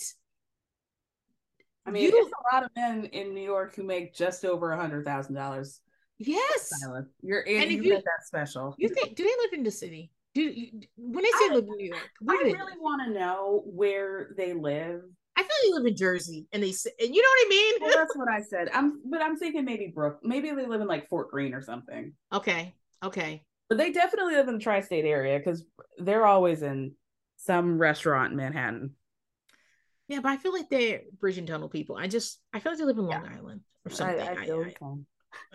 I mean, You- it's a lot of men in New York who make just over a hundred thousand dollars. Yes, You're in, And you you- that special. You think? Do they live in the city? Do you, when they say I- live in New York? I really want to know where they live. I feel they live in Jersey, and they say, and you know what I mean? Well, that's what I said. I'm, but I'm thinking maybe Brook. Maybe they live in like Fort Greene or something. okay, okay. But they definitely live in the tri-state area because they're always in some restaurant in Manhattan. Yeah, but I feel like they're bridge and tunnel people. I just I feel like they live in Long Island or something. I, I I- feel I-.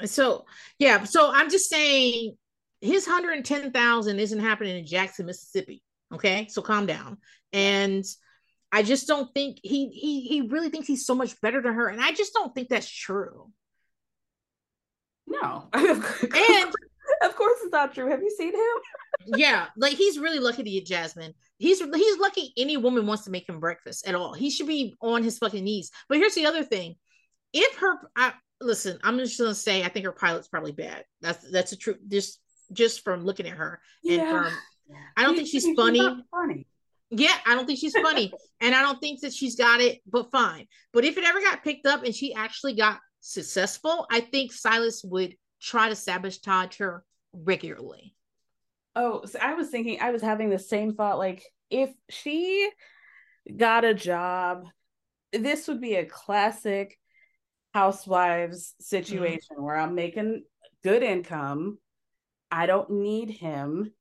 so yeah, so I'm just saying his hundred and ten thousand isn't happening in Jackson, Mississippi. Okay, so calm down. And I just don't think he he he really thinks he's so much better than her, and I just don't think that's true. No, And of course it's not true. Have you seen him? yeah, like he's really lucky to get Jasmine. He's he's lucky any woman wants to make him breakfast at all. He should be on his fucking knees. But here's the other thing: if her, I, listen, I'm just gonna say I think her pilot's probably bad. That's that's a true just just from looking at her and from um, I don't think she's funny. not funny. Yeah, I don't think she's funny, and I don't think that she's got it. But fine. But if it ever got picked up and she actually got successful, I think Silas would try to sabotage her regularly. Oh, so I was thinking, I was having the same thought. Like, if she got a job, this would be a classic housewives situation mm-hmm. where I'm making good income. I don't need him.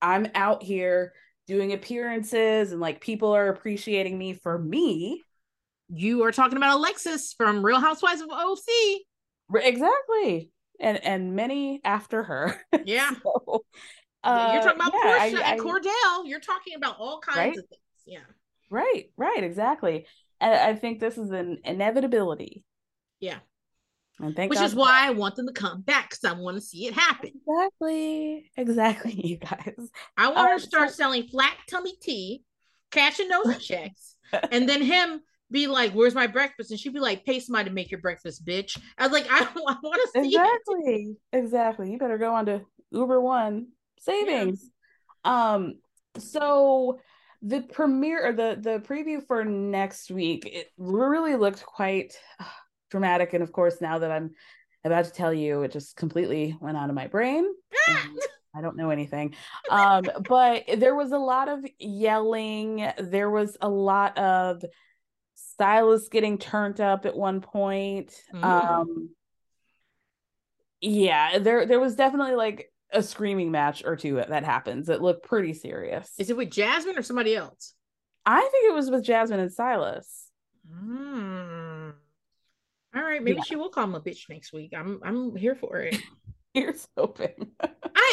I'm out here doing appearances and like people are appreciating me for me. You are talking about Alexis from Real Housewives of OC. Exactly. And and many after her. Yeah. so, uh, You're talking about yeah, Porsha I, and I, Kordell. You're talking about all kinds right? of things. Yeah. Right, right, exactly. And I think this is an inevitability. Yeah. And thank Which God is why I want them to come back because I want to see it happen. Exactly. Exactly, you guys. I want her to start so- selling flat tummy tea, cashing those checks, and then him be like, "Where's my breakfast?" And she'd be like, "Pay somebody to make your breakfast, bitch." I was like, "I, I want to see exactly, it. exactly. You better go on to Uber One savings." Yeah. Um. So the premiere or the the preview for next week it really looked quite uh, dramatic and of course now that i'm about to tell you it just completely went out of my brain i don't know anything um but there was a lot of yelling there was a lot of stylists getting turned up at one point mm. um yeah there there was definitely like a screaming match or two that happens that looked pretty serious. Is it with Jasmine or somebody else? I think it was with Jasmine and Silas. Hmm. All right, maybe yeah. she will call him a bitch next week. I'm I'm here for it. Here's hoping. I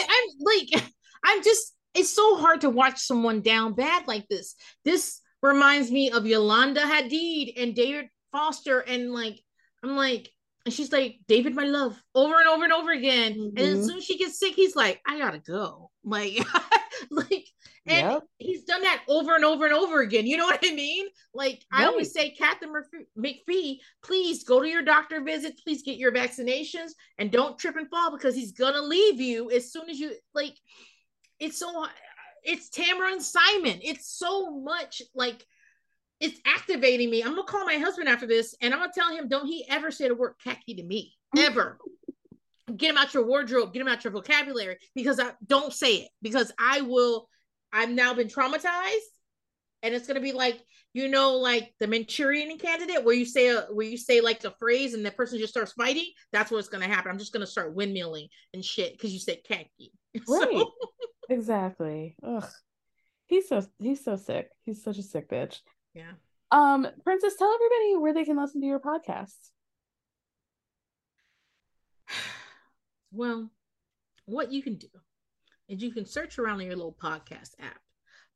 I'm like I'm just it's so hard to watch someone down bad like this. This reminds me of Yolanda Hadid and David Foster and like I'm like and she's like, David, my love, over and over and over again. Mm-hmm. And as mm-hmm. soon as she gets sick, he's like, I gotta go. Like, like, and yep. he's done that over and over and over again. You know what I mean? Like, right. I always say, Katharine McPhee, please go to your doctor visit. Please get your vaccinations and don't trip and fall because he's gonna leave you as soon as you like. It's so, it's Tamara and Simon. It's so much like it's activating me. I'm gonna call my husband after this and I'm gonna tell him, don't he ever say the word khaki to me. Ever. get him out your wardrobe, get him out your vocabulary because I don't say it because I will. I've now been traumatized, and it's gonna be like you know, like the Manchurian candidate, where you say a, where you say like the phrase and the person just starts fighting. That's what's gonna happen. I'm just gonna start windmilling and shit because you said khaki. Right. So... exactly. Ugh. He's so he's so sick. He's such a sick bitch. Yeah. Um, Princess, tell everybody where they can listen to your podcast. Well, what you can do is you can search around in your little podcast app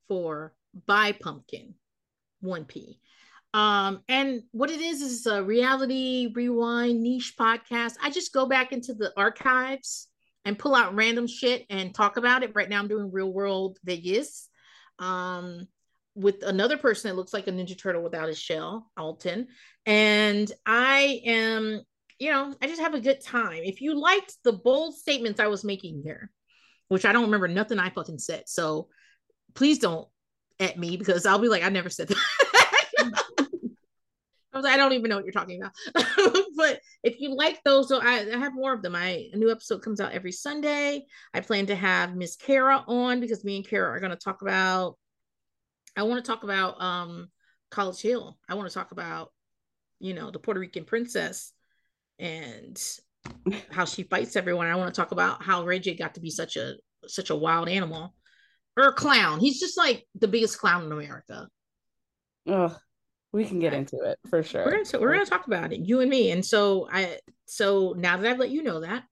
for Bye Pumkin 1P. Um, and what it is is a reality rewind niche podcast. I just go back into the archives and pull out random shit and talk about it. Right now, I'm doing real world Vegas. Um, with another person that looks like a Ninja Turtle without his shell, Alton. And I am, you know, I just have a good time. If you liked the bold statements I was making here, which I don't remember nothing I fucking said. So please don't at me because I'll be like, I never said that. I was like, I don't even know what you're talking about. but if you like those, so I, I, have more of them. I a new episode comes out every Sunday. I plan to have Miss Kara on because me and Kara are going to talk about I want to talk about um College Hill. I want to talk about, you know, the Puerto Rican princess and how she fights everyone. I want to talk about how Ray J got to be such a such a wild animal or a clown. He's just like the biggest clown in America. Oh, we can get into it for sure. We're gonna we're gonna talk about it, you and me. And so I so now that I've let you know that,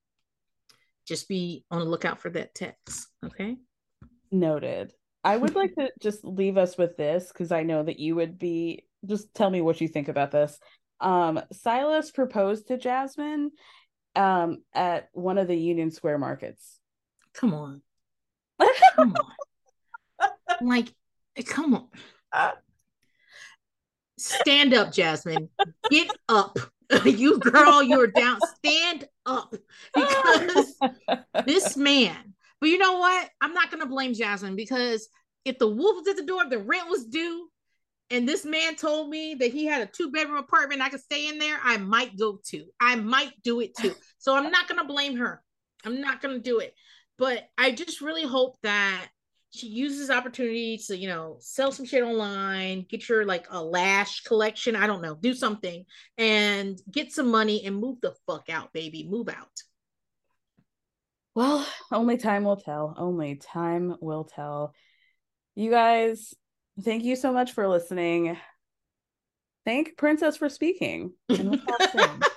just be on the lookout for that text. Okay. Noted. I would like to just leave us with this because I know that you would be just tell me what you think about this. Um, Silas proposed to Jasmine um, at one of the Union Square markets. Come on. Come on. like, come on. Stand up, Jasmine. Get up. you girl, you're down. Stand up. Because this man but you know what? I'm not gonna blame Jasmine because if the wolf was at the door, the rent was due, and this man told me that he had a two bedroom apartment I could stay in there, I might go to. I might do it too. So I'm not gonna blame her. I'm not gonna do it. but I just really hope that she uses opportunity to, you know, sell some shit online, get your like a lash collection. I don't know, do something and get some money and move the fuck out, baby. Move out. Well, only time will tell. Only time will tell. You guys, thank you so much for listening. Thank Princess for speaking.